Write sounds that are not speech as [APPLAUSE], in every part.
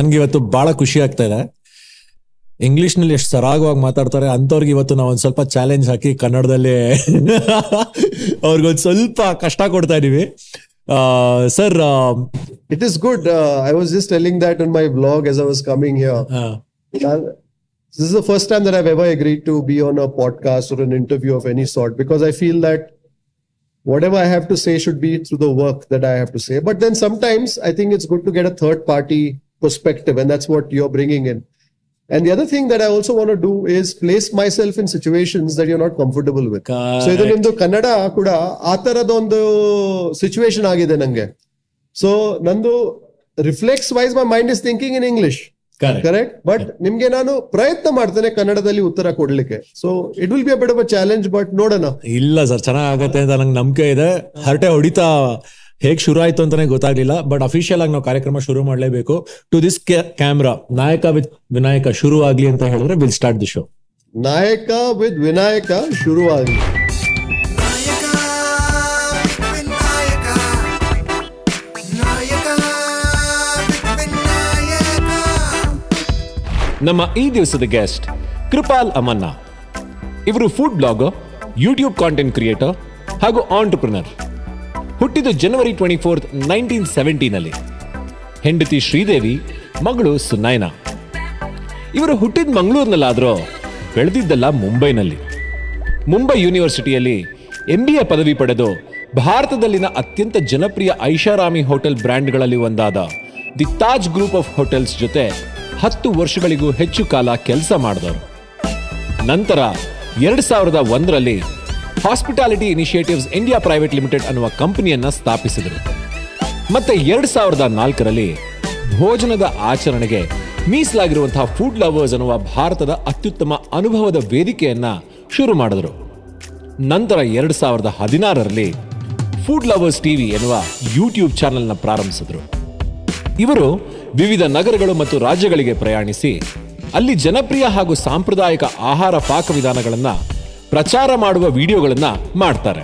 ನನ್ಗೆ ಇವತ್ತು ಬಹಳ ಖುಷಿ ಆಗ್ತಾ ಇದೆ ಇಂಗ್ಲಿಷ್ನಲ್ಲಿ ಎಷ್ಟು ಸರಾಗವಾಗಿ ಮಾತಾಡ್ತಾರೆ ಅಂತವ್ರಿಗೆ ಇವತ್ತು ನಾವು ಒಂದ್ ಸ್ವಲ್ಪ ಚಾಲೆಂಜ್ ಹಾಕಿ ಕನ್ನಡದಲ್ಲಿ ಅವ್ರಿಗೊಂದ್ ಸ್ವಲ್ಪ ಕಷ್ಟ ಕೊಡ್ತಾ ಇದೀವಿ sir it is good I was telling that in my vlog as I was coming here. Uh, This is the first time that I've ever agreed to be on a podcast or an interview of any sort because I feel that whatever I have to say should be through the work that I have to say. But then sometimes I think it's good to get a third party perspective, and that's what you're bringing in. And the other thing that I also want to do is place myself in situations that you're not comfortable with. So ಇದು ನಿಮ್ದು ಕನ್ನಡ ಕೂಡ ಆ ತರದೊಂದು situation ಆಗಿದೆ ನಂಗೆ. So ನಂದು reflex wise my mind is thinking in English correct but ನಿಮ್ಗೆ ನಾನು ಪ್ರಯತ್ನ ಮಾಡ್ತೇನೆ ಕನ್ನಡದಲ್ಲಿ ಉತ್ತರ ಕೊಡ್ಲಿಕ್ಕೆ. So it will be a bit a challenge but ನೋಡೋಣ. ಇಲ್ಲ ಸರ್ ಚೆನ್ನಾಗತ್ತೆ ಅಂತ ನಂಗೆ ನಂಬಿಕೆ ಇದೆ. ಹರಟೆ ಹೊಡಿತಾ ಹೇಗ್ ಶುರು ಆಯ್ತು ಅಂತಾನೆ ಗೊತ್ತಾಗ್ಲಿಲ್ಲ ಬಟ್ ಅಫಿಷಿಯಲ್ ಆಗಿ ನಾವು ಕಾರ್ಯಕ್ರಮ ಶುರು ಮಾಡಲೇಬೇಕು. To this camera Nayaka with Vinayaka ಶುರು ಆಗ್ಲಿ ಅಂತ ಹೇಳಿದ್ರೆ will start the show Nayaka with Vinayaka ಶುರು ಆಗ್ಲಿ ನಮ್ಮ ಈ ದಿವಸದ ಗೆಸ್ಟ್ ಕೃಪಾಲ್ ಅಮನ್ನ. ಇವರು food blogger YouTube content creator ಹಾಗೂ ಆಂಟರ್ಪ್ರಿನರ್ ಹುಟ್ಟಿದ್ದು ಜನವರಿ ಟ್ವೆಂಟಿ ಫೋರ್ತ್ ನೈನ್ಟೀನ್ ಸೆವೆಂಟೀನಲ್ಲಿ ಹೆಂಡತಿ ಶ್ರೀದೇವಿ, ಮಗಳು ಸುನಯನ. ಇವರು ಹುಟ್ಟಿದ ಮಂಗಳೂರಿನಲ್ಲಾದರೂ ಬೆಳೆದಿದ್ದಲ್ಲ ಮುಂಬೈನಲ್ಲಿ. ಮುಂಬೈ ಯೂನಿವರ್ಸಿಟಿಯಲ್ಲಿ ಎಂ ಬಿ ಎ ಪದವಿ ಪಡೆದು ಭಾರತದಲ್ಲಿನ ಅತ್ಯಂತ ಜನಪ್ರಿಯ ಐಷಾರಾಮಿ ಹೋಟೆಲ್ ಬ್ರ್ಯಾಂಡ್ಗಳಲ್ಲಿ ಒಂದಾದ the Taj group of hotels ಜೊತೆ ಹತ್ತು ವರ್ಷಗಳಿಗೂ ಹೆಚ್ಚು ಕಾಲ ಕೆಲಸ ಮಾಡಿದವರು. ನಂತರ ಎರಡು ಸಾವಿರದ ಒಂದರಲ್ಲಿ hospitality initiatives India private limited ಅನ್ನುವ ಕಂಪನಿಯನ್ನ ಸ್ಥಾಪಿಸಿದರು. ಮತ್ತೆ ಎರಡ್ ಸಾವಿರದ ನಾಲ್ಕರಲ್ಲಿ ಭೋಜನದ ಆಚರಣೆಗೆ ಮೀಸಲಾಗಿರುವಂತಹ ಫುಡ್ ಲವರ್ಸ್ ಅನ್ನುವ ಭಾರತದ ಅತ್ಯುತ್ತಮ ಅನುಭವದ ವೇದಿಕೆಯನ್ನ ಶುರು ಮಾಡಿದರು. ನಂತರ ಎರಡ್ ಸಾವಿರದ ಹದಿನಾರರಲ್ಲಿ ಫುಡ್ ಲವರ್ಸ್ ಟಿವಿ ಎನ್ನುವ ಯೂಟ್ಯೂಬ್ ಚಾನೆಲ್ನ ಪ್ರಾರಂಭಿಸಿದರು. ಇವರು ವಿವಿಧ ನಗರಗಳು ಮತ್ತು ರಾಜ್ಯಗಳಿಗೆ ಪ್ರಯಾಣಿಸಿ ಅಲ್ಲಿ ಜನಪ್ರಿಯ ಹಾಗೂ ಸಾಂಪ್ರದಾಯಿಕ ಆಹಾರ ಪಾಕವಿಧಾನಗಳನ್ನ ಪ್ರಚಾರ ಮಾಡುವ ವಿಡಿಯೋಗಳನ್ನ ಮಾಡ್ತಾರೆ.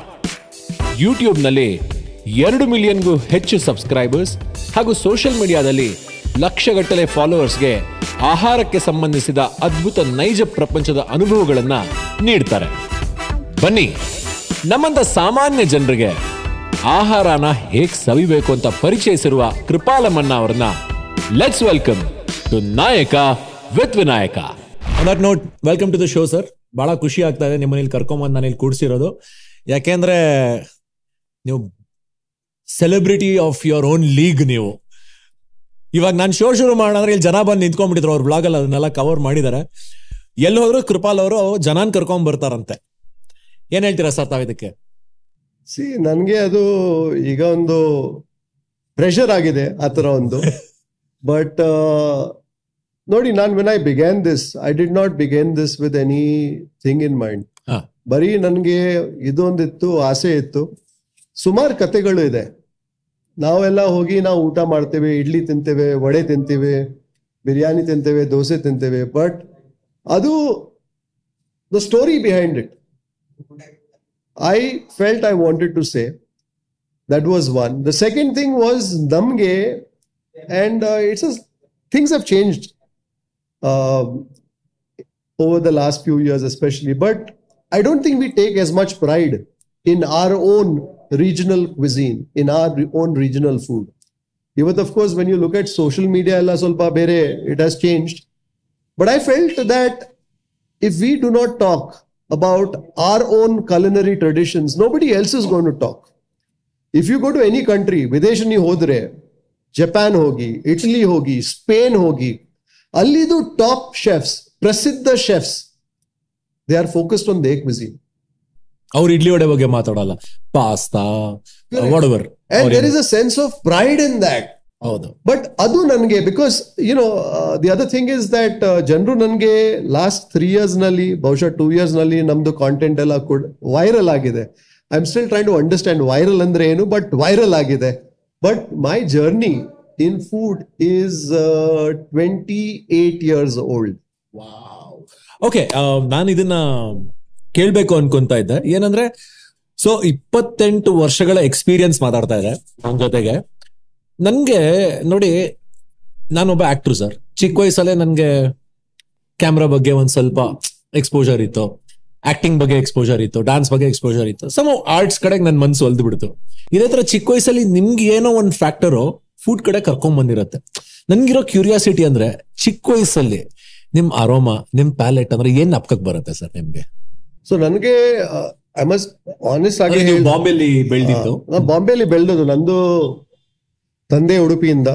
ಯೂಟ್ಯೂಬ್ನಲ್ಲಿ ಎರಡು ಮಿಲಿಯನ್ಗೂ ಹೆಚ್ಚು ಸಬ್ಸ್ಕ್ರೈಬರ್ಸ್ ಹಾಗೂ ಸೋಷಿಯಲ್ ಮೀಡಿಯಾದಲ್ಲಿ ಲಕ್ಷಗಟ್ಟಲೆ ಫಾಲೋವರ್ಸ್ಗೆ ಆಹಾರಕ್ಕೆ ಸಂಬಂಧಿಸಿದ ಅದ್ಭುತ ನೈಜ ಪ್ರಪಂಚದ ಅನುಭವಗಳನ್ನ ನೀಡ್ತಾರೆ. ಬನ್ನಿ, ನಮ್ಮಂತ ಸಾಮಾನ್ಯ ಜನರಿಗೆ ಆಹಾರನ ಹೇಗ್ ಸವಿಬೇಕು ಅಂತ ಪರಿಚಯಿಸಿರುವ ಕೃಪಾಲಮನ್ನ ಅವರನ್ನ let's welcome to Nayaka with Vinayaka. Note welcome to the show sir ಬಹಳ ಖುಷಿ ಆಗ್ತಾ ಇದೆ ನಿಮ್ಮನ್ನ ಇಲ್ಲಿ ಕರ್ಕೊಂಬಂದು ನಾನು ಇಲ್ಲಿ ಕೂಡಿಸಿರೋದು. ಯಾಕೆಂದ್ರೆ ನೀವು celebrity of your own league ನೀವು. ಇವಾಗ ನಾನು ಶೋ ಶುರು ಮಾಡೋಣ ಅಂದ್ರೆ ಇಲ್ಲಿ ಜನ ಬಂದು ನಿಂತ್ಕೊಂಡ್ಬಿಟ್ಟಿದ್ರು ಅವ್ರ ಬ್ಲಾಗ್ ಅಲ್ಲಿ ಅದನ್ನೆಲ್ಲ ಕವರ್ ಮಾಡಿದ್ದಾರೆ ಎಲ್ಲಿ ಹೋದ್ರು ಕೃಪಾಲ್ ಅವರು ಜನಾನ್ ಕರ್ಕೊಂಡ್ ಬರ್ತಾರಂತೆ. ಏನ್ ಹೇಳ್ತೀರಾ ಸರ್ ತಾವಿದಕ್ಕೆ ಸಿ ನನ್ಗೆ ಅದು ಈಗ ಒಂದು ಪ್ರೆಷರ್ ಆಗಿದೆ ಆ ತರ ಒಂದು. [LAUGHS] ಬಟ್ ನೋಡಿ ನಾನು when I began this I did not began this with anything in mind. ಬರೀ ನನ್ಗೆ ಇದೊಂದಿತ್ತು ಆಸೆ ಇತ್ತು. ಸುಮಾರು ಕತೆಗಳು ಇದೆ. ನಾವೆಲ್ಲ ಹೋಗಿ ನಾವು ಊಟ ಮಾಡ್ತೇವೆ ಇಡ್ಲಿ ತಿಂತೇವೆ ವಡೆ ತಿಂತೇವೆ ಬಿರಿಯಾನಿ ತಿಂತೇವೆ ದೋಸೆ ತಿಂತೇವೆ ಬಟ್ ಅದು the story behind it I felt I wanted to say that was one the second thing was ನಮ್ಗೆ and it's it's a, things have changed. um, Um, over the last few years, especially. But I don't think we take as much pride in our own regional cuisine, in our own regional food. Even of course, when you look at social media, it has changed. But I felt that if we do not talk about our own culinary traditions, nobody else is going to talk. If you go to any country, Videsh nahi hodre, Japan hogi, Italy hogi, Spain hogi, ಅಲ್ಲಿದು top chefs ಪ್ರಸಿದ್ಧ chefs they are focused on their cuisine ಅವ್ರು ಇಡ್ಲಿ ವಡೆ ಬಗ್ಗೆ ಮಾತಾಡಲ್ಲ. Pasta whatever and there is a sense of pride in that ಹೌದು. But ಅದು ನನಗೆ because you know the other thing is that ಜನರು ನನಗೆ ಲಾಸ್ಟ್ ತ್ರೀ ಇಯರ್ಸ್ನಲ್ಲಿ ಬಹುಶಃ ಟೂ ಇಯರ್ಸ್ನಲ್ಲಿ ನಮ್ದು ಕಾಂಟೆಂಟ್ ಎಲ್ಲ ಕೂಡ ವೈರಲ್ ಆಗಿದೆ. I am still try to understand viral ಅಂದ್ರೆ ಏನು ಬಟ್ ವೈರಲ್ ಆಗಿದೆ. But my journey in food is twenty years years old okay ನಾನು ಇದನ್ನ ಕೇಳ್ಬೇಕು ಅನ್ಕೊಂತ ಇದ್ದೆ. ಏನಂದ್ರೆ ಸೊ ಇಪ್ಪತ್ತೆಂಟು ವರ್ಷಗಳ ಎಕ್ಸ್ಪೀರಿಯನ್ಸ್ ಮಾತಾಡ್ತಾ ಇದೆ ನನ್ನ ಜೊತೆಗೆ. ನನ್ಗೆ ನೋಡಿ, ನಾನೊಬ್ಬ ಆಕ್ಟರ್ ಸರ್ ಚಿಕ್ಕ ವಯಸ್ಸಲ್ಲೇ ನನ್ಗೆ ಕ್ಯಾಮ್ರಾ ಬಗ್ಗೆ ಒಂದ್ ಸ್ವಲ್ಪ ಎಕ್ಸ್ಪೋಜರ್ ಇತ್ತು. ಆಕ್ಟಿಂಗ್ ಬಗ್ಗೆ ಎಕ್ಸ್ಪೋಜರ್ ಇತ್ತು ಡಾನ್ಸ್ ಬಗ್ಗೆ ಎಕ್ಸ್ಪೋಜರ್ ಇತ್ತು. ಸಮ ಆರ್ಟ್ಸ್ ಕಡೆಗೆ ನನ್ ಮನ್ಸು ಒಲ್ದು ಬಿಡ್ತು. ಇದೇ ತರ ಚಿಕ್ಕ ವಯಸ್ಸಲ್ಲಿ ನಿಮ್ಗೆ ಏನೋ ಒಂದ್ ಫ್ಯಾಕ್ಟರು ಫುಡ್ ಕಡೆ ಕರ್ಕೊಂಡ್ ಬಂದಿರತ್ತೆ. ನನ್ಗಿರೋ ಕ್ಯೂರಿಯಾಸಿಟಿ ಅಂದ್ರೆ ಚಿಕ್ಕ ವಯಸ್ಸಲ್ಲಿ ನಿಮ್ ಅರೋಮಾ ನಿಮ್ ಪ್ಯಾಲೆಟ್ ಅಂದ್ರೆ ಏನ್ ಅಪ್ಕಕ್ ಬರುತ್ತೆ ಸರ್ ನಿಮ್ಗೆ? ಸೊ ನನಗೆ ಐ ಮಸ್ಟ್ ಆನೆಸ್ಟ್ ಆಗಿ ಬಾಂಬೆಲಿ ಬೆಳೆದಿದ್ದು. ನಾನು ಬಾಂಬೆಲಿ ಬೆಳೆದದು ನಂದು ತಂದೆ ಉಡುಪಿಯಿಂದ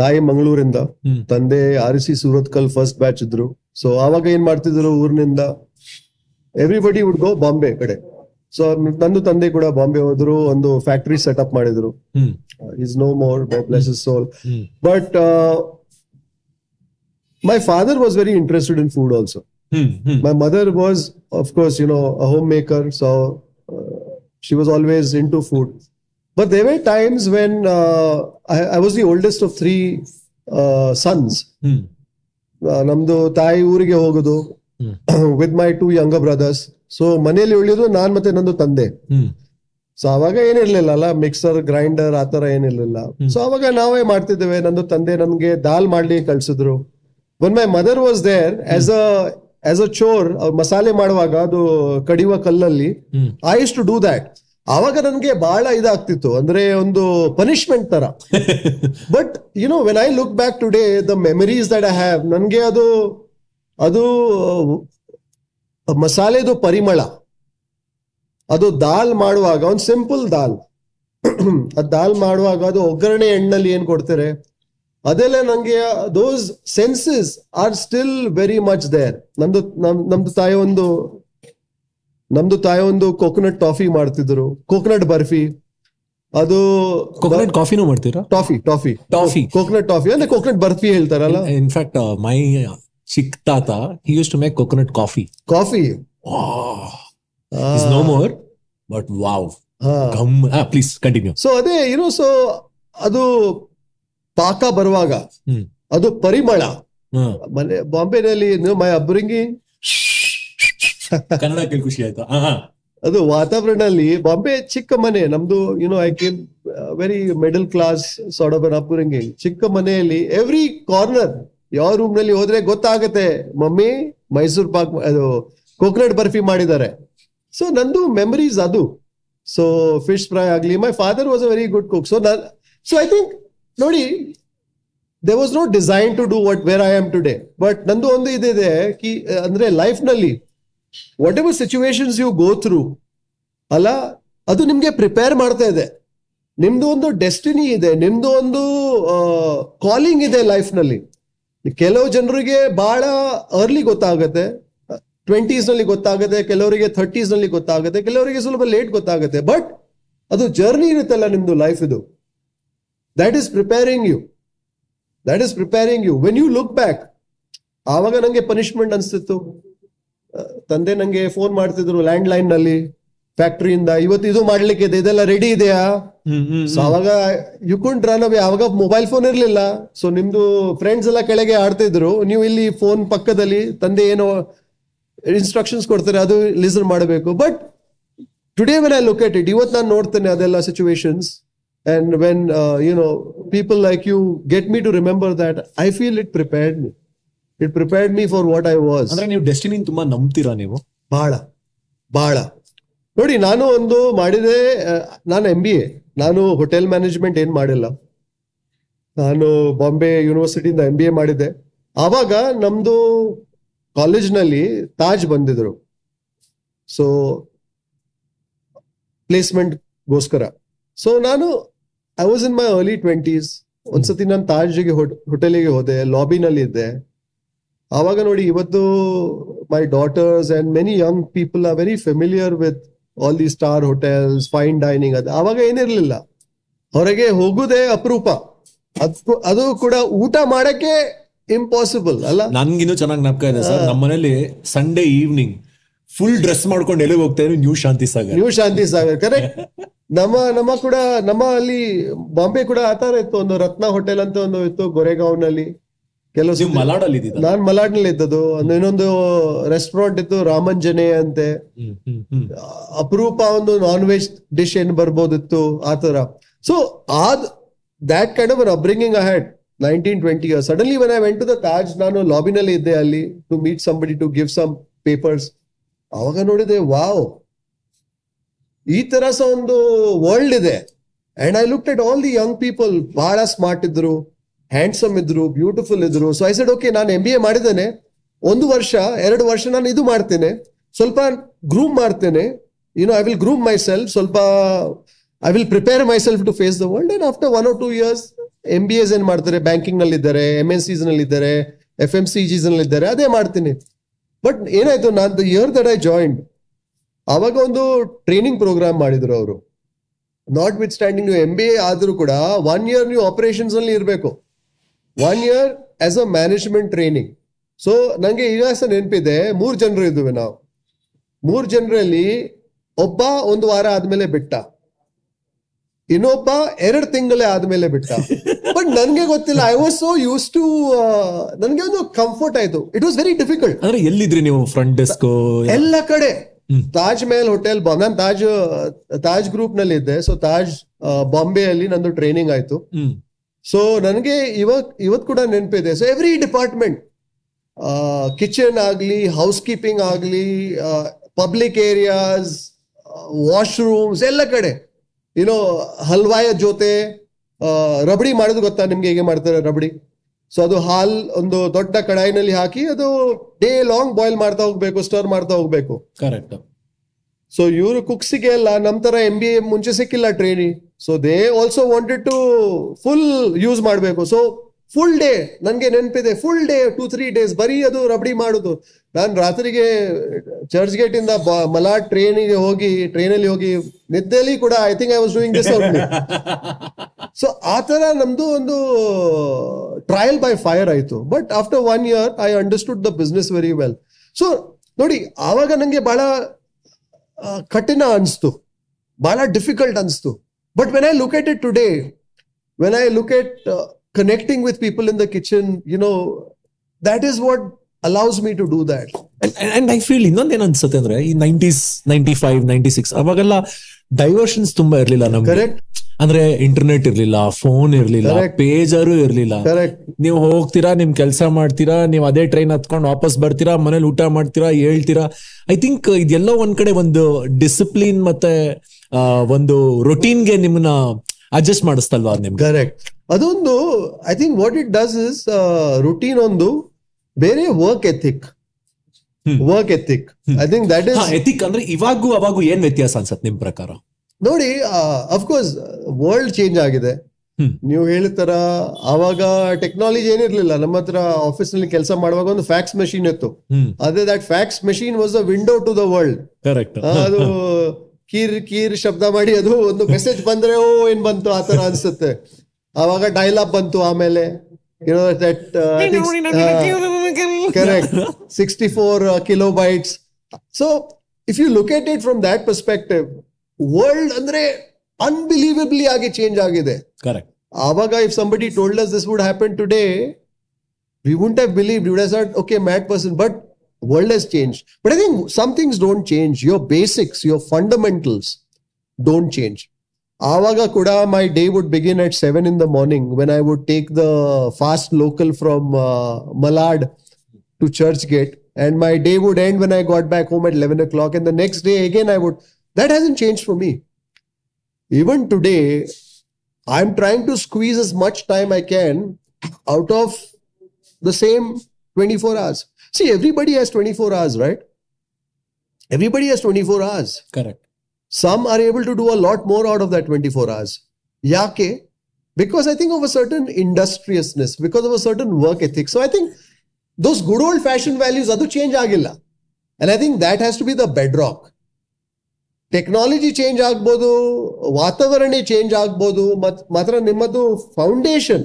ತಾಯಿ ಮಂಗಳೂರಿಂದ ತಂದೆ R C Surathkal first batch ಇದ್ರು. ಸೊ ಆವಾಗ ಏನ್ ಮಾಡ್ತಿದ್ರು ಊರಿನಿಂದ? ಎವ್ರಿಬಡಿ ವುಡ್ ಗೋ ಬಾಂಬೆ ಕಡೆ. ಸೊ ನಂದು ತಂದೆ ಕೂಡ ಬಾಂಬೆ ಹೋದ್ರು ಒಂದು ಫ್ಯಾಕ್ಟರಿ ಸೆಟಪ್ ಮಾಡಿದ್ರು ಹ್ಮ್ is no more bless soul hmm but my father was very interested in food also hmm hmm was of course you know a homemaker so uh, she was always into food but there were times when uh, I, I was the oldest of three uh, sons hmm Uh, Urige ತಾಯಿ with my two younger brothers so ಮನೆಯಲ್ಲಿ ಉಳಿಯೋದು ನಾನ್ ಮತ್ತೆ ನಂದು ತಂದೆ. So ಅವಾಗ ಏನಿರ್ಲಿಲ್ಲ ಅಲ್ಲ mixer grinder ಆತರ ಏನಿರ್ಲಿಲ್ಲ. So ಅವಾಗ ನಾವೇ ಮಾಡ್ತಿದ್ದೇವೆ. ನಂದು ತಂದೆ ನನ್ಗೆ ದಾಲ್ ಮಾಡ್ಲಿ ಕಳ್ಸಿದ್ರು. One my mother was there as a as a chore ಮಸಾಲೆ ಮಾಡುವಾಗ ಅದು ಕಡಿಯುವ ಕಲ್ಲಲ್ಲಿ ಐ ಟು ಡೂ ದ್ಯಾಟ್ ಆವಾಗ ನನ್ಗೆ ಬಹಳ ಇದಾಗ್ತಿತ್ತು. ಅಂದ್ರೆ ಒಂದು ಪನಿಷ್ಮೆಂಟ್ ತರ. But you know when I look back today the memories that I have ನನ್ಗೆ ಅದು ಅದು ಆ, ಮಸಾಲೆದು ಪರಿಮಳ. ಅದು ದಾಲ್ ಮಾಡುವಾಗ ಒಂದು ಸಿಂಪಲ್ ದಾಲ್. ಅದು ದಾಲ್ ಮಾಡುವಾಗ ಅದು ಒಗ್ಗರಣೆ ಎಣ್ಣಲ್ಲಿ ಏನ್ ಕೊಡ್ತಾರೆ? ಅದೆಲ್ಲ ನಂಗೆ those senses are still very much there ನಮ್ದು ನಮ್ ನಮ್ದು ತಾಯಿ ಒಂದು ನಮ್ದು ತಾಯಿ ಒಂದು ಕೋಕೋನಟ್ ಟಾಫಿ ಮಾಡ್ತಿದ್ರು. ಕೋಕೋನಟ್ ಬರ್ಫಿ. ಅದು ಕೊಕೊನಟ್ ಕಾಫಿನೂ ಮಾಡ್ತೀರಾ? Toffee toffee toffee coconut toffee ಅಂದ್ರೆ ಕೋಕೋನಟ್ ಬರ್ಫಿ ಹೇಳ್ತಾರಲ್ಲ? ಇನ್ಫ್ಯಾಕ್ಟ್ ಮೈ ಚಿಕ್ಕ ತಾತ he use to make coconut coffee more but wow ಹಾ ಗಮ್ ಪ್ಲೀಸ್ ಕಂಟಿನ್ಯೂ ಸೊ ಅದೇ ಏನೋ ಸೊ ಅದು ಪಾಕ ಬರುವಾಗ ಅದು ಪರಿಮಳ. ಮನೆ ಬಾಂಬೆನಲ್ಲಿ ಮೈ ಅಬ್ರಿಂಗಿ ಕನ್ನಡ ಕೇಳಿ ಖುಷಿ ಆಯ್ತಾ. ಅದು ವಾತಾವರಣದಲ್ಲಿ ಬಾಂಬೆ ಚಿಕ್ಕ ಮನೆ ನಮ್ದು you know I came very middle class sort of an upbringing ಚಿಕ್ಕ ಮನೆಯಲ್ಲಿ ಎವ್ರಿ ಕಾರ್ನರ್ ಯಾವ ರೂಮ್ನಲ್ಲಿ ಹೋದ್ರೆ ಗೊತ್ತಾಗತ್ತೆ. ಮಮ್ಮಿ ಮೈಸೂರ್ ಪಾಕ್, ಅದು ಕೋಕೋನಟ್ ಬರ್ಫಿ ಮಾಡಿದ್ದಾರೆ. ಸೊ ನಂದು ಮೆಮರೀಸ್ ಅದು. ಸೊ ಫಿಶ್ ಫ್ರೈ ಆಗ್ಲಿ my father was a very good cook so so I think ನೋಡಿ they was not design to do what where I am today but ನಂದು ಒಂದು ಇದಿದೆ ಕಿ, ಅಂದ್ರೆ ಲೈಫ್ನಲ್ಲಿ whatever situations you go through ಅಲ್ಲ, ಅದು ನಿಮ್ಗೆ ಪ್ರಿಪೇರ್ ಮಾಡ್ತಾ ಇದೆ. ನಿಮ್ದು ಒಂದು ಡೆಸ್ಟಿನಿ ಇದೆ, ನಿಮ್ದು ಒಂದು ಕಾಲಿಂಗ್ ಇದೆ ಲೈಫ್ನಲ್ಲಿ. ಕೆಲವು ಜನರಿಗೆ ಬಹಳ ಅರ್ಲಿ ಗೊತ್ತಾಗುತ್ತೆ. ಟ್ವೆಂಟೀಸ್ನಲ್ಲಿ ಗೊತ್ತಾಗುತ್ತೆ, ಕೆಲವರಿಗೆ ಥರ್ಟೀಸ್ನಲ್ಲಿ ಗೊತ್ತಾಗುತ್ತೆ, ಕೆಲವರಿಗೆ ಸ್ವಲ್ಪ ಲೇಟ್ ಗೊತ್ತಾಗುತ್ತೆ. ಬಟ್ ಅದು ಜರ್ನಿ ಇರುತ್ತಲ್ಲ ನಿಮ್ದು ಲೈಫ್ ಇದು. That is preparing you that is preparing you when you look back ಆವಾಗ ನಂಗೆ ಪನಿಷ್ಮೆಂಟ್ ಅನಿಸ್ತಿತ್ತು. ತಂದೆ ನಂಗೆ ಫೋನ್ ಮಾಡ್ತಿದ್ರು ಲ್ಯಾಂಡ್ ಲೈನ್ನಲ್ಲಿ ಫ್ಯಾಕ್ಟ್ರಿಯಿಂದ ಇವತ್ತು ಇದು ಮಾಡ್ಲಿಕ್ಕೆ ಇದೆ ಇದೆಲ್ಲ ರೆಡಿ ಇದೆಯಾ? ಸೊ ಅವಾಗ ಯು ಕುಂಟ್ ರನ್ ಅವೇ ಯಾವಾಗ ಮೊಬೈಲ್ ಫೋನ್ ಇರ್ಲಿಲ್ಲ. ಸೊ ನಿಮ್ದು ಫ್ರೆಂಡ್ಸ್ ಎಲ್ಲ ಕೆಳಗೆ ಆಡ್ತಿದ್ರು. ನೀವು ಇಲ್ಲಿ ಫೋನ್ ಪಕ್ಕದಲ್ಲಿ ತಂದೆ ಏನೋ ಇನ್ಸ್ಟ್ರಕ್ಷನ್ಸ್ ಕೊಡ್ತಾರೆ ಅದು ಲಿಸನ್ ಮಾಡಬೇಕು. But today when I look at it ಇವತ್ತು ನಾನು ನೋಡ್ತೇನೆ ಅದೆಲ್ಲ situations and when you know people like you get me to remember that I feel it prepared me it prepared me for what I was ಅಂದ್ರೆ ನೀವು destiny ತುಂಬಾ ನಂಬ್ತೀರಾ ನೀವು? ಬಹಳ ಬಹಳ ನೋಡಿ, ನಾನು ಒಂದು ಮಾಡಿದೆ ನಾನು ಎಂ ಬಿ ಎ ನಾನು ಹೋಟೆಲ್ ಮ್ಯಾನೇಜ್ಮೆಂಟ್ ಏನ್ ಮಾಡಿಲ್ಲ. ನಾನು ಬಾಂಬೆ ಯೂನಿವರ್ಸಿಟಿಯಿಂದ ಎಂ ಬಿ ಎ ಮಾಡಿದ್ದೆ. ಆವಾಗ ನಮ್ದು ಕಾಲೇಜ್ನಲ್ಲಿ ತಾಜ್ ಬಂದಿದ್ರು. ಸೊ ಪ್ಲೇಸ್ಮೆಂಟ್ಗೋಸ್ಕರ ಸೊ ನಾನು I was in my early twenties ಒಂದ್ಸತಿ ನಾನು ತಾಜ್ಗೆ ಹೋಟೆಲಿಗೆ ಹೋದೆ ಲಾಬಿನಲ್ಲಿ ಇದ್ದೆ. ಆವಾಗ ನೋಡಿ, ಇವತ್ತು my daughters and many young people are very familiar with all the star hotels fine dining ಅದು ಅವಾಗ ಏನಿರ್ಲಿಲ್ಲ. ಹೊರಗೆ ಹೋಗುದೇ ಅಪರೂಪ. ಅದು ಅದು ಕೂಡ ಊಟ ಮಾಡಕ್ಕೆ ಇಂಪಾಸಿಬಲ್ ಅಲ್ಲ? ನನ್ಗಿನ್ನೂ ಚೆನ್ನಾಗಿ ನಪ್ಕ ಇದೆ ಸರ್. ನಮ್ಮ ಮನೇಲಿ ಸಂಡೇ ಈವ್ನಿಂಗ್ ಫುಲ್ ಡ್ರೆಸ್ ಮಾಡ್ಕೊಂಡು ಎಲ್ಲಿಗೆ ಹೋಗ್ತಾ ಇದ್ರು new Shanti Sagar new Shanti Sagar correct ನಮ್ಮ ನಮ್ಮ ಕೂಡ ನಮ್ಮ ಅಲ್ಲಿ ಬಾಂಬೆ ಕೂಡ ಆತರ ಇತ್ತು. ಒಂದು ರತ್ನ ಹೋಟೆಲ್ ಅಂತ ಒಂದು ಇತ್ತು ಗೊರೆಗಾಂವ್ನಲ್ಲಿ ಕೆಲವು ಮಲಾಡಲ್ಲಿ ನಾನ್ ಮಲಾಡ್ನಲ್ಲಿ ಇದ್ದದ್ದು. ಇನ್ನೊಂದು ರೆಸ್ಟೋರೆಂಟ್ ಇತ್ತು ರಾಮಂಜನೆ ಅಂತೆ. ಅಪರೂಪ ಒಂದು ನಾನ್ ವೆಜ್ ಡಿಶ್ ಏನ್ ಬರ್ಬೋದಿತ್ತು ಆ ತರ so and that kind of an a had nineteen twenty years suddenly when I went to the Taj ನಾನು ಲಾಬಿನಲ್ಲಿ ಇದ್ದೆ ಅಲ್ಲಿ to meet somebody to give some papers ಅವಾಗ ನೋಡಿದೆ ವಾವ್! ಈ ತರ ಸಹ ಒಂದು ವರ್ಲ್ಡ್ ಇದೆ. And I look at all the young people ಬಹಳ ಸ್ಮಾರ್ಟ್ ಇದ್ರು. ಹ್ಯಾಂಡ್ಸಮ್ ಇದ್ರು ಬ್ಯೂಟಿಫುಲ್ ಇದ್ರು. ಸೊ ಐ ಸೆಡ್ ಓಕೆ ನಾನು ಎಂ ಬಿ ಎ ಮಾಡಿದ್ದೇನೆ. ಒಂದು ವರ್ಷ, ಎರಡು ವರ್ಷ ನಾನು ಇದು ಮಾಡ್ತೇನೆ. ಸ್ವಲ್ಪ ಗ್ರೂಮ್ ಮಾಡ್ತೇನೆ. You know I will groom myself ಸ್ವಲ್ಪ I will prepare myself to face the world and after one or two years M B S ಏನ್ ಮಾಡ್ತಾರೆ? ಬ್ಯಾಂಕಿಂಗ್ನಲ್ಲಿ ಇದ್ದಾರೆ ಎಂ ಎನ್ ಸಿಸ್ನಲ್ಲಿ ಇದ್ದಾರೆ ಎಫ್ ಎಂ ಸಿ ಜೀಸ್ನಲ್ಲಿ ಇದ್ದಾರೆ ಅದೇ ಮಾಡ್ತೀನಿ. ಬಟ್ ಏನಾಯ್ತು, ನಾನು the year that I joined ಅವಾಗ ಒಂದು ಟ್ರೈನಿಂಗ್ ಪ್ರೋಗ್ರಾಮ್ ಮಾಡಿದ್ರು ಅವರು. ನಾಟ್ ವಿತ್ ಸ್ಟ್ಯಾಂಡಿಂಗ್ ನೀವು ಎಂ ಬಿ ಎ ಆದರೂ ಕೂಡ ಒನ್ ಇಯರ್ ನೀವು ಆಪರೇಷನ್ಸ್ ಅಲ್ಲಿ ಇರಬೇಕು. One year as a management training so ನಂಗೆ ಈಗ ಸಹ ನೆನಪಿದೆ. ಮೂರ್ ಜನರು ಇದ್ವಿ ನಾವು. ಮೂರ್ ಜನರಲ್ಲಿ ಒಬ್ಬ ಒಂದು ವಾರ ಆದ್ಮೇಲೆ ಬಿಟ್ಟ. ಇನ್ನೊಬ್ಬ ಎರಡು ತಿಂಗಳೇ ಆದ್ಮೇಲೆ ಬಿಟ್ಟ. ಬಟ್ ನನ್ಗೆ ಗೊತ್ತಿಲ್ಲ. I was so use to ನನ್ಗೆ ಒಂದು ಕಂಫರ್ಟ್ ಆಯ್ತು. ಇಟ್ ವಾಸ್ ವೆರಿ ಡಿಫಿಕಲ್ಟ್ ಅಂದ್ರೆ ಎಲ್ಲಿದ್ರಿ ನೀವು ಫ್ರಂಟ್ ಡೆಸ್ಕ್ ಎಲ್ಲ ಕಡೆ. ತಾಜ್ ಮಹಲ್ ಹೋಟೆಲ್ ನಾನು ತಾಜ್ ತಾಜ್ ಗ್ರೂಪ್ನಲ್ಲಿ ಇದ್ದೆ ಸೊ ತಾಜ್ ಬಾಂಬೆ ಅಲ್ಲಿ ನಂದು ಟ್ರೈನಿಂಗ್ ಆಯ್ತು. ಸೊ ನನಗೆ ಇವಾಗ ಇವತ್ತು ಕೂಡ ನೆನಪಿದೆ. ಸೊ ಎವ್ರಿ ಡಿಪಾರ್ಟ್ಮೆಂಟ್ ಕಿಚನ್ ಆಗಲಿ ಹೌಸ್ ಕೀಪಿಂಗ್ ಆಗಲಿ ಪಬ್ಲಿಕ್ ಏರಿಯಾಸ್ ವಾಶ್ರೂಮ್ಸ್ ಎಲ್ಲ ಕಡೆ. ಏನೋ ಹಲ್ವಾಯ ಜೊತೆ ರಬಡಿ ಮಾಡೋದು ಗೊತ್ತಾ ನಿಮ್ಗೆ ಹೇಗೆ ಮಾಡ್ತಾರೆ ರಬಡಿ? ಸೊ ಅದು ಹಾಲ್ ಒಂದು ದೊಡ್ಡ ಕಡಾಯಿನಲ್ಲಿ ಹಾಕಿ ಅದು ಡೇ ಲಾಂಗ್ ಬಾಯ್ಲ್ ಮಾಡ್ತಾ ಹೋಗ್ಬೇಕು ಸ್ಟೋರ್ ಮಾಡ್ತಾ ಹೋಗ್ಬೇಕು. ಕರೆಕ್ಟ್ ಸೊ ಇವರು ಕುಕ್ಸಿಗೆ ಎಲ್ಲ ನಮ್ ತರ ಎಂ ಬಿ ಎ ಮುಂಚೆ ಸಿಕ್ಕಿಲ್ಲ trainee so they also wanted to full use ಮಾಡಬೇಕು. ಸೊ ಫುಲ್ ಡೇ ನನಗೆ ನೆನಪಿದೆ full day two three days ಬರೀ ಅದು ರಬಡಿ ಮಾಡುದು. ನಾನು ರಾತ್ರಿಗೆ ಚರ್ಚ್ ಗೇಟ್ ಇಂದ ಮಲಾ ಮಲಾಡ್ ಟ್ರೈನಿಗೆ ಹೋಗಿ ಟ್ರೈನಲ್ಲಿ ಹೋಗಿ ನಿದ್ದೆಲಿ ಕೂಡ I think I was doing this so ಆ ಥರ ನಮ್ದು ಒಂದು ಟ್ರಯಲ್ ಬೈ ಫೈರ್ ಆಯ್ತು. But after one year I understood the business very well so ನೋಡಿ ಆವಾಗ ನನಗೆ ಬಹಳ ಕಠಿಣ ಅನಿಸ್ತು. ಬಹಳ ಡಿಫಿಕಲ್ಟ್ ಅನಿಸ್ತು. But when I look at it today when I look at connecting with people in the kitchen you know that is what allows me to do that and I feel ಇನ್ನೊಂದೇನ್ ಅನ್ಸುತ್ತೆ ಅಂದ್ರೆ, ಈ nineties ninety five ಅವಾಗೆಲ್ಲ diversions ತುಂಬಾ ಇರ್ಲಿಲ್ಲ ನಮ್ಗೆ. Correct ಅಂದ್ರೆ internet ಇರ್ಲಿಲ್ಲ phone ಇರ್ಲಿಲ್ಲ Correct. ಪೇಜರು ಇರ್ಲಿಲ್ಲ. ಕರೆಕ್ಟ್ ನೀವು ಹೋಗ್ತೀರಾ ನಿಮ್ ಕೆಲಸ ಮಾಡ್ತೀರಾ ನೀವು ಅದೇ ಟ್ರೈನ್ ಹತ್ಕೊಂಡು ವಾಪಸ್ ಬರ್ತೀರಾ ಮನೇಲಿ ಊಟ ಮಾಡ್ತೀರಾ ಹೇಳ್ತೀರಾ? ಐ ಥಿಂಕ್ ಇದೆಲ್ಲ ಒಂದ್ ಕಡೆ ಒಂದು ಡಿಸಿಪ್ಲಿನ್ ಮತ್ತೆ ಒಂದು ಒಂದು ರೊಟೀನ್ಗೆ ನಿಮ್ಮನ್ನ ಅಡ್ಜಸ್ಟ್ ಮಾಡಿಸ್ತಲ್ವಾ ನಿಮ್ಗೆ? ಕರೆಕ್ಟ್ ಅದೊಂದು I think what it does is routine ಒಂದು ಬೇರೆ work ethic. Work ethic I think that is ethic ಅಂದ್ರೆ ಇವಾಗೂ ಅವಾಗೂ ಏನ್ ವ್ಯತ್ಯಾಸ ಅನ್ಸತ್ ನಿಮ್ ಪ್ರಕಾರ? ನೋಡಿ ಅಫ್ಕೋರ್ಸ್ ವರ್ಲ್ಡ್ ಚೇಂಜ್ ಆಗಿದೆ. ನೀವು ಹೇಳಿದ ತರ ಆವಾಗ ಟೆಕ್ನಾಲಜಿ ಏನಿರ್ಲಿಲ್ಲ. ನಮ್ಮ ಹತ್ರ ಆಫೀಸ್ನಲ್ಲಿ ಕೆಲಸ ಮಾಡುವಾಗ ಒಂದು ಫ್ಯಾಕ್ಸ್ ಮೆಷಿನ್ ಇತ್ತು. ಅದೇ that fax machine was a window to the world correct ಅದು ಕೀರ್ ಕೀರ್ ಶಬ್ದ ಮಾಡಿ ಅದು ಒಂದು ಮೆಸೇಜ್ ಬಂದ್ರೆ ಓ ಏನ್ ಬಂತು? ಆ ತರ ಅನ್ಸುತ್ತೆ. ಅವಾಗ ಡೈಲಾಗ್ ಬಂತು ಆಮೇಲೆ. [LAUGHS] Correct. 64 uh, kilobytes. So if you look at it from that perspective, world Andre unbelievably aage change aage there. Correct. Avaga, if somebody told us this would happen today, we wouldn't have believed. We would have said, okay, mad person. But world has changed. But I think some things don't change. Your basics, your fundamentals don't change. Avaga Kuda, my day would begin at 7 in the morning when I would take the fast local from uh, Malad to Churchgate, and my day would end when I got back home at 11 o'clock, and the next day again I would. That hasn't changed for me. Even today, I'm trying to squeeze as much time I can out of the same 24 hours. See, everybody has 24 hours, right? Everybody has 24 hours. Correct. Some are able to do a lot more out of that 24 hours. Yake, because I think of a certain industriousness, because of a certain work ethic. So I think those good old fashioned values adu change ಆಗಿಲ್ಲ And I think that has to the the bedrock. Technology change ಆಗ್ಬೋದು ವಾತಾವರಣ change ಆಗ್ಬೋದು ಮತ್ ಮಾತ್ರ ನಿಮ್ಮದು foundation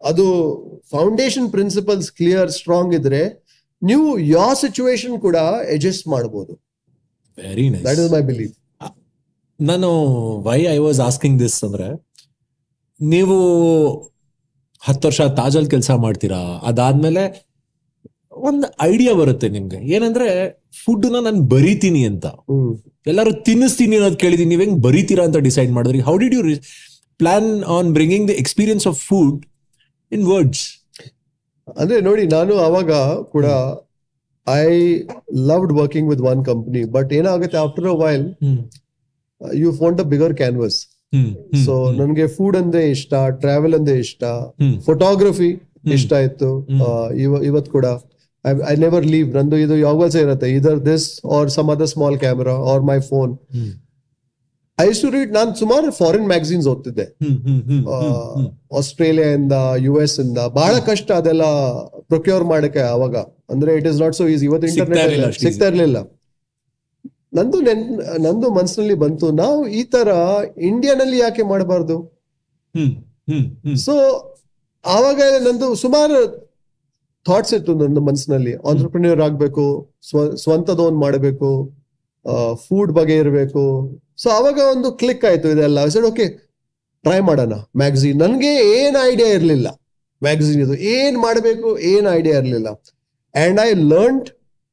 ಅದು foundation principles clear strong ಇದ್ರೆ ನೀವು ಯಾವ ಸಿಚುವೇಶನ್ ಕೂಡ ಅಡ್ಜಸ್ಟ್ ಮಾಡಬಹುದು very that nice is my belief ನಾನು why I was asking this ಅಂದ್ರೆ ನೀವು ಹತ್ತು ವರ್ಷ ತಾಜಲ್ ಕೆಲಸ ಮಾಡ್ತೀರಾ? ಅದಾದ್ಮೇಲೆ ಒಂದು ಐಡಿಯಾ ಬರುತ್ತೆ ನಿಮ್ಗೆ. ಏನಂದ್ರೆ ಫುಡ್ನ ನಾನು ಬರಿತೀನಿ ಅಂತ. ಎಲ್ಲರೂ ತಿನ್ನಿಸ್ತೀನಿ ಅನ್ನೋದು ಕೇಳಿದೀನಿ. ನೀವ್ ಹೆಂಗ್ ಬರೀತೀರಾ ಅಂತ ಡಿಸೈಡ್ ಮಾಡಿದ್ರಿ. How did you plan on bringing the experience of food in words ಅಂದ್ರೆ ನೋಡಿ ನಾನು ಅವಾಗ ಕೂಡ I loved working with one company but ಏನಾಗುತ್ತೆ after a while you found a bigger canvas so ನನ್ಗೆ ಫುಡ್ ಅಂದ್ರೆ ಇಷ್ಟ ಟ್ರಾವೆಲ್ ಅಂದ್ರೆ ಇಷ್ಟ. ಫೋಟೋಗ್ರಫಿ ಇಷ್ಟ ಇತ್ತು. ಇವತ್ ಕೂಡ. ಐ ನೆವರ್ ಲೀವ್ ನಂದು ಇದು ಯಾವಾಗ ಇರುತ್ತೆ. Either this or some other small camera or my phone I to read ನಾನು ಸುಮಾರು ಫಾರಿನ್ ಮ್ಯಾಗಝೀನ್ಸ್ ಓದ್ತಿದ್ದೆ. ಆಸ್ಟ್ರೇಲಿಯಾ ಇಂದ ಯು ಎಸ್ ಇಂದ ಬಹಳ ಕಷ್ಟ ಅದೆಲ್ಲ ಪ್ರೊಕ್ಯೂರ್ ಮಾಡಕ್ಕೆ ಅವಾಗ ಅಂದ್ರೆ it is not so easy ಇವತ್ತು ಇಂಟರ್ನೆಟ್ ಸಿಗ್ತಾ ಇರ್ಲಿಲ್ಲ. ನಂದು ನೆನ್ ನಂದು ಮನಸ್ಸಿನಲ್ಲಿ ಬಂತು. ನಾವು ಈ ತರ ಇಂಡಿಯಾನಲ್ಲಿ ಯಾಕೆ ಮಾಡಬಾರ್ದು? ಸೊ ಆವಾಗ ನಂದು ಸುಮಾರು ಥಾಟ್ಸ್ ಇತ್ತು ನನ್ನ ಮನಸ್ಸಿನಲ್ಲಿ ಆಂಟ್ರಪ್ರಿನ್ಯೂರ್ ಆಗ್ಬೇಕು ಸ್ವ ಸ್ವಂತದ ಒಂದು ಮಾಡಬೇಕು ಫುಡ್ ಬಗ್ಗೆ ಇರಬೇಕು. ಸೊ ಅವಾಗ ಒಂದು ಕ್ಲಿಕ್ ಆಯ್ತು ಇದೆಲ್ಲ. ಸರ್ ಓಕೆ ಟ್ರೈ ಮಾಡೋಣ. ಮ್ಯಾಗಝೀನ್ ನನಗೆ ಏನ್ ಐಡಿಯಾ ಇರಲಿಲ್ಲ. ಮ್ಯಾಗಝೀನ್ ಇದು. ಏನ್ ಮಾಡಬೇಕು ಏನ್ ಐಡಿಯಾ ಇರಲಿಲ್ಲ. And I learn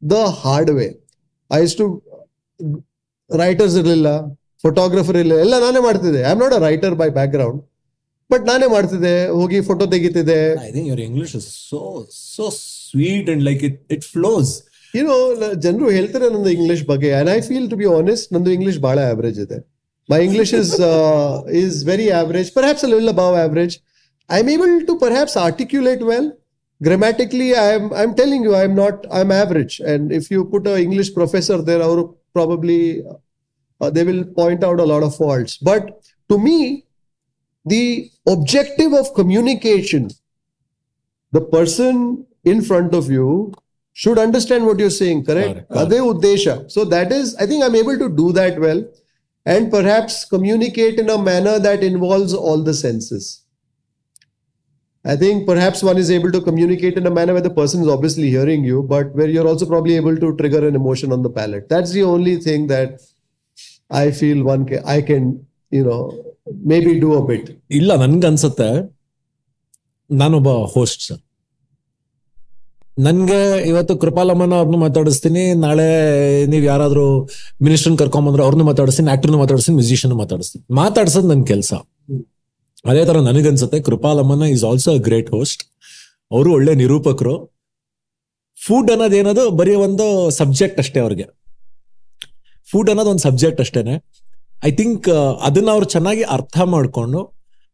the hard way I to writers ಇರಲಿಲ್ಲ ಫೋಟೋಗ್ರಫರ್ ಇರಲಿಲ್ಲ ಎಲ್ಲ ನಾನೇ ಮಾಡ್ತಿದ್ದೆ. I am not a writer by background but ನಾನೇ ಮಾಡ್ತಿದ್ದೆ ಹೋಗಿ photo ತೆಗಿತಿದ್ದೆ. I think your English is so so sweet and like it it flows ಏನೋ ಜನರು ಹೇಳ್ತಾರೆ ನಂದು ಇಂಗ್ಲಿಷ್ ಬಗ್ಗೆ and I feel to be honest ನಂದು ಇಂಗ್ಲಿಷ್ ಬಹಳ ಆವರೇಜ್ ಇದೆ. My English is is very average perhaps a lil above average I am able to perhaps articulate well grammatically i am you telling you not I am average. And if you put a english professor there ಅವರು probably uh, they will point out a lot of faults. But to me the objective of communication the person in front of you should understand what you're saying correct. Ade uddesha. So that is i think i'm able to do that well and perhaps communicate in a manner that involves all the senses I think perhaps one is able to communicate in a manner where the person is obviously hearing you, but where you're also probably able to trigger an emotion on the palate. That's the only thing that I feel one can, I can, you know, maybe do a bit. ಇಲ್ಲ ನನ್ಗನ್ಸುತ್ತೆ ನಾನೊಬ್ಬ host sir ನನ್ಗೆ ಇವತ್ತು ಕೃಪಾಲಮ್ಮನ ಅವ್ರನ್ನ ಮಾತಾಡಿಸ್ತೀನಿ ನಾಳೆ ನೀವ್ ಯಾರಾದ್ರೂ ಮಿನಿಸ್ಟರ್ನ ಕರ್ಕೊಂಬಂದ್ರೆ ಅವ್ರನ್ನ ಮಾತಾಡಿಸ್ತೀನಿ ಆಕ್ಟರ್ನ ಮಾತಾಡಿಸ್ತೀನಿ ಮ್ಯೂಸಿಷಿಯನ್ ಮಾತಾಡಿಸ್ತೀನಿ ಮಾತಾಡ್ಸೋದು ನನ್ ಕೆಲಸ ಅದೇ ತರ ನನಗನ್ಸುತ್ತೆ, ಕೃಪಾಲಮ್ಮನ is also a great host ಅವರು ಒಳ್ಳೆ ನಿರೂಪಕರು. ಫುಡ್ ಅನ್ನೋದು ಏನದು? ಬರೀ ಒಂದು ಸಬ್ಜೆಕ್ಟ್ ಅಷ್ಟೇ ಅವ್ರಿಗೆ. ಫುಡ್ ಅನ್ನೋದು ಒಂದು ಸಬ್ಜೆಕ್ಟ್ ಅಷ್ಟೇನೆ. ಐ ಥಿಂಕ್ ಅದನ್ನ ಅವ್ರು ಚೆನ್ನಾಗಿ ಅರ್ಥ ಮಾಡಿಕೊಂಡು,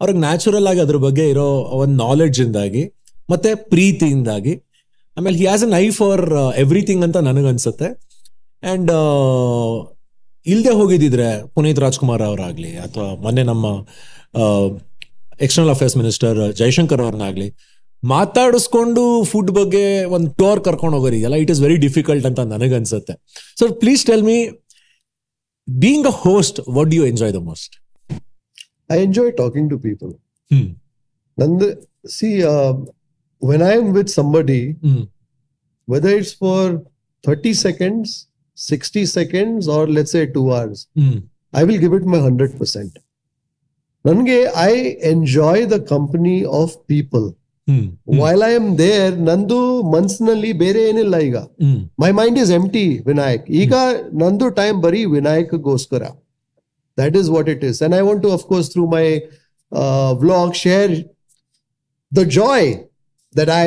ಅವ್ರಿಗೆ ನ್ಯಾಚುರಲ್ ಆಗಿ ಅದ್ರ ಬಗ್ಗೆ ಇರೋ ಒಂದು ನಾಲೆಡ್ಜ್ ಇಂದಾಗಿ, ಮತ್ತೆ ಪ್ರೀತಿಯಿಂದಾಗಿ, ಆಮೇಲೆ he has an knife for everything ಅಂತ ನನಗನ್ಸುತ್ತೆ. ಅಂಡ್ ಇಲ್ಲದೆ ಹೋಗಿದ್ದಿದ್ರೆ ಪುನೀತ್ ರಾಜ್ಕುಮಾರ್ ಅವರಾಗ್ಲಿ, ಅಥವಾ ಮೊನ್ನೆ ನಮ್ಮ ಎಕ್ಸ್ಟರ್ನಲ್ ಅಫೇರ್ಸ್ ಮಿನಿಸ್ಟರ್ ಜೈಶಂಕರ್ ಅವ್ರನ್ನಾಗ್ಲಿ ಮಾತಾಡಿಸ್ಕೊಂಡು ಫುಡ್ ಬಗ್ಗೆ ಒಂದು ಟೋರ್ ಕರ್ಕೊಂಡು ಹೋಗೋರಿದೆಯಲ್ಲ ಇಟ್ ಇಸ್ ವೆರಿ ಡಿಫಿಕಲ್ಟ್ ಅಂತ ನನಗನ್ಸುತ್ತೆ. So please tell me being a host what you enjoy the most I enjoy talking to people ನಂದು see when see, um when I whether with somebody, thirty whether it's for 30 seconds, 60 seconds, or let's say give hours, my I will give it my 100%. ನನಗೆ I enjoy the company of people hmm while I am there ನಂದು ಮನ್ಸಿನಲ್ಲಿ ಬೇರೆ ಏನಿಲ್ಲ ಈಗ. ಹ್ಮ್. My mind is empty Vinayak ಈಗ ನಂದು time ಬರೀ ವಿನಾಯಕ್ಗೋಸ್ಕರ that is what it is and I want to of course through my vlog share the joy that I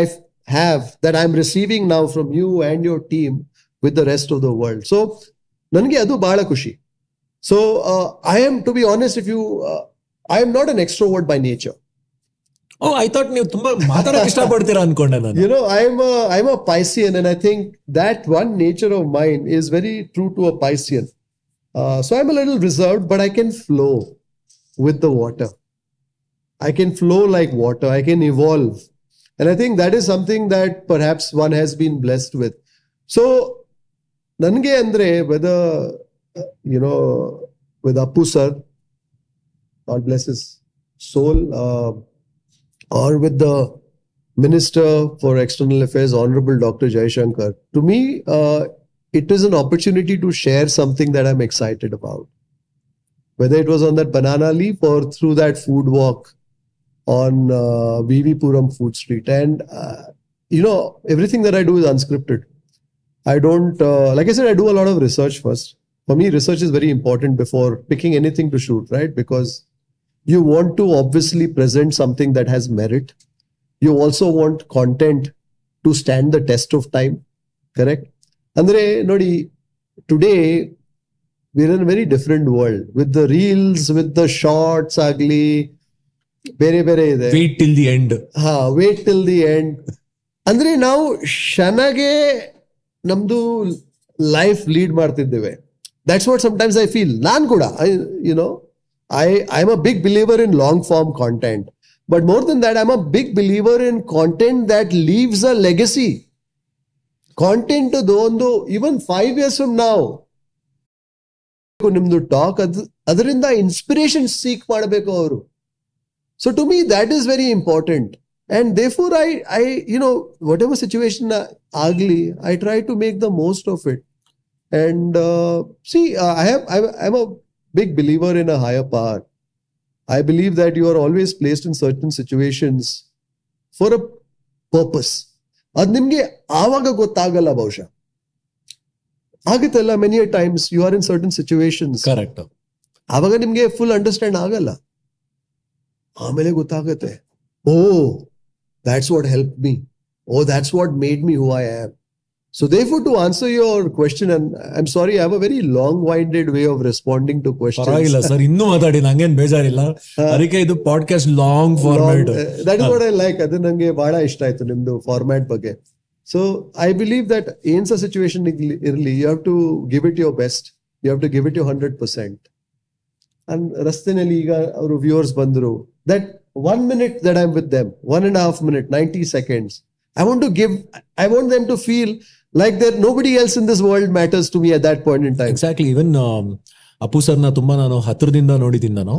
have that I am receiving now from you and your team with the rest of the world so ನನಗೆ ಅದು ಬಹಳ ಖುಷಿ. So I am to be honest if you I am not an extrovert by nature oh I thought ನೀವು ತುಂಬಾ ಮಾತಾಡಕ್ ಇಷ್ಟಪಡ್ತೀರಾ ಅನ್ಕೊಂಡೆ ನಾನು You know, I'm a I'm a Piscean, and I think that one nature of mine is very true to a Piscean. Uh, so I'm a little reserved, but I can flow with the water. I can flow like water. I can evolve, and I think that is something that perhaps one has been blessed with. So, ನನಗೆ ಅಂದ್ರೆ whether uh, you know with Appu sir, God bless his soul, uh, or with the Minister for External Affairs, Honorable Dr. Jaishankar. To me, uh, it is an opportunity to share something that I'm excited about. Whether it was on that banana leaf or through that food walk on uh, VV Puram Food Street. And, uh, you know, everything that I do is unscripted. I don't, uh, like I said, I do a lot of research first. For me, research is very important before picking anything to shoot, right? Because you want to obviously present something that has merit you also want content to stand the test of time correct ಅಂದ್ರೆ ನೋಡಿ today we're in very different world with the reels with the shorts ಆಗ್ಲಿ ಬೇರೆ ಬೇರೆ ಇದೆ wait till the end ಹಾ wait till the end ಅಂದ್ರೆ ನಾವು ಕ್ಷಣಗೆ ನಮ್ದು ಲೈಫ್ ಲೀಡ್ ಮಾಡ್ತಿದ್ದೇವೆ that's what sometimes I feel ನಾನ್ ಕೂಡ I you no I I am a big believer in long form content but more than that I am a big believer in content that leaves a legacy content ಒಂದು even five years from ನಾವು ನಿಮ್ದು talk ಅದ್, ಅದರಿಂದ inspiration seek ಮಾಡಬೇಕು ಅವರು. So to me that is very important and therefore I I you know whatever situation ಆಗಲಿ I try to make the most of it and see I have I am a big believer in a higher power I believe that you are always placed in certain situations for a purpose ಅದು ನಿಮ್ಗೆ ಆವಾಗ ಗೊತ್ತಾಗಲ್ಲ ಬಹುಶಃ ಆಗುತ್ತಲ್ಲ many times you are in certain situations correct ಆವಾಗ ನಿಮ್ಗೆ full understand ಆಗಲ್ಲ ಆಮೇಲೆ ಗೊತ್ತಾಗುತ್ತೆ ಓ that's what help me oh that's what made me who I am so they food to answer your question and I am sorry I have a very long winded way of responding to ಪರವಾಗಿಲ್ಲ question sir ಇನ್ನೂ ಮಾತಾಡಿ ನಂಗೇನ್ ಬೇಜಾರಿಲ್ಲ ಅದಕ್ಕೆ ಇದು podcast long format that is what I like ಅದು ನಂಗೆ ಬಹಳ ಇಷ್ಟ ಆಯ್ತು ನಿಮ್ದು ಫಾರ್ಮ್ಯಾಟ್ ಬಗ್ಗೆ ಸೊ ಐ ಬಿಲೀವ್ ದಟ್ ಏನ್ ಸ ಸಿಚುವೇಶನ್ ಇರಲಿ you have to give it your best you have to give it you hundred percent and ರಸ್ತೆನಲ್ಲಿ ಈಗ ಅವರು ವ್ಯೂವರ್ಸ್ ಬಂದರು that one minute that I'm with them one and half minute ninety seconds I want to give I want them to feel like there nobody else in this world matters to me at that point in time exactly even Appu ಸರ್ನ ತುಂಬಾ ನಾನು ಹತ್ರದಿಂದ ನೋಡಿದ್ದೀನಿ ನಾನು.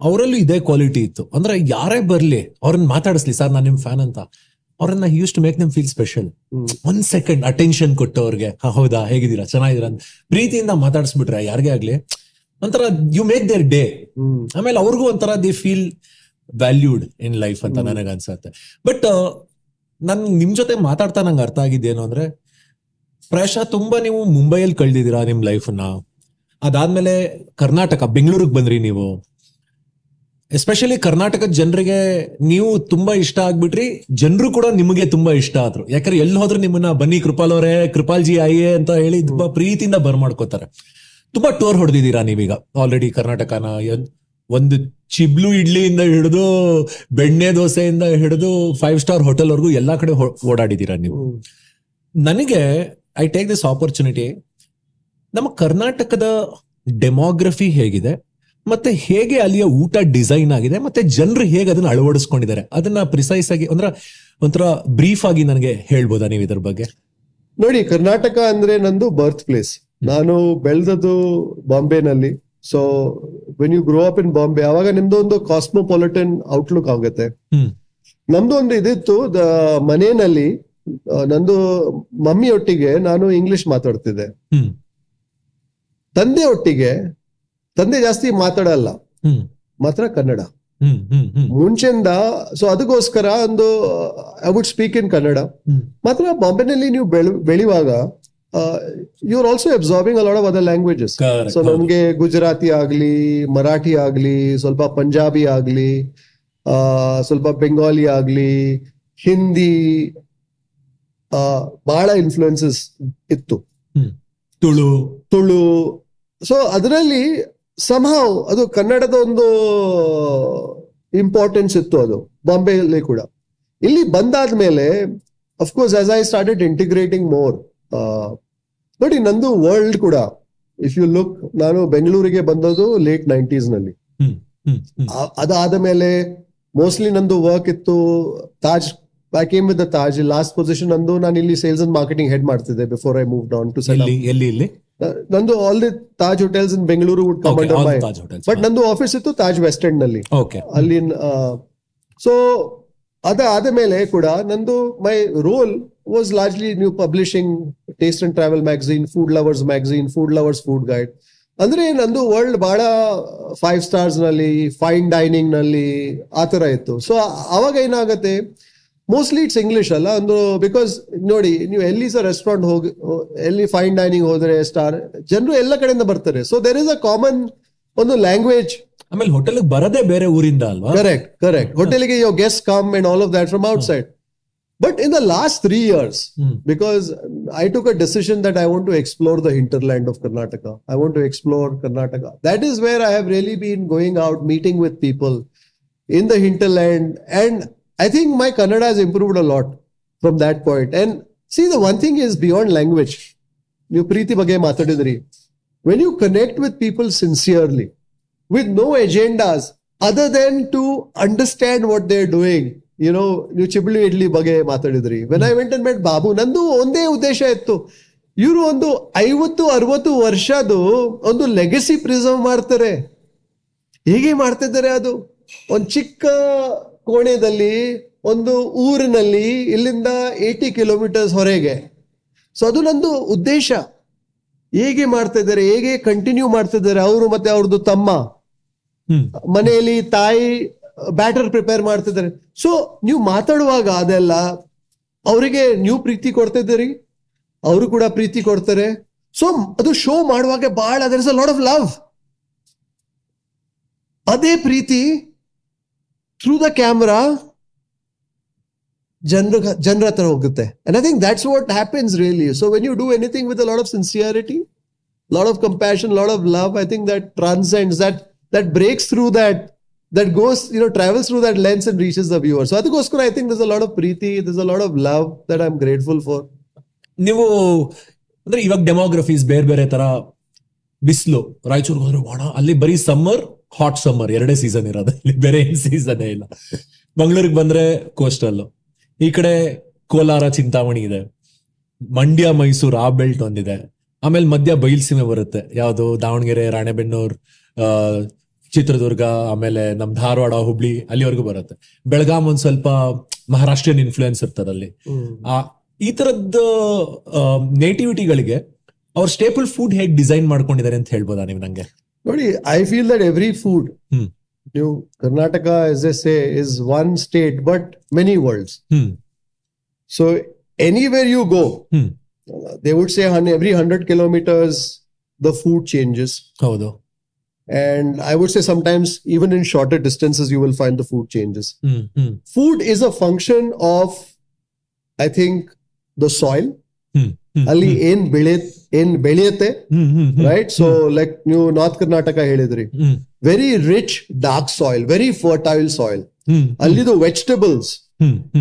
ಅವರಲ್ಲೂ ಇದೇ quality ಇತ್ತು. ಅಂದ್ರೆ ಯಾರೇ ಬರ್ಲಿ ಅವ್ರನ್ನ ಮಾತಾಡಿಸ್ಲಿ ಸರ್ ನಾನು ನಿಮ್ ಫ್ಯಾನ್ ಅಂತ. ಅವ್ರನ್ನ ಯೂಸ್ ಟು ಮೇಕ್ ನಿಮ್ ಫೀಲ್ ಸ್ಪೆಷಲ್ ಒನ್ ಒಂದ್ ಸೆಕೆಂಡ್ ಅಟೆನ್ಷನ್ ಕೊಟ್ಟು ಅವ್ರಿಗೆ "ಹಾ, ಹೌದಾ ಹೇಗಿದ್ದೀರಾ ಚೆನ್ನಾಗಿದ್ದೀರಾ ಅಂತ. ಪ್ರೀತಿಯಿಂದ ಮಾತಾಡಿಸ್ಬಿಟ್ರೆ ಯಾರಿಗೇ ಆಗ್ಲಿ ಒಂಥರ ಯು ಮೇಕ್ ದೇರ್ ಡೇ ಆಮೇಲೆ ಅವ್ರಿಗೂ ಒಂಥರ they feel valued in life ಅಂತ ನನಗೆ ಅನ್ಸತ್ತೆ ಬಟ್ ನನ್ ನಿಮ್ ಜೊತೆ ಮಾತಾಡ್ತಾ ನಂಗೆ ಅರ್ಥ ಆಗಿದ್ದೇನು ಅಂದ್ರೆ ಪ್ರಾಯಶಃ ತುಂಬಾ ನೀವು ಮುಂಬೈಯಲ್ಲಿ ಕಳ್ದಿದ್ದೀರಾ ನಿಮ್ ಲೈಫನ್ನ. ಅದಾದ್ಮೇಲೆ ಕರ್ನಾಟಕ, ಬೆಂಗಳೂರಿಗೆ ಬಂದ್ರಿ ನೀವು. ಎಸ್ಪೆಷಲಿ ಕರ್ನಾಟಕದ ಜನರಿಗೆ ನೀವು ತುಂಬಾ ಇಷ್ಟ ಆಗ್ಬಿಟ್ರಿ, ಜನರು ಕೂಡ ನಿಮಗೆ ತುಂಬಾ ಇಷ್ಟ ಆದ್ರು. ಯಾಕಂದ್ರೆ ಎಲ್ಲಿ ಹೋದ್ರು ನಿಮ್ಮನ್ನ, ಬನ್ನಿ ಕೃಪಾಲ್ ಅವರೇ ಕೃಪಾಲ್ ಜಿ ಆಯೇ ಅಂತ ಹೇಳಿ ತುಂಬಾ ಪ್ರೀತಿಯಿಂದ ಬರ್ಮಾಡ್ಕೋತಾರೆ. ತುಂಬಾ ಟೂರ್ ಹೊಡೆದಿದ್ದೀರಾ ನೀವೀಗ, ಆಲ್ರೆಡಿ ಕರ್ನಾಟಕನ ಒಂದು ಚಿಬ್ಲು ಇಡ್ಲಿಯಿಂದ ಹಿಡಿದು ಬೆಣ್ಣೆ ದೋಸೆಯಿಂದ ಹಿಡಿದು ಫೈವ್ ಸ್ಟಾರ್ ಹೋಟೆಲ್ ವರ್ಗೂ ಎಲ್ಲಾ ಕಡೆ ಓಡಾಡಿದೀರಾ ನೀವು. ನನಗೆ ಐ ಟೇಕ್ ದಿಸ್ ಆಪರ್ಚುನಿಟಿ ನಮ್ಮ ಕರ್ನಾಟಕದ ಡೆಮೋಗ್ರಫಿ ಹೇಗಿದೆ ಮತ್ತೆ ಹೇಗೆ ಅಲ್ಲಿಯ ಊಟ ಡಿಸೈನ್ ಆಗಿದೆ ಮತ್ತೆ ಜನರು ಹೇಗೆ ಅದನ್ನ ಅಳವಡಿಸ್ಕೊಂಡಿದ್ದಾರೆ. ಅದನ್ನ ಪ್ರಿಸೈಸ್ ಆಗಿ ಅಂದ್ರೆ ಒಂಥರ ಬ್ರೀಫ್ ಆಗಿ ನನಗೆ ಹೇಳ್ಬೋದಾ ನೀವು ಇದ್ರ ಬಗ್ಗೆ? ನೋಡಿ ಕರ್ನಾಟಕ ಅಂದ್ರೆ ನಂದು ಬರ್ತ್ ಪ್ಲೇಸ್ ನಾನು ಬೆಳೆದದ್ದು ಬಾಂಬೆನಲ್ಲಿ. So when you grow up in Bombay ಅವಾಗ ನಿಮ್ದು ಒಂದು ಕಾಸ್ಮೋಪಾಲಿಟನ್ ಔಟ್ಲುಕ್ ಆಗುತ್ತೆ. ನಮ್ದು ಒಂದು ಇದಿತ್ತು ದ ಮನೆಯಲ್ಲಿ ನಂದು ಮಮ್ಮಿ ಒಟ್ಟಿಗೆ ನಾನು ಇಂಗ್ಲಿಷ್ ಮಾತಾಡ್ತಿದ್ದೆ. ತಂದೆ ಒಟ್ಟಿಗೆ ತಂದೆ ಜಾಸ್ತಿ ಮಾತಾಡಲ್ಲ. ಮಾತ್ರ ಕನ್ನಡ. ಮುಂಚೆಯಿಂದ ಸೊ ಅದಕ್ಕೋಸ್ಕರ ಒಂದು I would speak in Kannada. ಮಾತ್ರ ಬಾಂಬೆನಲ್ಲಿ ನೀವು ಬೆಳು ಬೆಳೆಯುವಾಗ you are also absorbing a lot of other languages. So ನಮ್ಗೆ ಗುಜರಾತಿ ಆಗ್ಲಿ ಮರಾಠಿ ಆಗ್ಲಿ ಸ್ವಲ್ಪ ಪಂಜಾಬಿ ಆಗ್ಲಿ ಆ, ಸ್ವಲ್ಪ ಬೆಂಗಾಲಿ ಆಗ್ಲಿ ಹಿಂದಿ ಬಹಳ ಇನ್ಫ್ಲುಯೆನ್ಸಸ್ ಇತ್ತು. ತುಳು. ತುಳು. ಸೊ ಅದರಲ್ಲಿ ಸಂಹಾವ್ ಅದು ಕನ್ನಡದ ಒಂದು ಇಂಪಾರ್ಟೆನ್ಸ್ ಇತ್ತು ಅದು. ಬಾಂಬೆಯಲ್ಲಿ ಕೂಡ. ಇಲ್ಲಿ ಬಂದಾದ್ಮೇಲೆ of course as I started integrating more ನೋಡಿ ನಂದು ವರ್ಲ್ಡ್ ಕೂಡ ಇಫ್ ಯು ಲುಕ್ ನಾನು ಬೆಂಗಳೂರಿಗೆ ಬಂದದ್ದು ಲೇಟ್ ನೈಂಟೀಸ್ನಲ್ಲಿ. ಅದಾದ ಮೇಲೆ ಮೋಸ್ಟ್ಲಿ ನಂದು ವರ್ಕ್ ಇತ್ತು Taj I came with Taj last position ನಂದು ನಾನು ಇಲ್ಲಿ ಸೇಲ್ಸ್ ಅಂಡ್ ಮಾರ್ಕೆಟಿಂಗ್ ಹೆಡ್ ಮಾಡ್ತಿದ್ದೆ before I move down to ಎಲ್ಲಿ ನಂದು all the Taj hotels in Bengaluru would come under but ನಂದು ಆಫೀಸ್ ಇತ್ತು ತಾಜ್ ವೆಸ್ಟ್ ಎಂಡ್ನಲ್ಲಿ. ಅಲ್ಲಿ ಸೊ ಅದಾದ ಮೇಲೆ ಕೂಡ ನಂದು ಮೈ ರೋಲ್ ವಾಸ್ ಲಾರ್ಜ್ಲಿ ನೀವು publishing taste and travel magazine food lovers magazine food lovers food guide ಅಂದ್ರೆ ನಂದು ವರ್ಲ್ಡ್ ಬಹಳ ಫೈವ್ ಸ್ಟಾರ್ಸ್ನಲ್ಲಿ ಫೈನ್ ಡೈನಿಂಗ್ನಲ್ಲಿ ಆ ತರ ಇತ್ತು. ಸೊ ಅವಾಗ ಏನಾಗುತ್ತೆ ಮೋಸ್ಟ್ಲಿ ಇಟ್ಸ್ ಇಂಗ್ಲಿಷ್ ಅಲ್ಲ, ಒಂದು ಬಿಕಾಸ್ ನೋಡಿ, ನೀವು ಎಲ್ಲಿ ಸಹ ರೆಸ್ಟೋರೆಂಟ್ ಹೋಗಿ, ಎಲ್ಲಿ ಫೈನ್ ಡೈನಿಂಗ್ ಹೋದ್ರೆ ಸ್ಟಾರ್ ಜನರು ಎಲ್ಲ ಕಡೆಯಿಂದ ಬರ್ತಾರೆ. So there is a common ಒಂದು ಲ್ಯಾಂಗ್ವೇಜ್ ಆಮೇಲೆ ಹೋಟೆಲ್ ಬರದೇ ಬೇರೆ ಊರಿಂದ ಅಲ್ವಾ Correct, correct. Hotel ke your guests come and all of that from outside. But in the last three years, Hmm. because I took a decision that I want to explore the hinterland of Karnataka. I want to explore Karnataka. That is where I have really been going out, meeting with people in the hinterland. And I think my Kannada has improved a lot from that point. And see, the one thing is beyond language. ನೀವು ಪ್ರೀತಿ ಬಗ್ಗೆ ಮಾತಾಡಿದ್ರಿ when you connect with people sincerely with no agendas other than to understand what they're doing. You know, ನೀವು ಚಿಬಳಿ ಇಡ್ಲಿ ಬಗ್ಗೆ ಮಾತಾಡಿದ್ರಿ. When I went and met Babu ನಂದು ಒಂದೇ ಉದ್ದೇಶ ಇತ್ತು. ಇವರು ಒಂದು ಐವತ್ತು ಅರವತ್ತು ವರ್ಷದು ಒಂದು ಲೆಗಸಿ ಪ್ರಿಸರ್ವ್ ಮಾಡ್ತಾರೆ. ಹೇಗೆ ಮಾಡ್ತಿದ್ದಾರೆ ಅದು? ಒಂದು ಚಿಕ್ಕ ಕೋಣೆದಲ್ಲಿ ಒಂದು ಊರಿನಲ್ಲಿ ಇಲ್ಲಿಂದ ಏಯ್ಟಿ ಕಿಲೋಮೀಟರ್ಸ್ ಹೊರಗೆ. ಸೊ ಅದು ನಂದು ಉದ್ದೇಶ. ಹೇಗೆ ಮಾಡ್ತಾ ಇದ್ದಾರೆ ಹೇಗೆ ಕಂಟಿನ್ಯೂ ಮಾಡ್ತಿದ್ದಾರೆ? ಅವರು ಮತ್ತೆ ಅವ್ರದ್ದು ತಮ್ಮ. ಮನೆಯಲ್ಲಿ ತಾಯಿ ಬ್ಯಾಟರ್ ಪ್ರಿಪೇರ್ ಮಾಡ್ತಿದ್ದಾರೆ. ಸೊ ನೀವು ಮಾತಾಡುವಾಗ ಅದೆಲ್ಲ, ಅವರಿಗೆ ನೀವು ಪ್ರೀತಿ ಕೊಡ್ತಿದ್ದೀರಿ, ಅವರು ಕೂಡ ಪ್ರೀತಿ ಕೊಡ್ತಾರೆ. ಸೊ ಅದು ಶೋ ಮಾಡುವಾಗ ಬಹಳ there is a lot of love ಅದೇ ಪ್ರೀತಿ ಥ್ರೂ ದ ಕ್ಯಾಮ್ರಾ ಜನರ ಜನರ ಹತ್ರ ಹೋಗುತ್ತೆ. And I think that's what happens really so when you do anything with a lot of sincerity lot of compassion lot of love I think that transcends, that that breaks through that that goes you know travels through that lens and reaches the viewer. So ಅದಕ್ಕೋಸ್ಕರ I think there's a lot of preeti, there's a lot of love that I'm grateful for. ನೀವು ಅಂದ್ರೆ ಇವಾಗ ಡೆಮೋಗ್ರಫೀಸ್ ಬೇರೆ ಬೇರೆ ತರ. ಬಿಸಿಲು ರಾಯಚೂರ್ಗೆ ಹೋದ್ರೆ ಒಣ ಅಲ್ಲಿ ಬರೀ ಸಮ್ಮರ್ ಹಾಟ್ ಸಮ್ಮರ್ ಎರಡೇ ಸೀಸನ್ ಇರೋದು. ಇಲ್ಲಿ ಬೇರೆ ಏನ್ ಸೀಸನ್ ಇಲ್ಲ. ಮಂಗಳೂರಿಗೆ ಬಂದ್ರೆ ಕೋಸ್ಟಲ್ ಈ ಕಡೆ ಕೋಲಾರ ಚಿಂತಾಮಣಿ ಇದೆ. ಮಂಡ್ಯ ಮೈಸೂರು ಆ ಬೆಲ್ಟ್ ಒಂದಿದೆ. ಆಮೇಲೆ ಮಧ್ಯ ಬಯಲ್ಸೀಮೆ ಬರುತ್ತೆ. ಯಾವುದು ದಾವಣಗೆರೆ ರಾಣೆಬೆನ್ನೂರ್ ಚಿತ್ರದುರ್ಗ ಆಮೇಲೆ ನಮ್ ಧಾರವಾಡ ಹುಬ್ಳಿ ಅಲ್ಲಿವರೆಗೂ ಬರುತ್ತೆ. ಬೆಳಗಾಂ ಒಂದ್ ಸ್ವಲ್ಪ ಮಹಾರಾಷ್ಟ್ರೀಯನ್ ಇನ್ಫ್ಲೂಯೆನ್ಸ್ ಇರ್ತದೆ ಅಲ್ಲಿ. ಆ ಈ ತರದ್ ನೇಟಿವಿಟಿಗಳಿಗೆ ಅವ್ರ ಸ್ಟೇಪಲ್ ಫುಡ್ ಹೇಗೆ ಡಿಸೈನ್ ಮಾಡ್ಕೊಂಡಿದ್ದಾರೆ ಅಂತ ಹೇಳ್ಬೋದಾ ನೀವು ನಂಗೆ? ನೋಡಿ I feel that every food. ನೀವು Karnataka as I say is one state but many worlds so anywhere you go they would say every hundred kilometers the food changes ಹೌದು. And I would say sometimes even in shorter distances you will find the food changes. Hmm Food is a function of, I think, the soil. Hmm hmm ಅಲ್ಲಿ ಏನ್ ಬೆಳೆ ಏನ್ ಬೆಳೆಯುತ್ತೆ right so like ನೀವು north Karnataka ಹೇಳಿದ್ರಿ. Very rich dark soil very fertile soil ಅಲ್ಲಿದು vegetables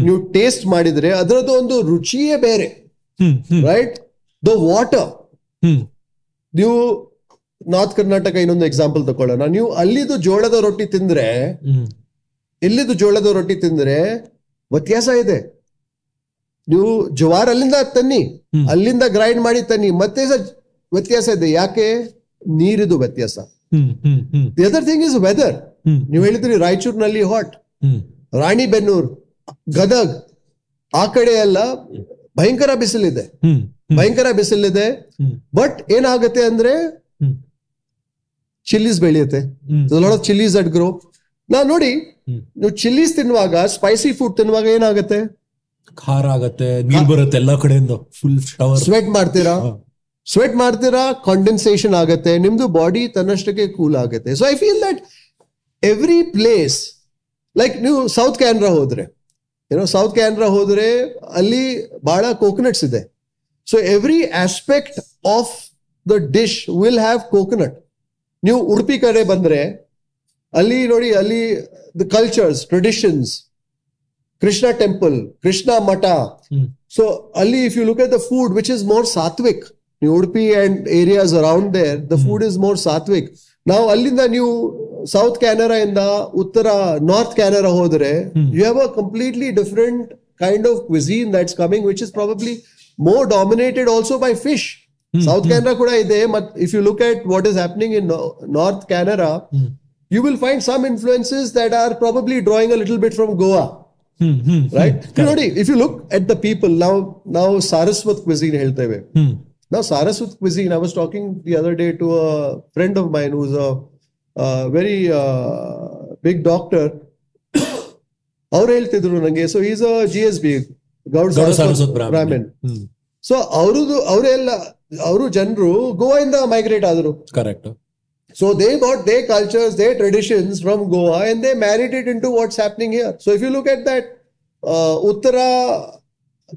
ನೀವು taste ಮಾಡಿದ್ರೆ ಅದರದ್ದು ಒಂದು ರುಚಿಯೇ ಬೇರೆ. ರೈಟ್ ದ ವಾಟರ್ ನೀವು ನಾರ್ತ್ ಕರ್ನಾಟಕ ಇನ್ನೊಂದು ಎಕ್ಸಾಂಪಲ್ ತಗೊಳ್ಳೋಣ ನೀವು ಅಲ್ಲಿದು ಜೋಳದ ರೊಟ್ಟಿ ತಿಂದ್ರೆ ಇಲ್ಲಿದು ಜೋಳದ ರೊಟ್ಟಿ ತಿಂದ್ರೆ ವ್ಯತ್ಯಾಸ ಇದೆ. ನೀವು ಜವಾರ್ ಅಲ್ಲಿಂದ ತನ್ನಿ ಅಲ್ಲಿಂದ ಗ್ರೈಂಡ್ ಮಾಡಿ ತನ್ನಿ ಮತ್ತೆ ವ್ಯತ್ಯಾಸ ಇದೆ. ಯಾಕೆ? ನೀರಿದು ವ್ಯತ್ಯಾಸ. The other thing is weather ನೀವು ಹೇಳಿದ್ರಿ ರಾಯಚೂರಿನಲ್ಲಿ ಹಾಟ್ ರಾಣಿ ಬೆನ್ನೂರ್ ಗದಗ್ ಆ ಕಡೆ ಎಲ್ಲ ಭಯಂಕರ ಬಿಸಿಲಿದೆ. ಭಯಂಕರ ಬಿಸಿಲಿದೆ. ಬಟ್ ಏನಾಗುತ್ತೆ ಅಂದ್ರೆ ಚಿಲ್ಲೀಸ್ ಬೆಳೆಯುತ್ತೆ. ಚಿಲ್ಲಿಸ್ ಅಟ್ ಗ್ರೋ ನಾ ನೋಡಿ. ನೀವು ಚಿಲ್ಲೀಸ್ ತಿನ್ನುವಾಗ ಸ್ಪೈಸಿ ಫುಡ್ ತಿನ್ನುವಾಗ ಏನಾಗುತ್ತೆ? ಖಾರ ಆಗತ್ತೆ ನೀರ್ ಬರುತ್ತೆ ಎಲ್ಲಾ ಕಡೆಯಿಂದ ಫುಲ್ ಸ್ವೆಟ್ ಮಾಡ್ತೀರಾ? ಸ್ವೆಟ್ ಮಾಡ್ತೀರಾ? ಕಾಂಡೆನ್ಸೇಷನ್ ಆಗುತ್ತೆ ನಿಮ್ದು ಬಾಡಿ ತನ್ನಷ್ಟಕ್ಕೆ ಕೂಲ್ ಆಗುತ್ತೆ. So I feel that every place like ನೀವು ಸೌತ್ ಕ್ಯಾನ್ರಾ ಹೋದ್ರೆ ಏನೋ ಸೌತ್ ಕ್ಯಾನ್ರಾ ಹೋದ್ರೆ ಅಲ್ಲಿ ಬಹಳ ಕೋಕೋನಟ್ಸ್ ಇದೆ. So every aspect of the dish will have coconut ನೀವು ಉಡುಪಿ ಕಡೆ ಬಂದ್ರೆ ಅಲ್ಲಿ ನೋಡಿ ಅಲ್ಲಿ the cultures traditions Krishna temple Krishna Mutt. So ಅಲ್ಲಿ if you look at the food which is more sattvic ನೀವು Udupi and areas around around there, food is more sattvic. ನಾವು Now, ಅಲ್ಲಿಂದ ನೀವು ಸೌತ್ ಕ್ಯಾನರಾ ಇಂದ ಉತ್ತರ ನಾರ್ತ್ ಕ್ಯಾನರಾ ಹೋದ್ರೆ you have a completely different kind of cuisine that's coming which is probably more dominated also by fish south Canara ಕೂಡ ಇದೆ ಮತ್ if you look at what is happening in no- North canara you will find some influences that are probably drawing a little bit from Goa. Hmm hmm right ನೋಡಿ if you look at the people now now saraswat cuisine ಹೇಳ್ತೇವೆ ಹ್ಮ್ now saraswat cuisine i was talking the other day to a friend of mine who's a, a very uh, big doctor ಅವ್ರು ಹೇಳ್ತಿದ್ರು ನಂಗೆ so is a G S B Gaud Saraswat Saraswat Brahmin so ಅವ್ರದ್ದು ಅವರೆಲ್ಲ ಅವರು ಜನರು ಗೋವಾಯಿಂದ migrate ಆದರು. Correct so they got they cultures they traditions from Goa and they married it in what's happening here. So if you look at that Uttara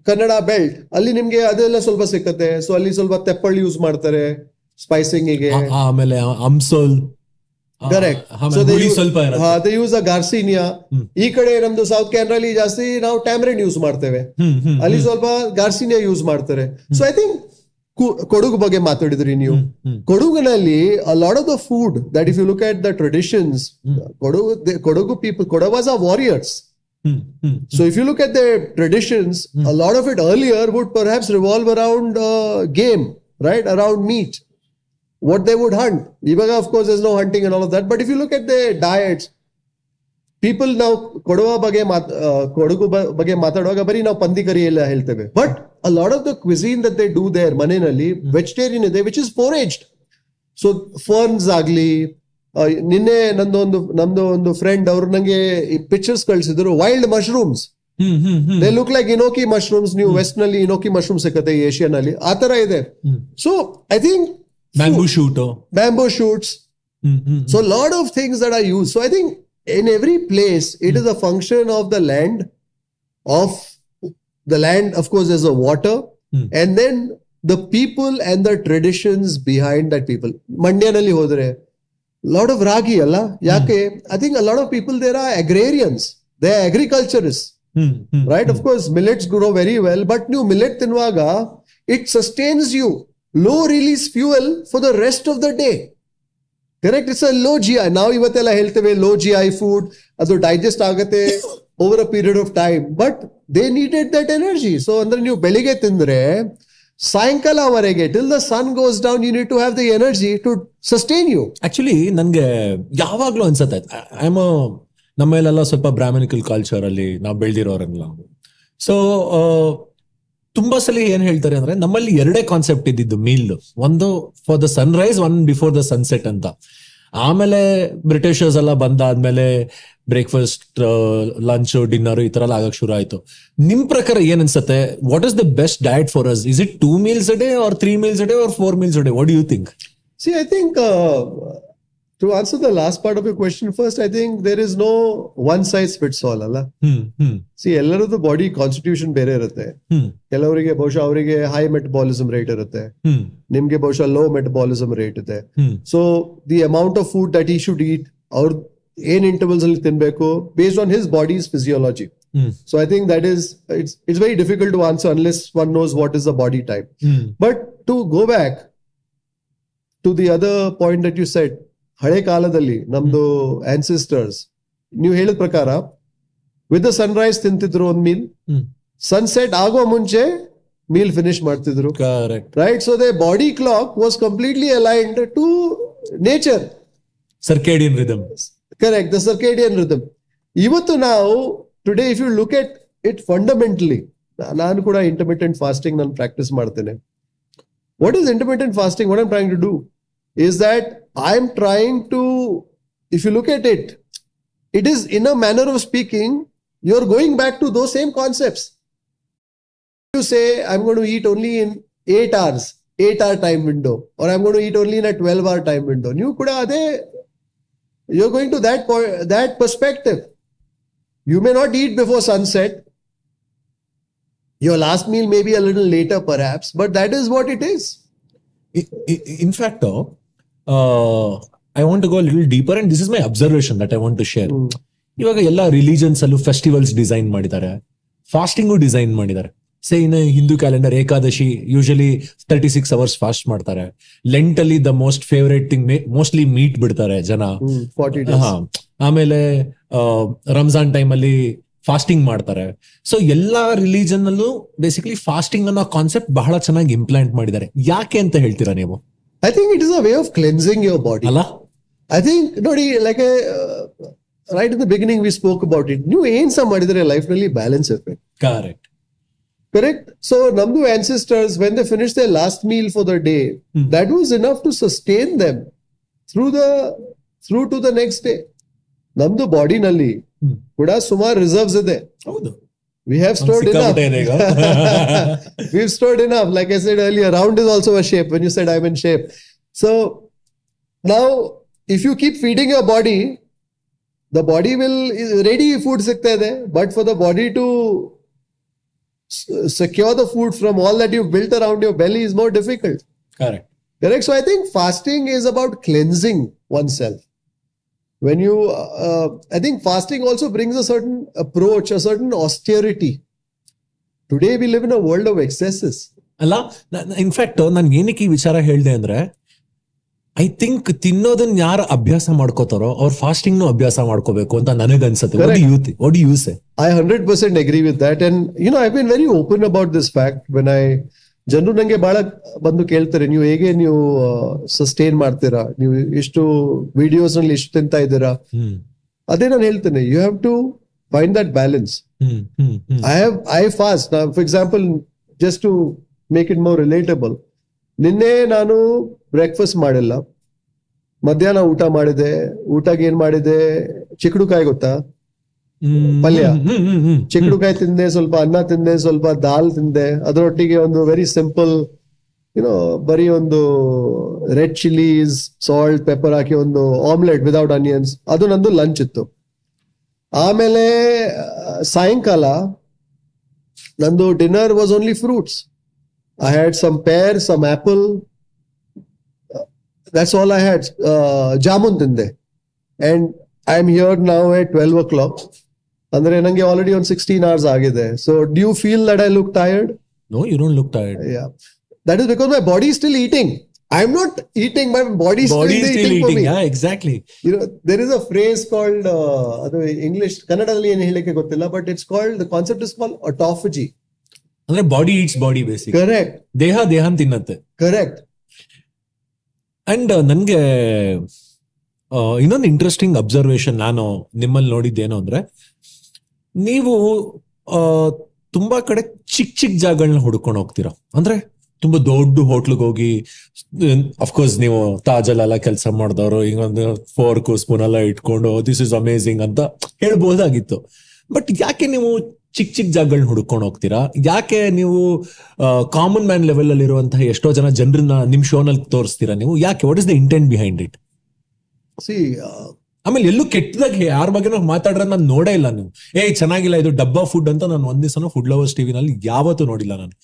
Kannada belt ಅಲ್ಲಿ ನಿಮ್ಗೆ ಅದೆಲ್ಲ ಸ್ವಲ್ಪ ಸಿಕ್ಕತ್ತೆ. ಸೊ ಅಲ್ಲಿ ಸ್ವಲ್ಪ ತೆಪ್ಪಳ್ ಯೂಸ್ ಮಾಡ್ತಾರೆ ಸ್ಪೈಸಿಂಗ್ಗೆ. ಆಮೇಲೆ ಅಂಸೋಲ್ ಕರೆಕ್ಟ್ ಸ್ವಲ್ಪ ದೇ ಯೂಸ್ ಅ ಗಾರ್ಸಿನಿಯಾ ಈ ಕಡೆ ನಮ್ದು ಸೌತ್ ಕ್ಯಾನ್ರಲ್ಲಿ ಜಾಸ್ತಿ ನಾವು ಟ್ಯಾಮ್ರೆಂಡ್ ಯೂಸ್ ಮಾಡ್ತೇವೆ. ಅಲ್ಲಿ ಸ್ವಲ್ಪ ಗಾರ್ಸಿನಿಯಾ ಯೂಸ್ ಮಾಡ್ತಾರೆ. ಸೊ ಐ ಥಿಂಕ್ ಕೊಡಗು ಬಗ್ಗೆ ಮಾತಾಡಿದ್ರಿ ನೀವು. ಕೊಡಗುನಲ್ಲಿ a lot of the food that if you look at the traditions Kodagu Kodagu people Kodavas are warriors you look at their traditions, a lot of it earlier would perhaps revolve around uh, game, right? Around meat, what they would hunt. Ivaga, of course, there's no hunting and all of that. But if you look at their diets, people now Kodava bage ಮಾತ್ bage ಬ- bari now pandi kari ಎಲ್ಲ ಹೇಳ್ತೇವೆ but a lot of the cuisine that they do there ಮನೆಯಲ್ಲಿ vegetarian ಇದೆ which is foraged so ferns ಆಗ್ಲಿ ನಿನ್ನೆ ನಂದು ಒಂದು ನಮ್ದು ಒಂದು ಫ್ರೆಂಡ್ ಅವ್ರು ನಂಗೆ pictures ಕಳ್ಸಿದ್ರು wild mushrooms they look like enoki mushrooms ನೀವು ವೆಸ್ಟ್ನಲ್ಲಿ ಇನೋಕಿ ಮಶ್ರೂಮ್ ಸಿಕ್ಕತ್ತೆ ಏಷ್ಯನ್ ಅಲ್ಲಿ ಆ ತರ ಇದೆ. So I think bamboo shoot bamboo shoots so lot of things that are use so I think in every place it is a function of the land of the land of course is a water Hmm. And then the people and the traditions behind that people ಮಂಡ್ಯನಲ್ಲಿ ಹೋದ್ರೆ lot of ragi ಅಲ್ಲ ಯಾಕೆ I think lot of people there are agrarians they agriculturist hmm hmm right? of course millets grow very well but ನೀವು millet ತಿನ್ನುವಾಗ it sustains you. Low release fuel for the rest of the day. Correct? It's a low gi ನಾವು ಇವತ್ತೆಲ್ಲ ಹೇಳ್ತೇವೆ low gi food ಅದು digest ಆಗುತ್ತೆ. Over a period of time but they needed that energy so ಅಂದ್ರೆ ನೀವು ಬೆಳಿಗ್ಗೆ ತಿಂದ್ರೆ ಸಾಯಂಕಾಲವರೆಗೆ till the sun goes down you need to have the energy to sustain you actually ನನಗೆ ಯಾವಾಗ್ಲೂ ಅನ್ಸತ್ತೆ. ಐ ಆಮ್ ನಮ್ಮಲ್ಲೆಲ್ಲ ಸ್ವಲ್ಪ ಬ್ರಾಹ್ಮಣಿಕಲ್ ಕಲ್ಚರ್ ಅಲ್ಲಿ ನಾವು ಬೆಳೆದಿರೋರೆಲ್ಲ. ಸೊ ತುಂಬಾ ಸಲ ಏನ್ ಹೇಳ್ತಾರೆ ಅಂದ್ರೆ, ನಮ್ಮಲ್ಲಿ ಎರಡೇ ಕಾನ್ಸೆಪ್ಟ್ ಇದ್ದಿದ್ದು ಮೀಲ್ ಒಂದು for the sunrise one before the sunset ಅಂತ. ಆಮೇಲೆ ಬ್ರಿಟಿಷರ್ಸ್ ಎಲ್ಲ ಬಂದಾದ್ಮೇಲೆ ಬ್ರೇಕ್ಫಾಸ್ಟ್ ಲಂಚ್ ಡಿನ್ನರ್ ಈ ತರ ಎಲ್ಲ ಆಗಕ್ ಶುರು ಆಯ್ತು. ನಿಮ್ ಪ್ರಕಾರ ಏನ್ ಅನ್ಸುತ್ತೆ? What is the best diet for us is it two meals a day or three meals a day or four meals a day what you think See, I uh, to answer the last part of your question first, I think there is no one size fits all. ಅಲ್ಲ hmm hmm see ಎಲ್ಲರದ್ದು body constitution ಬೇರೆ ಇರುತ್ತೆ. ಹ್ಮ್ ಕೆಲವರಿಗೆ ಬಹುಶಃ ಅವರಿಗೆ high metabolism rate ಇರುತ್ತೆ. ಹ್ಮ್ ನಿಮ್ಗೆ ಬಹುಶಃ ಲೋ ಮೆಟಬಾಲಿಸಮ್ ರೇಟ್ ಇದೆ. ಹ್ಮ್ so the amount of food that he should eat ಅವ್ರ ಏನ್ ಇಂಟರ್ವಲ್ಸ್ ಅಲ್ಲಿ ತಿನ್ಬೇಕು based on his body's physiology hmm so I think that is it's it's very difficult to answer unless one knows what is the body type hmm but to go back to the other point that you set ಹಳೆ ಕಾಲದಲ್ಲಿ ನಮ್ದು ancestors ನೀವು ಹೇಳಿದ ಪ್ರಕಾರ with sunrise ತಿಂತಿದ್ರು ಒಂದ್ meal sunset ಆಗೋ ಮುಂಚೆ ಮೀಲ್ ಫಿನಿಶ್ ಮಾಡ್ತಿದ್ರು. Correct right so they body clock was completely aligned to nature circadian rhythm correct the circadian rhythm ಇವತ್ತು ನಾವು today if you look at it fundamentally ನಾನು ಕೂಡ intermittent fasting ನಾನು ಪ್ರಾಕ್ಟೀಸ್ ಮಾಡ್ತೇನೆ. What is intermittent fasting what I'm trying to do is that I'm trying to, if you look at it, it is in a manner of speaking, you're going back to those same concepts. You say, I'm going to eat only in eight hours, eight hour time window, or I'm going to eat only in a 12 hour time window. You could. You're going to that point, that perspective. You may not eat before sunset. Your last meal may be a little later, perhaps, but that is what it is. in fact uh, i want to go a little deeper and this is my observation that i want to share. ಇವಾಗ ಎಲ್ಲ religions ಅಲ್ಲೂ festivals design ಮಾಡಿದ್ದಾರೆ. Fasting design ಮಾಡಿದ್ದಾರೆ. Say in Hindu calendar Ekadashi usually thirty six hours fast ಮಾಡ್ತಾರೆ. Lent ಅಲ್ಲಿ the most favourite thing mostly meat ಬಿಡ್ತಾರೆ ಜನ. Hmm, 40 ಆಮೇಲೆ ರಂಜಾನ್ ಟೈಮ್ ಅಲ್ಲಿ ಫಾಸ್ಟಿಂಗ್ ಮಾಡ್ತಾರೆ. ಸೊ ಎಲ್ಲಾ ರಿಲಿಜನ್ ಅಲ್ಲೂ ಬೇಸಿಕಲಿ ಫಾಸ್ಟಿಂಗ್ ಅನ್ನೋ ಕಾನ್ಸೆಪ್ಟ್ ಬಹಳ ಚೆನ್ನಾಗಿ ಇಂಪ್ಲಾಂಟ್ ಮಾಡಿದ್ದಾರೆ. ಯಾಕೆ ಅಂತ ಹೇಳ್ತೀರಾ ನೀವು? I think it is a way of cleansing your body. ಅಲ್ಲ I think ನೋಡಿ like right in the beginning we spoke about it ನೀವು ಏನ್ ಸಹ ಮಾಡಿದ್ರೆ ಲೈಫ್ನಲ್ಲಿ ಬ್ಯಾಲೆನ್ಸ್ ಇರ್ಬೇಕು ಕರೆಕ್ಟ್ ಕರೆಕ್ಟ್ ಸೊ ನಮ್ದು ancestors when the finish the last meal for the day that was enough to sustain them through the through to the next day ನಮ್ದು ಬಾಡಿನಲ್ಲಿ ಕೂಡ ಸುಮಾರು ರಿಸರ್ವ್ಸ್ ಇದೆ ಹೌದು. We have stored enough. [LAUGHS] We've stored enough. Like I said earlier, round is also a shape when you said I'm in shape. So now, if you keep feeding your body, the body will ready food but for the body to secure the food from all that you've built around your belly is more difficult. Correct. Correct. So I think fasting is about cleansing oneself. When you, uh, I think fasting also brings a certain approach, a certain austerity. Today we live in a world of excesses. ಅಲ್ಲ in fact ನಾನು ಏನಕ್ಕೆ ಈ ವಿಚಾರ ಹೇಳ್ದೆ ಅಂದ್ರೆ I think ತಿನ್ನೋದನ್ನ ಯಾರು ಅಭ್ಯಾಸ ಮಾಡ್ಕೋತಾರೋ ಅವ್ರ ಫಾಸ್ಟಿಂಗ್ ನು ಅಭ್ಯಾಸ ಮಾಡ್ಕೋಬೇಕು ಅಂತ ನನಗನ್ಸುತ್ತೆ What ಯೂತ್ ಒಡಿ use I 100% agree with that. And, you know, I've been very open about this fact when I, ಜನರು ನಂಗೆ ಬಹಳ ಬಂದು ಕೇಳ್ತಾರೆ ನೀವು ಹೇಗೆ ನೀವು ಸಸ್ಟೈನ್ ಮಾಡ್ತೀರಾ? ನೀವು ಇಷ್ಟು ವಿಡಿಯೋಸ್ನಲ್ಲಿ ಇಷ್ಟು ತಿಂತ ಇದ್ದೀರಾ? ಅದೇ ನಾನು ಹೇಳ್ತೇನೆ you have to find that balance I have I fast ನಾ for example just make in more relatable ನಿನ್ನೆ ನಾನು ಬ್ರೇಕ್ಫಾಸ್ಟ್ ಮಾಡಿಲ್ಲ. ಮಧ್ಯಾಹ್ನ ಊಟ ಮಾಡಿದೆ ಊಟಕ್ಕೆ ಏನ್ ಮಾಡಿದೆ? ಚಿಕ್ಕಡುಕಾಯಿ ಗೊತ್ತಾ? ಪಲ್ಯ. ಚಿಕ್ಕಡುಕಾಯಿ ತಿಂದೆ ಸ್ವಲ್ಪ ಅನ್ನ ತಿಂದೆ ಸ್ವಲ್ಪ ದಾಲ್ ತಿಂದೆ. ಅದರೊಟ್ಟಿಗೆ ಒಂದು ವೆರಿ ಸಿಂಪಲ್ ಯುನೋ ಬರೀ ಒಂದು ರೆಡ್ ಚಿಲ್ಲೀಸ್ ಸಾಲ್ಟ್ ಪೆಪ್ಪರ್ ಹಾಕಿ ಒಂದು ಆಮ್ಲೆಟ್ ವಿದೌಟ್ ಅನಿಯನ್ಸ್ ಅದು ನಂದು ಲಂಚ್ ಇತ್ತು. ಆಮೇಲೆ ಸಾಯಂಕಾಲ ನಂದು dinner was only fruits I had some pear some apple that's all I had jamun ತಿಂದೆ. ಅಂಡ್ ಐ ಆಮ್ ಹಿಯರ್ ನಾವು ಎಟ್ ಟ್ವೆಲ್ವ್ ಓ ಕ್ಲಾಕ್ ಅಂದ್ರೆ ನಂಗೆ ಆಲ್ರೆಡಿ ಒಂದು ಸಿಕ್ಸ್ಟೀನ್ ಅವರ್ಸ್ ಆಗಿದೆ. So do feel that I look tired no you don't look tired yeah that is because my body still eating I I'm not eating my body exactly is a phrase called, uh, ಅದು English ಕನ್ನಡದಲ್ಲಿ ಏನು ಹೇಳಕ್ಕೆ ಗೊತ್ತಿಲ್ಲ but it's called the concept is called autophagy ಅಂದ್ರೆ body eats body basic correct ದೇಹ ದೇಹ ತಿನ್ನತ್ತೆ. Correct and ನನ್ಗೆ ಆ, ಇನ್ನೊಂದು ಇಂಟ್ರೆಸ್ಟಿಂಗ್ ಅಬ್ಸರ್ವೇಶನ್ ನಾನು ನಿಮ್ಮಲ್ಲಿ ನೋಡಿದ್ದೇನು ಅಂದ್ರೆ ನೀವು ತುಂಬಾ ಕಡೆ ಚಿಕ್ಕ ಚಿಕ್ಕ ಜಾಗಗಳನ್ನ ಹುಡ್ಕೊಂಡು ಹೋಗ್ತೀರಾ? ಅಂದ್ರೆ ತುಂಬಾ ದೊಡ್ಡ ಹೋಟ್ಲಿಗೆ ಹೋಗಿ ಅಫ್ಕೋರ್ಸ್ ನೀವು ತಾಜಲ್ಲೆಲ್ಲ ಕೆಲಸ ಮಾಡಿದವರು, ಹಿಂಗೊಂದು ಫೋರ್ಕ್ ಸ್ಪೂನ್ ಎಲ್ಲ ಇಟ್ಕೊಂಡು ದಿಸ್ ಇಸ್ ಅಮೇಝಿಂಗ್ ಅಂತ ಹೇಳ್ಬೋದಾಗಿತ್ತು. ಬಟ್ ಯಾಕೆ ನೀವು ಚಿಕ್ಕ ಚಿಕ್ಕ ಜಾಗಗಳನ್ನ ಹುಡ್ಕೊಂಡು ಹೋಗ್ತೀರಾ? ಯಾಕೆ ನೀವು ಕಾಮನ್ ಮ್ಯಾನ್ ಲೆವೆಲ್ ಅಲ್ಲಿ ಇರುವಂತಹ ಎಷ್ಟೋ ಜನ ಜನರನ್ನ ನಿಮ್ ಶೋನಲ್ಲಿ ತೋರಿಸ್ತೀರಾ ನೀವು? ಯಾಕೆ? What is the intent behind it see ಆಮೇಲೆ ಎಲ್ಲೂ ಕೆಟ್ಟದಾಗ ಯಾರ ಬಗ್ಗೆ ಮಾತಾಡ್ರೆ ನಾನು ನೋಡೇ ಇಲ್ಲ ನೀವು ಏ ಚೆನ್ನಾಗಿಲ್ಲ ಇದು ಡಬ್ಬಾ ಫುಡ್ ಅಂತ ನಾನು ಒಂದ್ ಫುಡ್ ಲವರ್ಸ್ ಟಿವಿ ನಲ್ಲಿ ಯಾವತ್ತೂ ನೋಡಿಲ್ಲ ನಾನು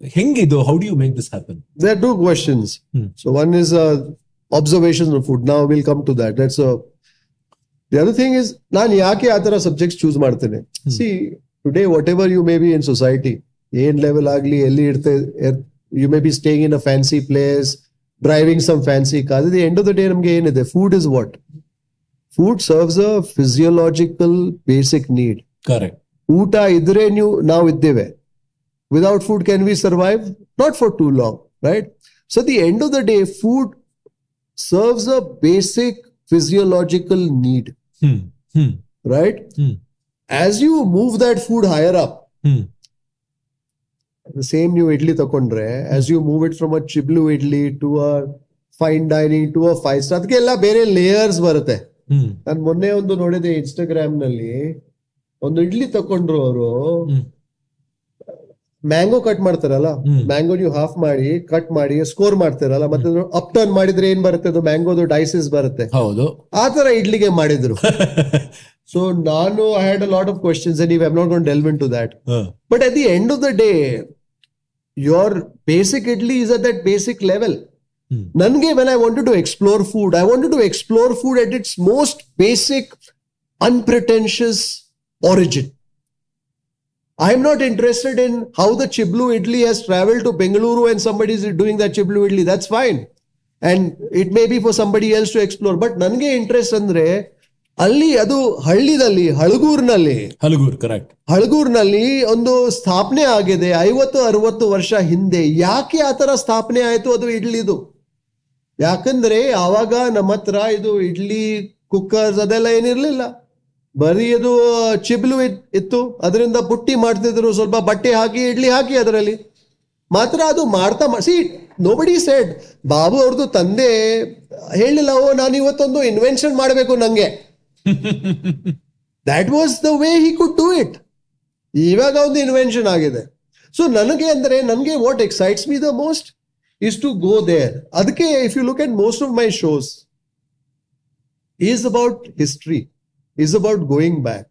ಹೆಂಗಿದು how do you make this happen there two questions questions. One So one is will come of food. Now we'll come to that. That's. The other thing is, ನಾನು ಯಾಕೆ ಆ ತರ subject choose ಮಾಡ್ತೇನೆ see today whatever you may be in society ಏನ್ level ಆಗ್ಲಿ ಎಲ್ಲಿ ಇರ್ತೆ you may be staying in a fancy place driving some fancy car the end of the day ನಮ್ಗೆ ಏನಿದೆ food is what food serves a physiological basic need correct ಊಟ ಇದ್ರೆ ನೀವು ನಾವು ಇದ್ದೇವೆ without food can we survive not for too long right so the end of the day food serves a basic physiological need hmm hmm right hmm as you move that food higher up hmm same ನೀವು ಇಡ್ಲಿ ತಕೊಂಡ್ರೆ as you move it from a ಚಿಬ್ಲು idli to a fine dining to a five star ಅದಕ್ಕೆಲ್ಲ ಬೇರೆ layers ಬರುತ್ತೆ ಹ್ಮ್ ನಾನು ಮೊನ್ನೆ ಒಂದು ನೋಡಿದೆ ಇನ್ಸ್ಟಾಗ್ರಾಮ್ನಲ್ಲಿ ಒಂದು ಇಡ್ಲಿ ತಕೊಂಡ್ರು ಅವರು. ಮ್ಯಾಂಗೋ ಕಟ್ ಮಾಡ್ತಾರಲ್ಲ? ಮ್ಯಾಂಗೋ ನೀವು ಹಾಫ್ ಮಾಡಿ ಕಟ್ ಮಾಡಿ ಸ್ಕೋರ್ ಮಾಡ್ತಾರಲ್ಲ? ಮತ್ತೆ ಅಪ್ ಟರ್ನ್ ಮಾಡಿದ್ರೆ ಏನ್ ಬರುತ್ತೆ ಅದು? ಮ್ಯಾಂಗೋದು ಡೈಸಿಸ್ ಬರುತ್ತೆ. ಹೌದು. ಆ ತರ ಇಡ್ಲಿಗೆ ಮಾಡಿದ್ರು. [LAUGHS] ಸೊ ನಾನು I had a lot of questions and I not gone delving into that but at the end of the day your basic idli is at that basic level. ನನಗೆ when I wanted to explore food I wanted to explore food at its most basic unpretentious origin I am not interested in how the Chiblu idli has traveled to Bengaluru and somebody is doing that Chiblu idli. That's fine. And it may be for somebody else to explore. But ನನಗೆ interest ಅಂದ್ರೆ ಅಲ್ಲಿ ಅದು ಹಳ್ಳಿದಲ್ಲಿ ಹಳಗೂರ್ನಲ್ಲಿ ಹಳಗೂರ್ correct ಹಳಗೂರ್ನಲ್ಲಿ ಒಂದು ಸ್ಥಾಪನೆ ಆಗಿದೆ ಐವತ್ತು ಅರವತ್ತು ವರ್ಷ ಹಿಂದೆ ಯಾಕೆ ಆ ತರ ಸ್ಥಾಪನೆ ಆಯ್ತು ಅದು ಇಡ್ಲಿದು ಯಾಕಂದ್ರೆ ಆವಾಗ ನಮ್ಮ ಹತ್ರ ಇದು ಇಡ್ಲಿ ಕುಕ್ಕರ್ಸ್ ಅದೆಲ್ಲ ಏನಿರ್ಲಿಲ್ಲ. ಬರೀ ಅದು ಚಿಬ್ಲು ಇತ್- ಇತ್ತು. ಅದರಿಂದ ಬುಟ್ಟಿ ಮಾಡ್ತಿದ್ರು. ಸ್ವಲ್ಪ ಬಟ್ಟೆ ಹಾಕಿ, ಇಡ್ಲಿ ಹಾಕಿ ಅದರಲ್ಲಿ. ಮಾತ್ರ ಅದು ಮಾಡ್ತಾ ಸಿ ನೋಬಡಿ ಸೆಡ್ ಬಾಬು ಅವ್ರದ್ದು ತಂದೆ ಹೇಳಿಲ್ಲ, ಓ, ನಾನು ಇವತ್ತೊಂದು ಇನ್ವೆನ್ಷನ್ ಮಾಡಬೇಕು ನಂಗೆ. That was the way he could do it ಇವಾಗ ಒಂದು ಇನ್ವೆನ್ಷನ್ ಆಗಿದೆ. ಸೊ ನನಗೆ ಅಂದ್ರೆ, ನನಗೆ what excites me the most is to go there ಅದಕ್ಕೆ if you look at most of my shows is about history, is about going back.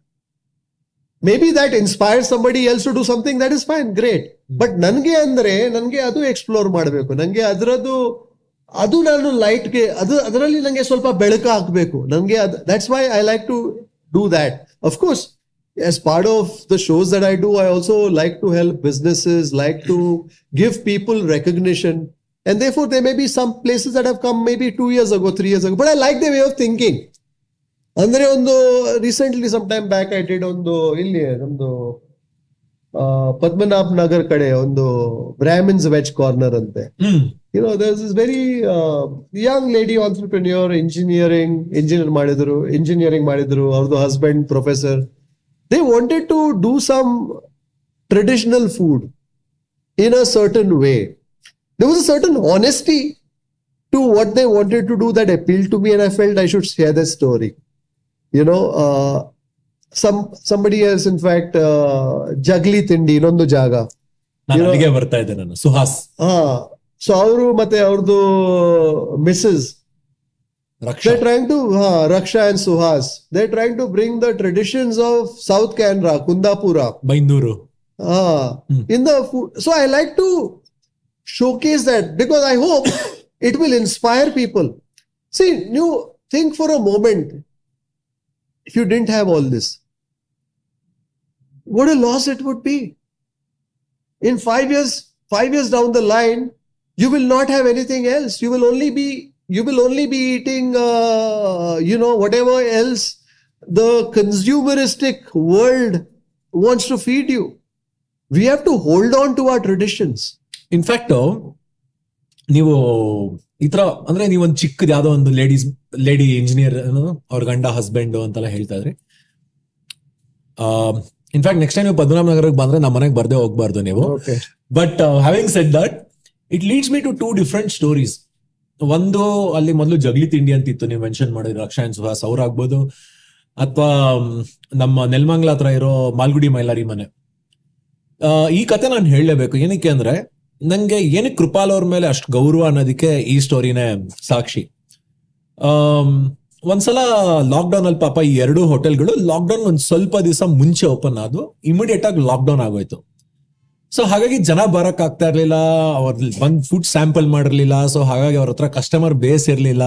Maybe that inspires somebody else to do something that is fine, great. But ನನ್ಗೆ ಅಂದ್ರೆ ನನ್ಗೆ ಅದು explore ಮಾಡಬೇಕು ನಂಗೆ ಅದರದ್ದು ಅದು ನಾನು ಲೈಟ್ಗೆ ಅದು ಅದರಲ್ಲಿ ನಂಗೆ ಸ್ವಲ್ಪ ಬೆಳಕು ಹಾಕ್ಬೇಕು ನಂಗೆ that's why I like to do that of course as part of the shows that I do, I also like to help businesses, like to give people recognition. And therefore, there may be some places that have come maybe two years ago, three years ago. But I like the way of thinking. ಅಂದ್ರೆ ಒಂದು recently some time back I did ಒಂದು ಇಲ್ಲಿ ನಮ್ದು ಪದ್ಮನಾಭ್ ನಗರ್ ಕಡೆ ಒಂದು Brahmins veg corner ಅಂತೆ ಹ್ಮ್ you know, there's this very uh, young lady entrepreneur, engineering, engineer ಮಾಡಿದ್ರು, engineering ಮಾಡಿದ್ರು, ಅವ್ರದ್ದು husband professor. They wanted to do some traditional food in a certain way. There was a certain honesty to what they wanted to do that appealed to me, and I felt I should share this story. You know, uh, some somebody else, in fact, uh, Jagli Tindi, ಇನ್ನೊಂದು ಜಾಗ ನಾನು You know- ಅಲ್ಲಿಗೆ ಬರ್ತಾ ಇದ್ದೆ ನಾನು ಸುಹಾಸ್ ಹಾ so ಅವರು ಮತ್ತೆ ಅವ್ರದ್ದು Mrs Raksha they're trying to uh, Raksha and Suhas they're trying to bring the traditions of South Kundapura Kundapura Byndoor uh, Hmm. in the food so I like to showcase that because I hope [COUGHS] it will inspire people. See you think for a moment if you didn't have all this what a loss it would be. In five years five years down the line you will not have anything else. You will only be you will only be eating uh, you know whatever else the consumeristic world wants to feed you. We have to hold on to our traditions in fact ನೀವು ಈ ತರ ಅಂದ್ರೆ ಒಂದು ಚಿಕ್ಕದ ಯಾವ್ದೋ ಒಂದು ladies lady engineer ಅವ್ರ ಗಂಡ ಹಸ್ಬೆಂಡ್ ಅಂತೆಲ್ಲ ಹೇಳ್ತಾ ಇದ್ರಿ. ಇನ್ಫ್ಯಾಕ್ಟ್ ನೆಕ್ಸ್ಟ್ ಟೈಮ್ ನೀವು ಪದ್ಮನಾಭ ನಗರಕ್ಕೆ ಬಂದ್ರೆ ನಮ್ಮ ಮನೆಗೆ ಬರ್ದೇ ಹೋಗ್ಬಾರ್ದು ನೀವು. But having said that it leads me to two different stories ಒಂದು ಅಲ್ಲಿ ಮೊದಲು ಜಗ್ಲಿ ತಿಂಡಿ ಅಂತ ಇತ್ತು ನೀವು ಮೆನ್ಷನ್ ಮಾಡಿದ್ರಿ ರಕ್ಷಾ ಅಂಡ್ ಸುಹಾಸ್ ಅವ್ರ ಆಗ್ಬೋದು. ಅಥವಾ ನಮ್ಮ ನೆಲ್ಮಂಗ್ಲ ಹತ್ರ ಇರೋ ಮಾಲ್ಗುಡಿ ಮೈಲಾರಿ ಮನೆ. ಈ ಕತೆ ನಾನು ಹೇಳಲೇಬೇಕು. ಏನಕ್ಕೆ ಅಂದ್ರೆ ನಂಗೆ ಏನಕ್ಕೆ ಕೃಪಾಲ್ ಅವ್ರ ಮೇಲೆ ಅಷ್ಟು ಗೌರವ ಅನ್ನೋದಕ್ಕೆ ಈ ಸ್ಟೋರಿನೇ ಸಾಕ್ಷಿ. ಒಂದ್ಸಲ ಲಾಕ್ಡೌನ್ ಅಲ್ಲಿ ಪಾಪ ಈ ಎರಡು ಹೋಟೆಲ್ಗಳು ಲಾಕ್ಡೌನ್ ಒಂದ್ ಸ್ವಲ್ಪ ದಿವಸ ಮುಂಚೆ ಓಪನ್ ಆದ್ವು ಇಮಿಡಿಯೇಟ್ ಆಗಿ ಲಾಕ್ಡೌನ್ ಆಗೋಯ್ತು. ಸೊ ಹಾಗಾಗಿ ಜನ ಬರಕ್ ಆಗ್ತಾ ಇರ್ಲಿಲ್ಲ, ಅವ್ರ ಬಂದ್ ಫುಡ್ ಸ್ಯಾಂಪಲ್ ಮಾಡಿರ್ಲಿಲ್ಲ ಸೊ ಹಾಗಾಗಿ ಅವ್ರ ಹತ್ರ ಕಸ್ಟಮರ್ ಬೇಸ್ ಇರ್ಲಿಲ್ಲ.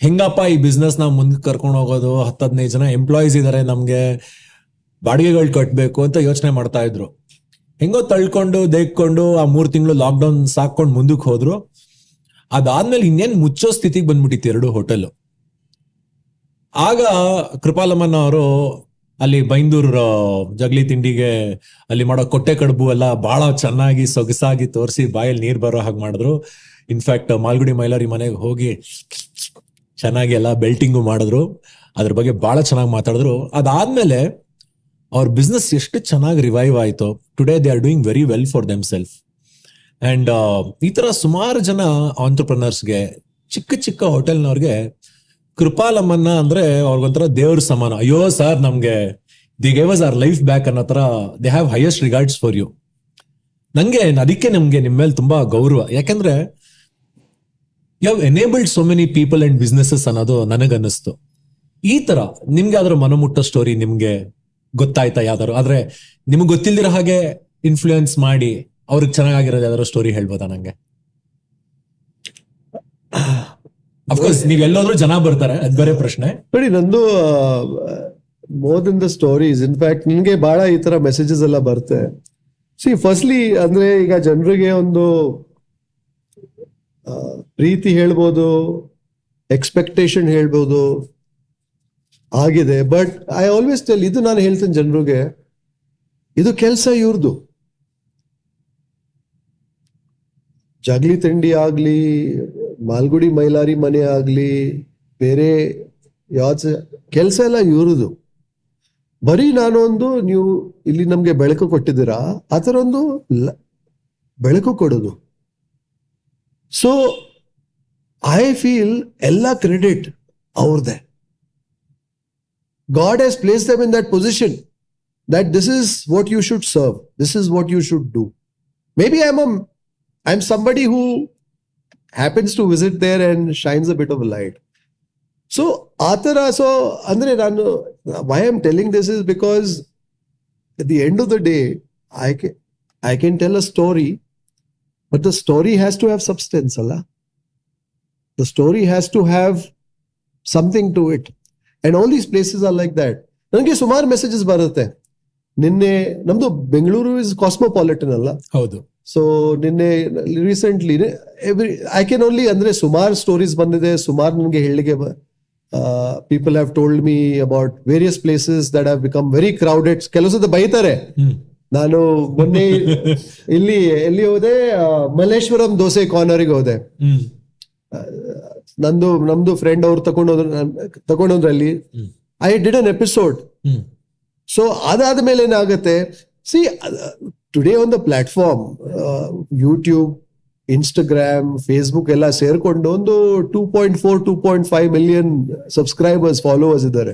ಹೆಂಗಪ್ಪ ಈ ಬಿಸ್ನೆಸ್ ನಾವು ಮುಂದಕ್ಕೆ ಕರ್ಕೊಂಡು ಹೋಗೋದು ಹತ್ತು ಹದಿನೈದು ಜನ ಎಂಪ್ಲಾಯೀಸ್ ಇದಾರೆ ನಮ್ಗೆ, ಬಾಡಿಗೆಗಳು ಕಟ್ಟಬೇಕು ಅಂತ ಯೋಚನೆ ಮಾಡ್ತಾ ಇದ್ರು. ಹೆಂಗೋ ತಳ್ಕೊಂಡು ದೇಕ್ಕೊಂಡು ಆ ಮೂರ್ ತಿಂಗಳು ಲಾಕ್ ಡೌನ್ ಸಾಕೊಂಡು ಮುಂದಕ್ಕೆ ಹೋದ್ರು. ಅದಾದ್ಮೇಲೆ ಇನ್ನೇನ್ ಮುಚ್ಚೋ ಸ್ಥಿತಿಗೆ ಬಂದ್ಬಿಟ್ಟಿತ್ತು ಎರಡು ಹೋಟೆಲ್ ಆಗ ಕೃಪಾಲಮ್ಮನ ಅವರು ಅಲ್ಲಿ ಬೈಂದೂರು ಜಗಲಿ ತಿಂಡಿಗೆ ಅಲ್ಲಿ ಮಾಡೋ ಕೊಟ್ಟೆ ಕಡುಬು ಎಲ್ಲ ಬಹಳ ಚೆನ್ನಾಗಿ ಸೊಗಸಾಗಿ ತೋರಿಸಿ ಬಾಯಲ್ಲಿ ನೀರ್ ಬರೋ ಹಾಗೆ ಮಾಡಿದ್ರು. ಇನ್ಫ್ಯಾಕ್ಟ್ ಮಾಲ್ಗುಡಿ ಮೈಲಾರಿ ಮನೆಗೆ ಹೋಗಿ ಚೆನ್ನಾಗಿ ಎಲ್ಲ ಬೆಲ್ಟಿಂಗು ಮಾಡಿದ್ರು. ಅದ್ರ ಬಗ್ಗೆ ಬಹಳ ಚೆನ್ನಾಗಿ ಮಾತಾಡಿದ್ರು. ಅದಾದ್ಮೇಲೆ ಅವ್ರ ಬಿಸ್ನೆಸ್ ಎಷ್ಟು ಚೆನ್ನಾಗಿ ರಿವೈವ್ ಆಯಿತು today they are doing very well for themselves and ಈ ಥರ ಸುಮಾರು ಜನ ಆಂಟ್ರಪ್ರನರ್ಸ್ಗೆ ಚಿಕ್ಕ ಚಿಕ್ಕ ಹೋಟೆಲ್ನವ್ರಿಗೆ ಕೃಪಾಲಮ್ಮನ್ನ ಅಂದರೆ ಅವ್ರಿಗೊಂಥರ ದೇವ್ರ ಸಮಾನ. ಅಯ್ಯೋ ಸರ್ ನಮಗೆ the gave us our life back ಅನ್ನೋ ಥರ they have highest regards for you ನನಗೆ ಅದಕ್ಕೆ ನಿಮಗೆ ನಿಮ್ಮ ಮೇಲೆ ತುಂಬ ಗೌರವ. ಯಾಕಂದ್ರೆ you have enabled so many people and businesses ಅನ್ನೋದು ನನಗನ್ನಿಸ್ತು. ಈ ತರ ನಿಮ್ಗೆ ಯಾವ್ದಾದ್ರು ಮನಮುಟ್ಟ ಸ್ಟೋರಿ ನಿಮ್ಗೆ ಗೊತ್ತಾಯ್ತಾ ಯಾವ್ದಾದ್ರು. ಆದ್ರೆ ನಿಮ್ಗೆ ಗೊತ್ತಿಲ್ದಿರೋ ಹಾಗೆ ಇನ್ಫ್ಲೂಯೆನ್ಸ್ ಮಾಡಿ ಅವ್ರಿಗೆ ಚೆನ್ನಾಗಿರೋದು ಯಾವ್ದಾದ್ರು ಸ್ಟೋರಿ ಹೇಳ್ಬೋದಾ ನಂಗೆ? ಅಫ್ಕೋರ್ಸ್ ನೀವ್ ಎಲ್ಲೋದ್ರೂ ಜನ ಬರ್ತಾರೆ ಅದ್ ಬೇರೆ ಪ್ರಶ್ನೆ. ನೋಡಿ ನಂದು more than the stories in fact ನಿನ್ಗೆ ಬಹಳ ಈ ತರ ಮೆಸೇಜಸ್ ಎಲ್ಲ ಬರುತ್ತೆ ಸಿ ಫಸ್ಟ್ಲಿ ಅಂದ್ರೆ ಈಗ ಜನರಿಗೆ ಒಂದು ಪ್ರೀತಿ ಹೇಳ್ಬೋದು ಎಕ್ಸ್ಪೆಕ್ಟೇಷನ್ ಹೇಳ್ಬೋದು ಆಗಿದೆ. ಬಟ್ ಐ ಆಲ್ವೇಸ್ ಟೆಲ್ ಇದು ನಾನು ಹೇಳ್ತೇನೆ ಜನರಿಗೆ, ಇದು ಕೆಲಸ ಇವ್ರದ್ದು ಜಗಲಿ ತಿಂಡಿ ಆಗ್ಲಿ, ಮಾಲ್ಗುಡಿ ಮೈಲಾರಿ ಮನೆ ಆಗ್ಲಿ, ಬೇರೆ ಯಾವ ಕೆಲಸ ಎಲ್ಲ ಇವ್ರದ್ದು ಬರೀ ನಾನೊಂದು, ನೀವು ಇಲ್ಲಿ ನಮ್ಗೆ ಬೆಳಕು ಕೊಟ್ಟಿದ್ದೀರಾ, ಆ ಥರ ಒಂದು ಬೆಳಕು ಕೊಡೋದು. ಸೊ ಐ ಫೀಲ್ ಎಲ್ಲ ಕ್ರೆಡಿಟ್ ಅವ್ರದ್ದೇ God has placed them in that position that this is what you should serve. This is what you should do. Maybe I'm a, I'm somebody who happens to visit there and shines a bit of a light. So Atara, so Andre, why I'm telling this is because at the end of the day, I can, I can tell a story, but the story has to have substance, Allah. The story has to have something to it. And all these places are like that. ನನಗೆ ಸುಮಾರು messages ಬರುತ್ತೆ. ನಿನ್ನೆ ನಮ್ದು Bengaluru is cosmopolitan ಅಲ್ಲ? ಹೌದು. So ನಿನ್ನೆ recently every I can only ಅಂದ್ರೆ ಸುಮಾರು ಸ್ಟೋರೀಸ್ ಬಂದಿದೆ ಸುಮಾರು ನನಗೆ ಹೇಳಿಕೆ people have told me about various places that have become very crowded ಕೆಲವು ಸತ ಬೈತಾರೆ. ನಾನು ಮೊನ್ನೆ ಇಲ್ಲಿ ಎಲ್ಲಿ ಹೋದೆ? ಮಲ್ಲೇಶ್ವರಂ ದೋಸೆ ಕಾರ್ನರ್ಗೆ ಹೋದೆ. ನಂದು ನಮ್ದು ಫ್ರೆಂಡ್ ಅವ್ರು ತಗೊಂಡೋದ್ರು ತಗೊಂಡೋದ್ರಲ್ಲಿ ಹ್ಮ್. I did an episode so ಅದಾದ ಮೇಲೆ ಏನಾಗುತ್ತೆ see today on the platform YouTube Instagram Facebook ಎಲ್ಲ ಸೇರ್ಕೊಂಡು ಒಂದು two point four two point five million subscribers followers ಇದ್ದಾರೆ.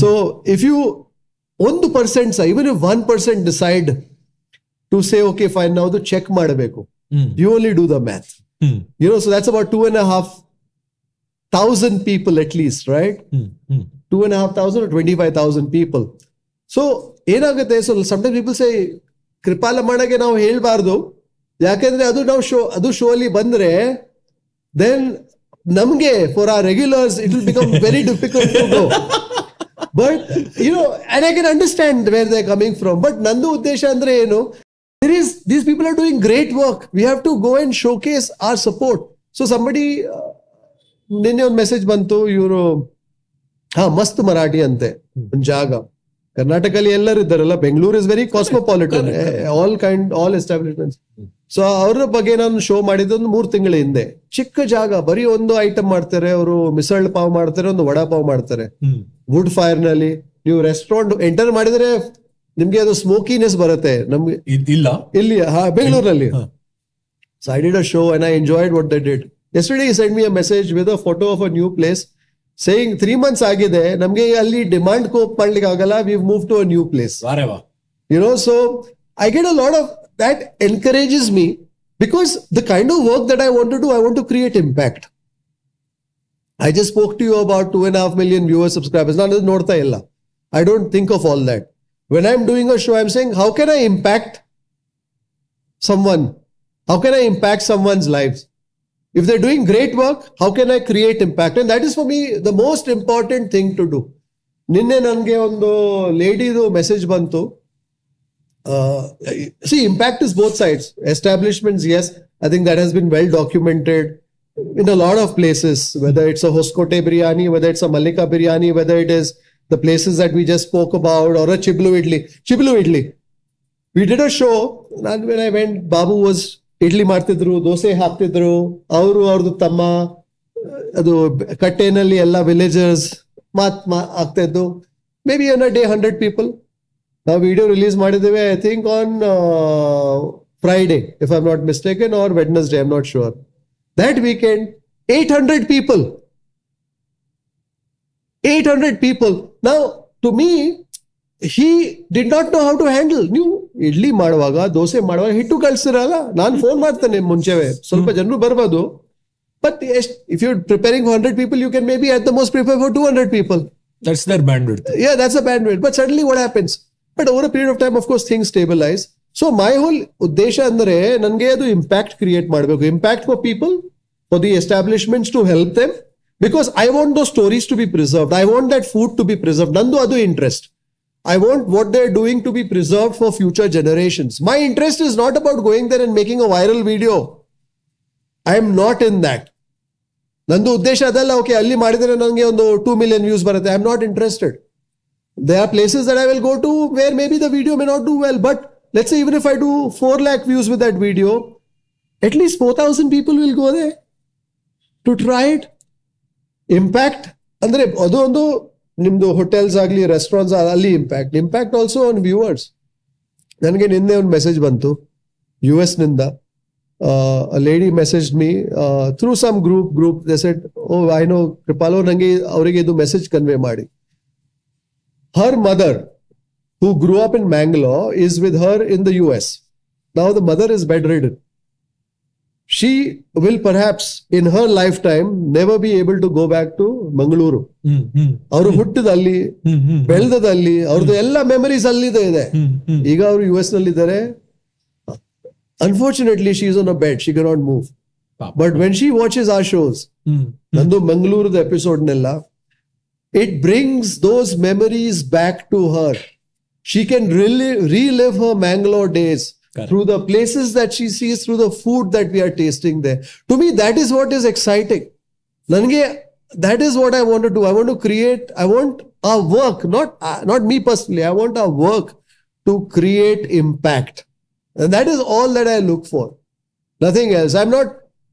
ಸೊ ಇಫ್ ಯು ಒಂದು ಪರ್ಸೆಂಟ್ ಸಹ even one percent decide to say okay fine ನಾವು ಚೆಕ್ ಮಾಡಬೇಕು. You only do the math hmm you know so that's about two and half thousand people at least right hmm hmm two and half thousand twenty five thousand people so ಏನಾಗುತ್ತೆ? So sometimes people say ಕೃಪಾಲ ಮಾಡಕ್ಕೆ ನಾವು ಹೇಳಬಾರ್ದು. ಯಾಕೆಂದ್ರೆ ಅದು ನಾವು show ಅದು show ಅಲ್ಲಿ ಬಂದ್ರೆ ದೆನ್ ನಮ್ಗೆ for our regulars it will become very difficult to go but you know and I can understand where they coming from but ನಂದು ಉದ್ದೇಶ ಅಂದ್ರೆ ಏನು? There is these people are doing great work. We have to go and showcase our support. So somebody uh, ನಿನ್ನೆ ಒಂದು message ಬಂತು ಇವರು ಹಾ ಮಸ್ತ್ ಮರಾಠಿ ಅಂತೆ ಒಂದು ಜಾಗ. ಕರ್ನಾಟಕದಲ್ಲಿ ಎಲ್ಲರೂ ಇದ್ದಾರಲ್ಲ Bengaluru is very cosmopolitan all kind all establishments so ಅವ್ರ ಬಗ್ಗೆ ನಾನು ಶೋ ಮಾಡಿದ್ದು ಒಂದು ಮೂರು ತಿಂಗಳ ಹಿಂದೆ. ಚಿಕ್ಕ ಜಾಗ ಬರೀ ಒಂದು ಐಟಮ್ ಮಾಡ್ತಾರೆ ಅವರು ಮಿಸಳ್ ಪಾವ್ ಮಾಡ್ತಾರೆ ಒಂದು ವಡಾ ಪಾವ್ ಮಾಡ್ತಾರೆ. ವುಡ್ ಫೈರ್ನಲ್ಲಿ ನೀವು ರೆಸ್ಟೋರೆಂಟ್ ಎಂಟರ್ ಮಾಡಿದ್ರೆ ನಿಮ್ಗೆ ಅದು ಸ್ಮೋಕಿನೆಸ್ ಬರುತ್ತೆ ನಮ್ಗೆ ಇದ್- ಇಲ್ಲ ಇಲ್ಲಿ ಹಾ ಬೆಂಗಳೂರಿನಲ್ಲಿ ಹಾ. So I did a show and I enjoyed what the did yesterday send me a message with a photo of a new place saying three months ಆಗಿದೆ ನಮಗೆ ಅಲ್ಲಿ ಡಿಮಾಂಡ್ ಕೋಪ್ ಮಾಡ್ಲಿಕ್ಕೆ ಆಗಲ್ಲ we move to a new place ವಾರೆ ವಾ you know so i get a lot of that encourages me because the kind of work that i want to do i want to create impact i just spoke to you about two and a half million viewers subscribers ನಾನು ಅದು ನೋಡ್ತಾ ಇಲ್ಲ i don't think of all that when i'm doing a show i'm saying how can i impact someone how can i impact someone's lives if they're doing great work how can i create impact and that is for me the most important thing to do ನಿನ್ನೆ ನನಗೆ ಒಂದು ಲೇಡಿದು message ಬಂತು uh, see, impact is both sides. Establishments, yes, I think that has been well documented in a lot of places, whether it's a Hoskote biryani, whether it's a Malika biryani, whether it is the places that we just spoke about, or a Chiblu idli. Chiblu idli. We did a show, and when I went, Babu was idli ಮಾಡ್ತಿದ್ರು ದೋಸೆ ಹಾಕ್ತಿದ್ರು ಅವರು ಅವ್ರದ್ದು ತಮ್ಮ ಅದು ಕಟ್ಟೆನಲ್ಲಿ ಎಲ್ಲ villagers ಮಾತ್ ಮಾ ಆಗ್ತಾ ಇದ್ದು maybe on a day hundred people ನಾವು ವಿಡಿಯೋ ರಿಲೀಸ್ ಮಾಡಿದ್ದೇವೆ I think on Friday if I'm not mistaken or Wednesday I'm not sure that weekend eight hundred people eight hundred people ನಾವು to me he did not know how to handle ನೀವು ಇಡ್ಲಿ ಮಾಡುವಾಗ ದೋಸೆ ಮಾಡುವಾಗ ಹಿಟ್ಟು ಕಳ್ಸಿರಲ್ಲ? ನಾನು phone ಮಾಡ್ತೇನೆ ಮುಂಚೆವೆ. ಸ್ವಲ್ಪ ಜನರು ಬರ್ಬೋದು. ಬಟ್ ಎಷ್ಟ್ if you preparing hundred people you can may be at the most prepare for two hundred people that's their bandwidth yeah, that's a bandwidth. But suddenly what happens? But over a period of time, of course, things stabilize. So my whole ಉದ್ದೇಶ ಅಂದ್ರೆ ನನಗೆ ಅದು impact create ಮಾಡಬೇಕು. Impact for people for the establishments to help them because I want those stories to be preserved I want that food to be preserved ನಂದು ಅದು interest I want what they are doing to be preserved for future generations my interest is not about going there and making a viral video I am not in that ನಂದು ಉದ್ದೇಶ ಅದಲ್ಲ okay ಅಲ್ಲಿ ಮಾಡಿದ್ರೆ ನನಗೆ ಒಂದು two million views ಬರುತ್ತೆ I am not interested there are places that I will go to where maybe the video may not do well. But let's say even if I do 4 lakh views with that video, at least 4,000 people will go there to try it. Inpact ಅಂದ್ರೆ ಅದು ಒಂದು ನಿಮ್ದು hotels ಆಗಲಿ restaurants ಅಲ್ಲಿ impact impact also on viewers ನನಗೆ ನಿನ್ನೆ ಒಂದು message ಬಂತು U ಎಸ್ನಿಂದ lady message me through some group group the asset oh I know ಕೃಪಾಲೋ ನನಗೆ ಅವರಿಗೆ ಇದು ಮೆಸೇಜ್ ಕನ್ವೆ ಮಾಡಿ her her mother, who in up is Mangalore, her in the U S US. The mother mother bed bedridden. She will perhaps in her lifetime never be able to go back to hmm ಅವರು ಹುಟ್ಟಿದಲ್ಲಿ ಹ್ಮ್ ಅವ್ರದ್ದು ಎಲ್ಲ memories ಅಲ್ಲಿದೆ ಇದೆ. ಈಗ ಅವರು U ಎಸ್ನಲ್ಲಿ ಇದ್ದಾರೆ unfortunately she is on a bed she cannot move but when she watches our shows ನಂದು ಮಂಗಳೂರದ ಎಪಿಸೋಡ್ನೆಲ್ಲ it brings those memories back to her she can relive her Mangalore days Correct. through the places that she sees, through the food that we are tasting there. To me, that is what is exciting. ನನಗೆ that is what I want to do. I want to create, I want our work, not, uh, not me personally, I want our work to create impact. And that is all that I look for. Nothing else. I'm not,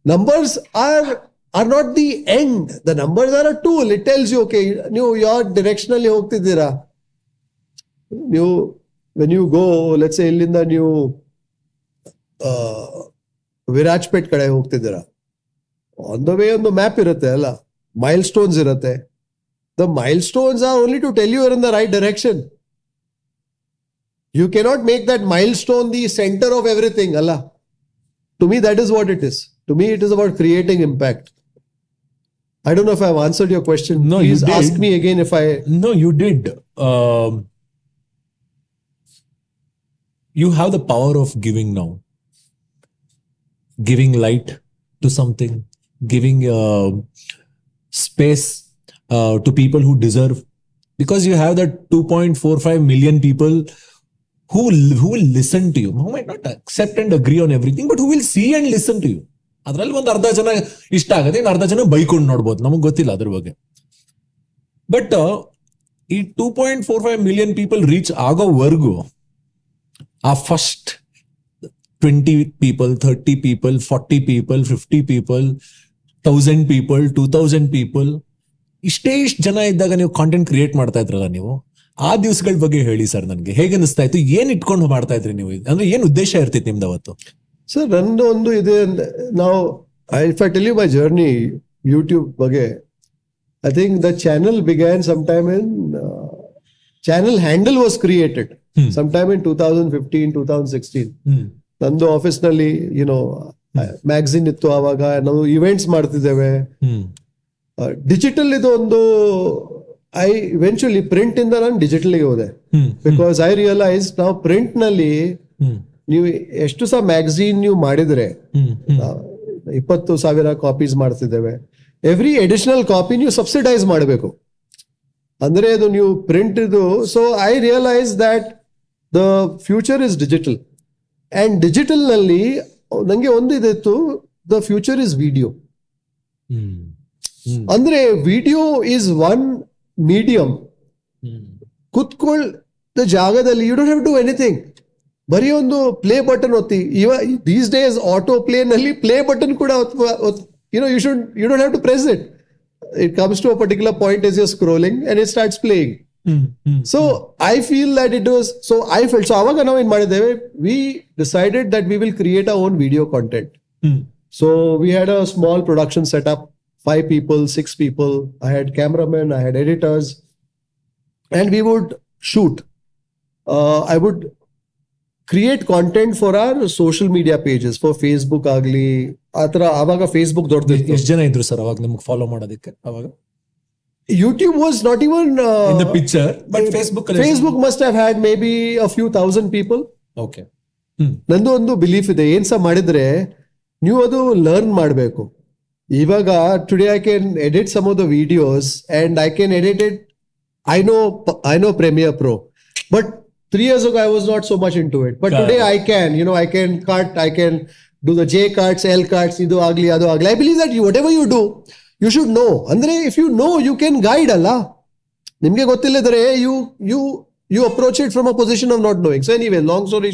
numbers are are not the end. The numbers are a tool. It tells you, okay, ನೀವು ಯಾವ directionally ಹೋಗ್ತಿದ್ದೀರಾ ನೀವು when you go let's ಇಲ್ಲಿಂದ ನೀವು ಆ, Virajpet ಕಡೆ ಹೋಗ್ತಿದ್ದೀರಾ? On the way ಒಂದು ಮ್ಯಾಪ್ ಇರುತ್ತೆ ಅಲ್ಲ ಮೈಲ್ ಸ್ಟೋನ್ಸ್ ಇರುತ್ತೆ. The milestones are only to tell you in the right direction you cannot make that milestone the centre of everything ಅಲ್ಲ? To me that is what it is to me it is about creating impact I don't know if I answered your question No, you please did. Ask me again if I No, you did. Um, you have the power of giving now. Giving light to something, giving uh, space uh, to people who deserve. Because you have that 2.45 million people who who will listen to you, who might not accept and agree on everything, but who will see and listen to you. ಅದ್ರಲ್ಲಿ ಒಂದು ಅರ್ಧ ಜನ ಇಷ್ಟ ಆಗುತ್ತೆ ಇನ್ನು ಅರ್ಧ ಜನ ಬೈಕೊಂಡು ನೋಡ್ಬೋದು ನಮಗೆ ಗೊತ್ತಿಲ್ಲ ಅದ್ರ ಬಗ್ಗೆ ಬಟ್ ಈ two point four five million people reach ಆಗೋವರೆಗೂ ಆ first twenty people thirty people forty people fifty people thousand people two thousand people ಇಷ್ಟೇ ಇಷ್ಟು ಜನ ಇದ್ದಾಗ ನೀವು ಕಾಂಟೆಂಟ್ ಕ್ರಿಯೇಟ್ ಮಾಡ್ತಾ ಇದ್ರಲ್ಲ ನೀವು. ಆ ದಿವಸಗಳ ಬಗ್ಗೆ ಹೇಳಿ ಸರ್ ನನಗೆ. ಹೇಗೆ ಅನಿಸ್ತಾ ಇತ್ತು? ಏನ್ ಇಟ್ಕೊಂಡು ಮಾಡ್ತಾ ಇದ್ರಿ ನೀವು? ಅಂದ್ರೆ ಏನ್ ಉದ್ದೇಶ ಇರ್ತಿತ್ತು ನಿಮ್ದು ಅವತ್ತು? ಸರ್ ನಂದು ಒಂದು ಇದೆ ನಾವು I fact you my journey YouTube ಬಗ್ಗೆ. I think the channel began some time in channel handle was created. Some time in two thousand fifteen two thousand sixteen ನಂದು ಆಫೀಸ್ನಲ್ಲಿ ಯುನೋ ಮ್ಯಾಗಝಿನ್ ಇತ್ತು ಆವಾಗ ನಾವು ಇವೆಂಟ್ಸ್ ಮಾಡ್ತಿದ್ದೇವೆ. ಡಿಜಿಟಲ್ ಇದು ಒಂದು I eventually print ಇಂದ ನಾನು ಡಿಜಿಟಲ್ಗೆ ಹೋದೆ. ಬಿಕಾಸ್ ಐ ರಿಯಲೈಸ್ ನಾವು ಪ್ರಿಂಟ್ನಲ್ಲಿ ನೀವು ಎಷ್ಟು ಸಹ ಮ್ಯಾಗಝಿನ್ ನೀವು ಮಾಡಿದ್ರೆ ಇಪ್ಪತ್ತು ಸಾವಿರ ಕಾಪೀಸ್ ಮಾಡ್ತಿದ್ದೇವೆ. ಎವ್ರಿ ಎಡಿಷನಲ್ ಕಾಪಿ ನೀವು ಸಬ್ಸಿಡೈಸ್ ಮಾಡಬೇಕು. ಅಂದ್ರೆ ಅದು ನೀವು ಪ್ರಿಂಟ್ ಇದು so I realise that the future is digital and ಡಿಜಿಟಲ್ನಲ್ಲಿ ನನಗೆ ನಂಗೆ ಒಂದು ಇದಿತ್ತು ದ ಫ್ಯೂಚರ್ ಇಸ್ ವಿಡಿಯೋ ಅಂದರೆ ವಿಡಿಯೋ ಇಸ್ ಒನ್ ಮೀಡಿಯಂ ಕುತ್ಕೊಳ್ಳ ಜಾಗದಲ್ಲಿ you don't have to anything ಬರೀ ಒಂದು ಪ್ಲೇ ಬಟನ್ ಒತ್ತಿ. ಇವ ದೀಸ್ ಡೇಸ್ ಆಟೋ ಪ್ಲೇ ನಲ್ಲಿ ಪ್ಲೇ ಬಟನ್ ಕೂಡ you know you should you don't have to press it it comes to a particular point is your scrolling and it starts playing so I feel that it was so I feel so ಅವಾಗ ನಾವು ಏನ್ ಮಾಡಿದ್ದೇವೆ we decided that we will create a own video content we had a small production setup, five people, six people. I had cameramen, I had editors, and we would shoot. Uh, I would create content for our social media pages for Facebook agli ಆತರ ಆವಾಗ Facebook ದೊಡ್ಡದಿತ್ತು ಎಷ್ಟು ಜನ ಇದ್ರು sir ಅವಾಗ ನಿಮ್ಗೆ follow ಮಾಡೋದಕ್ಕೆ ಅವಾಗ YouTube was not even in the picture but Facebook Facebook must have had maybe a few thousand people okay hmm ನಂದು ಒಂದು ಬಿಲೀಫ್ ಇದೆ. ಏನ್ ಸಹ ಮಾಡಿದ್ರೆ ನೀವು ಅದು ಲರ್ನ್ ಮಾಡಬೇಕು. ಇವಾಗ today I can edit some of the videos and I can edit it I know I know Premiere Pro but three years I was not so much into it but today I can you know I can cut I can do the J cards L cards ಇದು ಆಗ್ಲಿ ಅದು ಆಗ್ಲಿ. I believe that you whatever you do you should no ಅಂದ್ರೆ if you know you can guide ಅಲ್ಲ ನಿಮ್ಗೆ ಗೊತ್ತಿಲ್ಲದ್ರೆ you you you approach it from a position of not knowing so anyway long story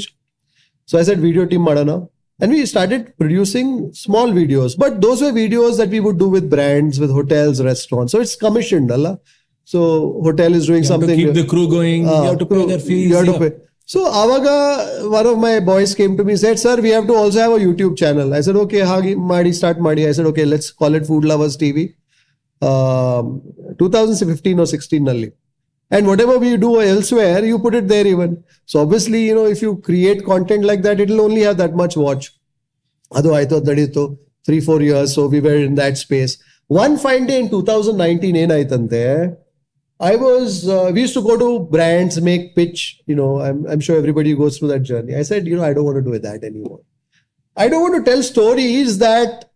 So I said video team madana. And we started producing small videos. But those were videos that we would do with brands, with hotels, restaurants. So it's commissioned, Allah. So hotel is doing something. keep the crew going Ah, you have to pay their fees you have to yeah. pay. So Avaga, one of my boys came to me said, Sir, we have to also have a YouTube channel. I said, Okay, hagi madi start madi. I said, Okay, let's call it Food Lovers TV. Um, 2015 or 16 nalli. And whatever we do elsewhere, you put it there even. So obviously, you know, if you create content like that, it'll only have that much watch. ಅದು ಆಯ್ತು ಅದು ನಡೀತು three four years so we were in that space one fine day in two thousand nineteen ಏನಾಯ್ತಂತೆ I was, uh, we used to go to brands, make pitch. You know, I'm, I'm sure everybody goes through that journey. I said, you know, I don't want to do that anymore. I don't want to tell stories that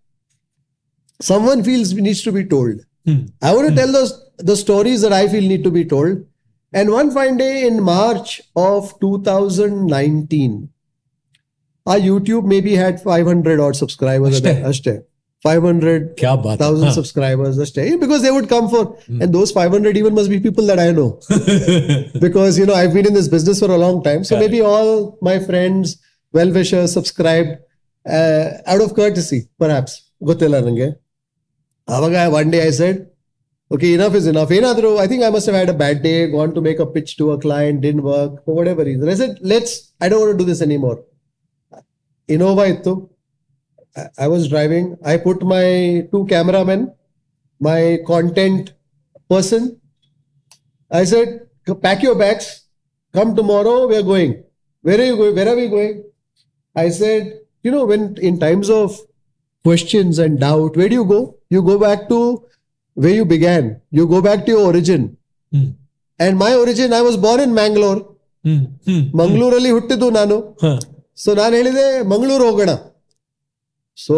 someone feels needs to be told. Hmm. I want to hmm. tell those the stories that I feel need to be told. And one fine day in March of 2019, our YouTube maybe had 500 odd subscribers. Hashtag. Hashtag. 500 ಕ್ಯಾ Baat thousand subscribers ashte. because they would come for and those 500 even must be people that I know [LAUGHS] because you know I've been in this business for a long time. So Correct. maybe all my friends, well wishers, subscribed uh, out of courtesy, perhaps. ಗೊತ್ತಿಲ್ಲ ನನಗೆ ಅವಾಗ one day I said okay enough is enough ಏನಾದರೂ I think I must had a bad day gone to make a pitch to a client didn't work whatever reason I said let's I don't do this any more Innova ಇತ್ತು I was driving. I put my two cameramen, my content person. I said, pack your bags, come tomorrow, we are going. Where are you going? Where are we going? I said, you know, when in times of questions and doubt, where do you go? You go back to where you began. You go back to your origin. Mm. And my origin, I was born in Mangalore. ಮಂಗಳೂರಲ್ಲಿ ಹುಟ್ಟಿದ್ದು ನಾನು. So ನಾನು ಹೇಳಿದೆ ಮಂಗಳೂರು ಹೋಗೋಣ so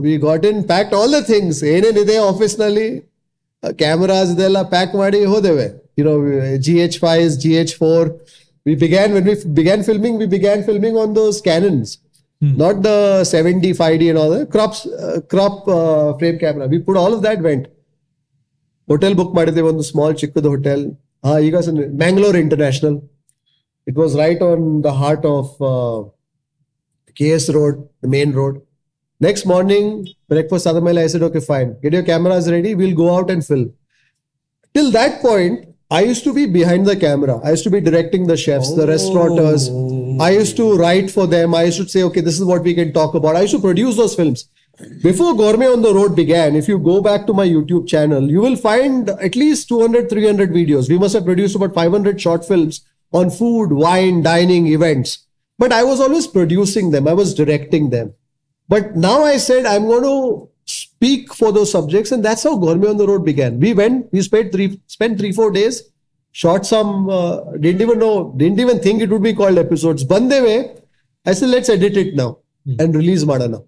we got in packed all the things ಏನೇನಿದೆ ಆಫೀಸ್ನಲ್ಲಿ cameras ಇದೆಲ್ಲ pack ಮಾಡಿ ಹೋದೆವೆ. You know G H five G H four we began when we began filming we began filming on those Canons not the seventy five D and all crops crop frame camera we put all of that went hotel book ಮಾಡಿದ್ದೇವೆ ಒಂದು small ಚಿಕ್ಕದು hotel ಹಾ ಈಗ Mangalore international it was right on the heart of KS Road, the main road. Next morning, breakfast Adamela, I said, okay, fine. Get your cameras ready. We'll go out and film. Till that point, I used to be behind the camera. I used to be directing the chefs, the restaurateurs. I used to write for them. I used to say, okay, this is what we can talk about. I used to produce those films. Before Gourmet on the Road began, if you go back to my YouTube channel, you will find at least 200, 300 videos. We must have produced about 500 short films on food, wine, dining, events. But I was always producing them, I was directing them. But now I said, I'm going to speak for those subjects, and that's how Gourmet on the Road began. We went, we spent three, spent three, four days, shot some, uh, didn't even know, didn't even think it would be called episodes. Bandeve, I said, let's edit it now and release Madana.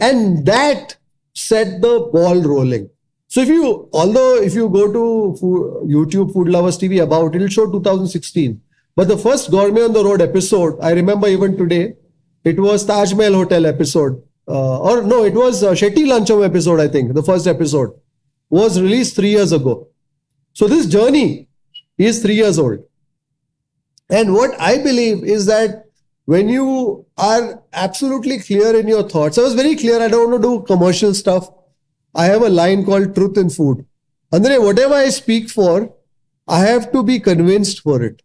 And that set the ball rolling. So if you, although if you go to food, YouTube Food Lovers TV about, it'll show 2016. But the first Gourmet on the Road episode, I remember even today, it was Taj Mahal Hotel episode. Uh, or no, it was uh, Shetty Luncham episode, I think, the first episode was released three years ago. So this journey is three years old. And what I believe is that when you are absolutely clear in your thoughts, I was very clear, I don't want to do commercial stuff. I have a line called Truth in Food. Andre, whatever I speak for, I have to be convinced for it.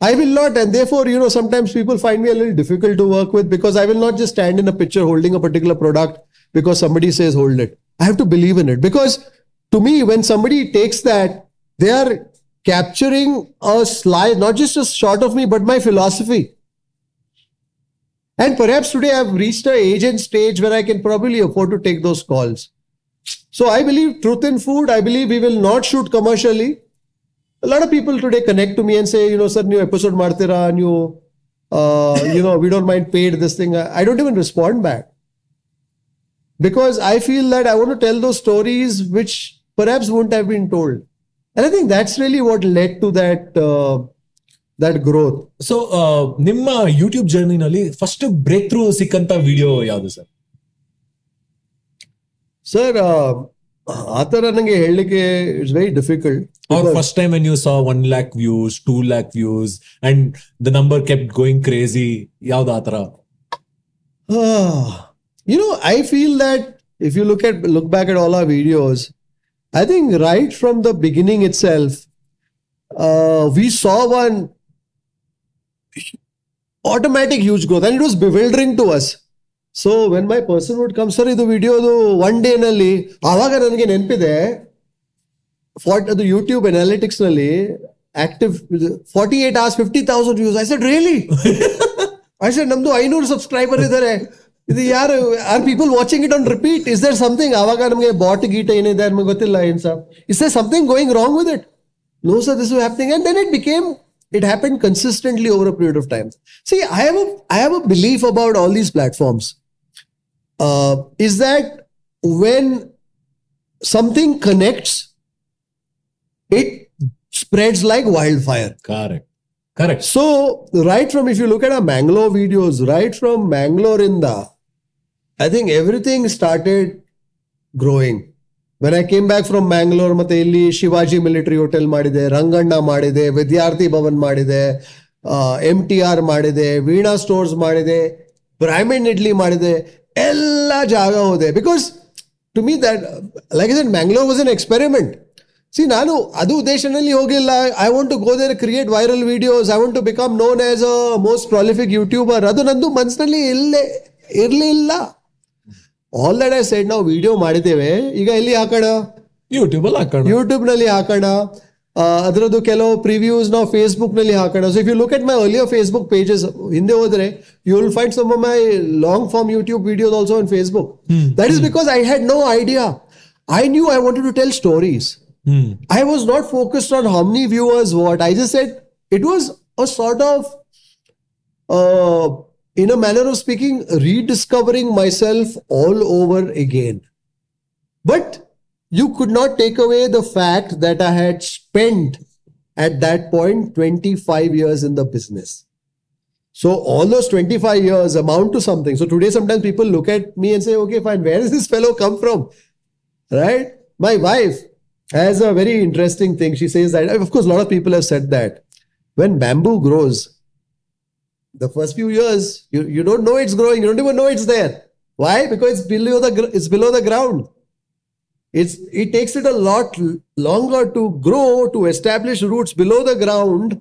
I will not, and therefore, you know, sometimes people find me a little difficult to work with because I will not just stand in a picture holding a particular product because somebody says hold it. I have to believe in it because to me, when somebody takes that, they are capturing a slide, not just a shot of me, but my philosophy. And perhaps today I've reached a age and stage where I can probably afford to take those calls. So I believe truth in food. I believe we will not shoot commercially A lot of people today connect to me and say, you know, sir, new episode martira, new, uh, you know, we don't mind paid this thing. I I don't even respond back because I feel that I want to tell those stories which perhaps wouldn't have been told. And I think that's really what led to that uh, that growth. So ನಿಮ್ಮ YouTube ಜರ್ನಿನಲ್ಲಿ first break through ಸಿಕ್ಕಂತ video ಯಾವುದು sir sir ಆ ಥರ ನನಗೆ ಹೇಳಲಿಕ್ಕೆ it's very difficult Or first time when you saw one lakh views, two lakh views, and the number kept going crazy. ಯಾವ್ದು ಆತರ you know, I feel that if you look at look back at all our videos, I think right from the beginning itself, uh, we saw one automatic huge growth, and it was bewildering to us. So when my person would come sir ಇದು ವಿಡಿಯೋದು one ಡೇನಲ್ಲಿ ಆವಾಗ ನನಗೆ ನೆನಪಿದೆ ಫಾರ್ಟ್ ಅದು YouTube ಅನಾಲಿಟಿಕ್ಸ್ನಲ್ಲಿ active forty eight hours fifty thousand views I said really I said ನಮ್ದು ಐನೂರು ಸಬ್ಸ್ಕ್ರೈಬರ್ ಇದ್ದಾರೆ ಇದು ಯಾರು are people watching it on repeat is there something ಅವಾಗ ನಮಗೆ ಬಾಟ್ ಗೀಟ ಏನಿದೆ ನಮಗೆ ಗೊತ್ತಿಲ್ಲ ಏನ್ sir is there something going wrong with it no sir this happening and then it became it happened consistently over a period of time. See, I have a I have a belief about all these platforms. Uh, is that when something connects, it spreads like wildfire. Correct correct So, right from if you look at our Mangalore videos, right from Mangalore in the, I think everything started growing. When I came back from Mangalore, ಮತ್ತೆ ಇಲ್ಲಿ Shivaji military hotel ಮಾಡಿದೆ ರಂಗಣ್ಣ ಮಾಡಿದೆ ವಿದ್ಯಾರ್ಥಿ ಭವನ್ ಮಾಡಿದೆ M T R ಮಾಡಿದೆ Veena stores ಮಾಡಿದೆ ಬ್ರಾಹ್ಮಣ್ ಇಡ್ಲಿ ಮಾಡಿದೆ ಎಲ್ಲ ಜಾಗ ಹೋದೆ. Because to me that like is Mangalore was an experiment see ನಾನು ಅದು ಉದ್ದೇಶದಲ್ಲಿ ಹೋಗಿಲ್ಲ. I want to go there create viral videos I want to become known as a most prolific YouTuber ಅದು ನಂದು ಮನಸ್ಸಿನಲ್ಲಿ ಇಲ್ಲೇ ಇರಲಿಲ್ಲ. ಆಲ್ ದಟ್ ಐ ಸೈಡ್ ನಾವು ವಿಡಿಯೋ ಮಾಡಿದ್ದೇವೆ. ಈಗ ಎಲ್ಲಿ ಹಾಕೋಣ? ಯೂಟ್ಯೂಬಲ್ಲಿ ಹಾಕೋಣ. ಯೂಟ್ಯೂಬ್ನಲ್ಲಿ ಹಾಕೋಣ. ಅದರದ್ದು ಕೆಲವು ಪ್ರಿವ್ಯೂಸ್ ನಾವು ಫೇಸ್ಬುಕ್ನಲ್ಲಿ ಹಾಕೋಣ. So if you look at my earlier Facebook pages ಹಿಂದೆ ಹೋದ್ರೆ you will find some my long form YouTube videos also on Facebook that is because I had no idea I knew I wanted to tell stories hmm. I was not focused on how many viewers, what. I just said it was a sort of, uh, in a manner of speaking, rediscovering myself all over again. But you could not take away the fact that I had spent at that point 25 years in the business. So all those 25 years amount to something. So today, sometimes people look at me and say, okay, fine, where does this fellow come from? Right? My wife has a very interesting thing. She says that, of course, a lot of people have said that. When bamboo grows, the first few years, you, you don't know it's growing. You don't even know it's there. Why? Because it's below the it's below the ground. It's, it takes it a lot longer to grow, to establish roots below the ground,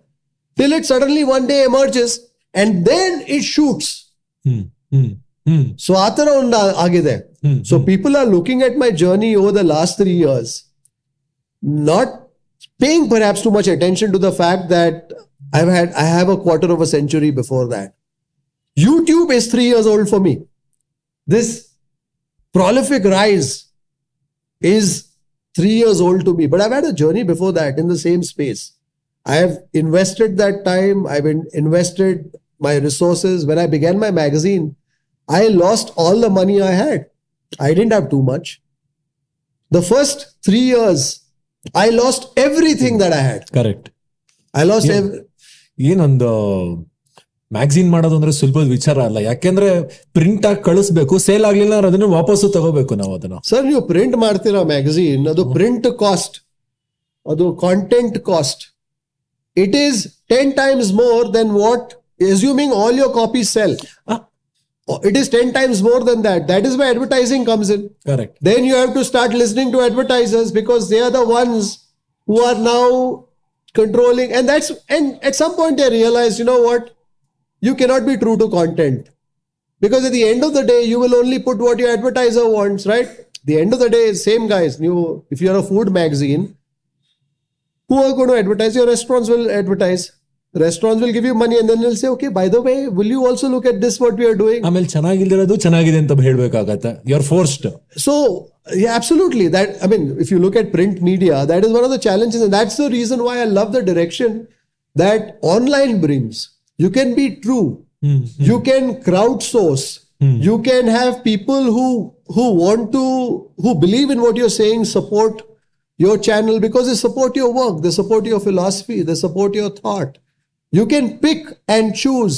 till it suddenly one day emerges and then it shoots. Hmm, hmm, hmm. So, hmm, hmm, so people are looking at my journey over the last three years, not paying perhaps too much attention to the fact that I've had I have a quarter of a century before that. YouTube is three years old for me. This prolific rise is three years old to me, but I've had a journey before that in the same space. I have invested that time. I've in- invested my resources. When I began my magazine, I lost all the money I had. I didn't have too much. The first three years, I lost everything that I had. Correct I lost Yeah. every. ಏನೊಂದು magazine ಮಾಡೋದು ಅಂದ್ರೆ ಸುಲಭದ ವಿಚಾರ ಅಲ್ಲ. ಯಾಕೆಂದ್ರೆ print ಆಗಿ ಕಳಿಸ್ಬೇಕು sale ಆಗ್ಲಿಲ್ಲ ಅದನ್ನ ವಾಪಸ್ಸು ತಗೋಬೇಕು ನಾವು ಅದನ್ನ. ಸರ್ ನೀವು ಪ್ರಿಂಟ್ ಮಾಡ್ತೀರಾ ಮ್ಯಾಗಝೀನ್ ಅದು ಪ್ರಿಂಟ್ ಕಾಸ್ಟ್ ಅದು content cost it is ten times more than what assuming all your copy sell. It is ten times more than that that is my advertising comes in correct then you have to start listening to advertisers because they are the ones who are now controlling. And that's and at some point they realize you know what? you cannot be true to content because at the end of the day you will only put what your advertiser wants right the end of the day same guys you if you're a food magazine who are going to advertise your restaurants will advertise restaurants will give you money and then they'll say okay by the way will you also look at this what we are doing ಆಮೇಲೆ ಚೆನ್ನಾಗಿಲ್ದಿರೋದು ಚೆನ್ನಾಗಿದೆ ಅಂತ ಹೇಳ್ಬೇಕಾಗತ್ತೆ you are forced So yeah, absolutely. That I mean, if you look at print media, that is one of the challenges, and that's the reason why I love the direction that online brings. You can be true. You can crowdsource. You can have people who who want to who believe in what you're saying support your channel because they support your work, they support your philosophy, they support your thought. You can pick and choose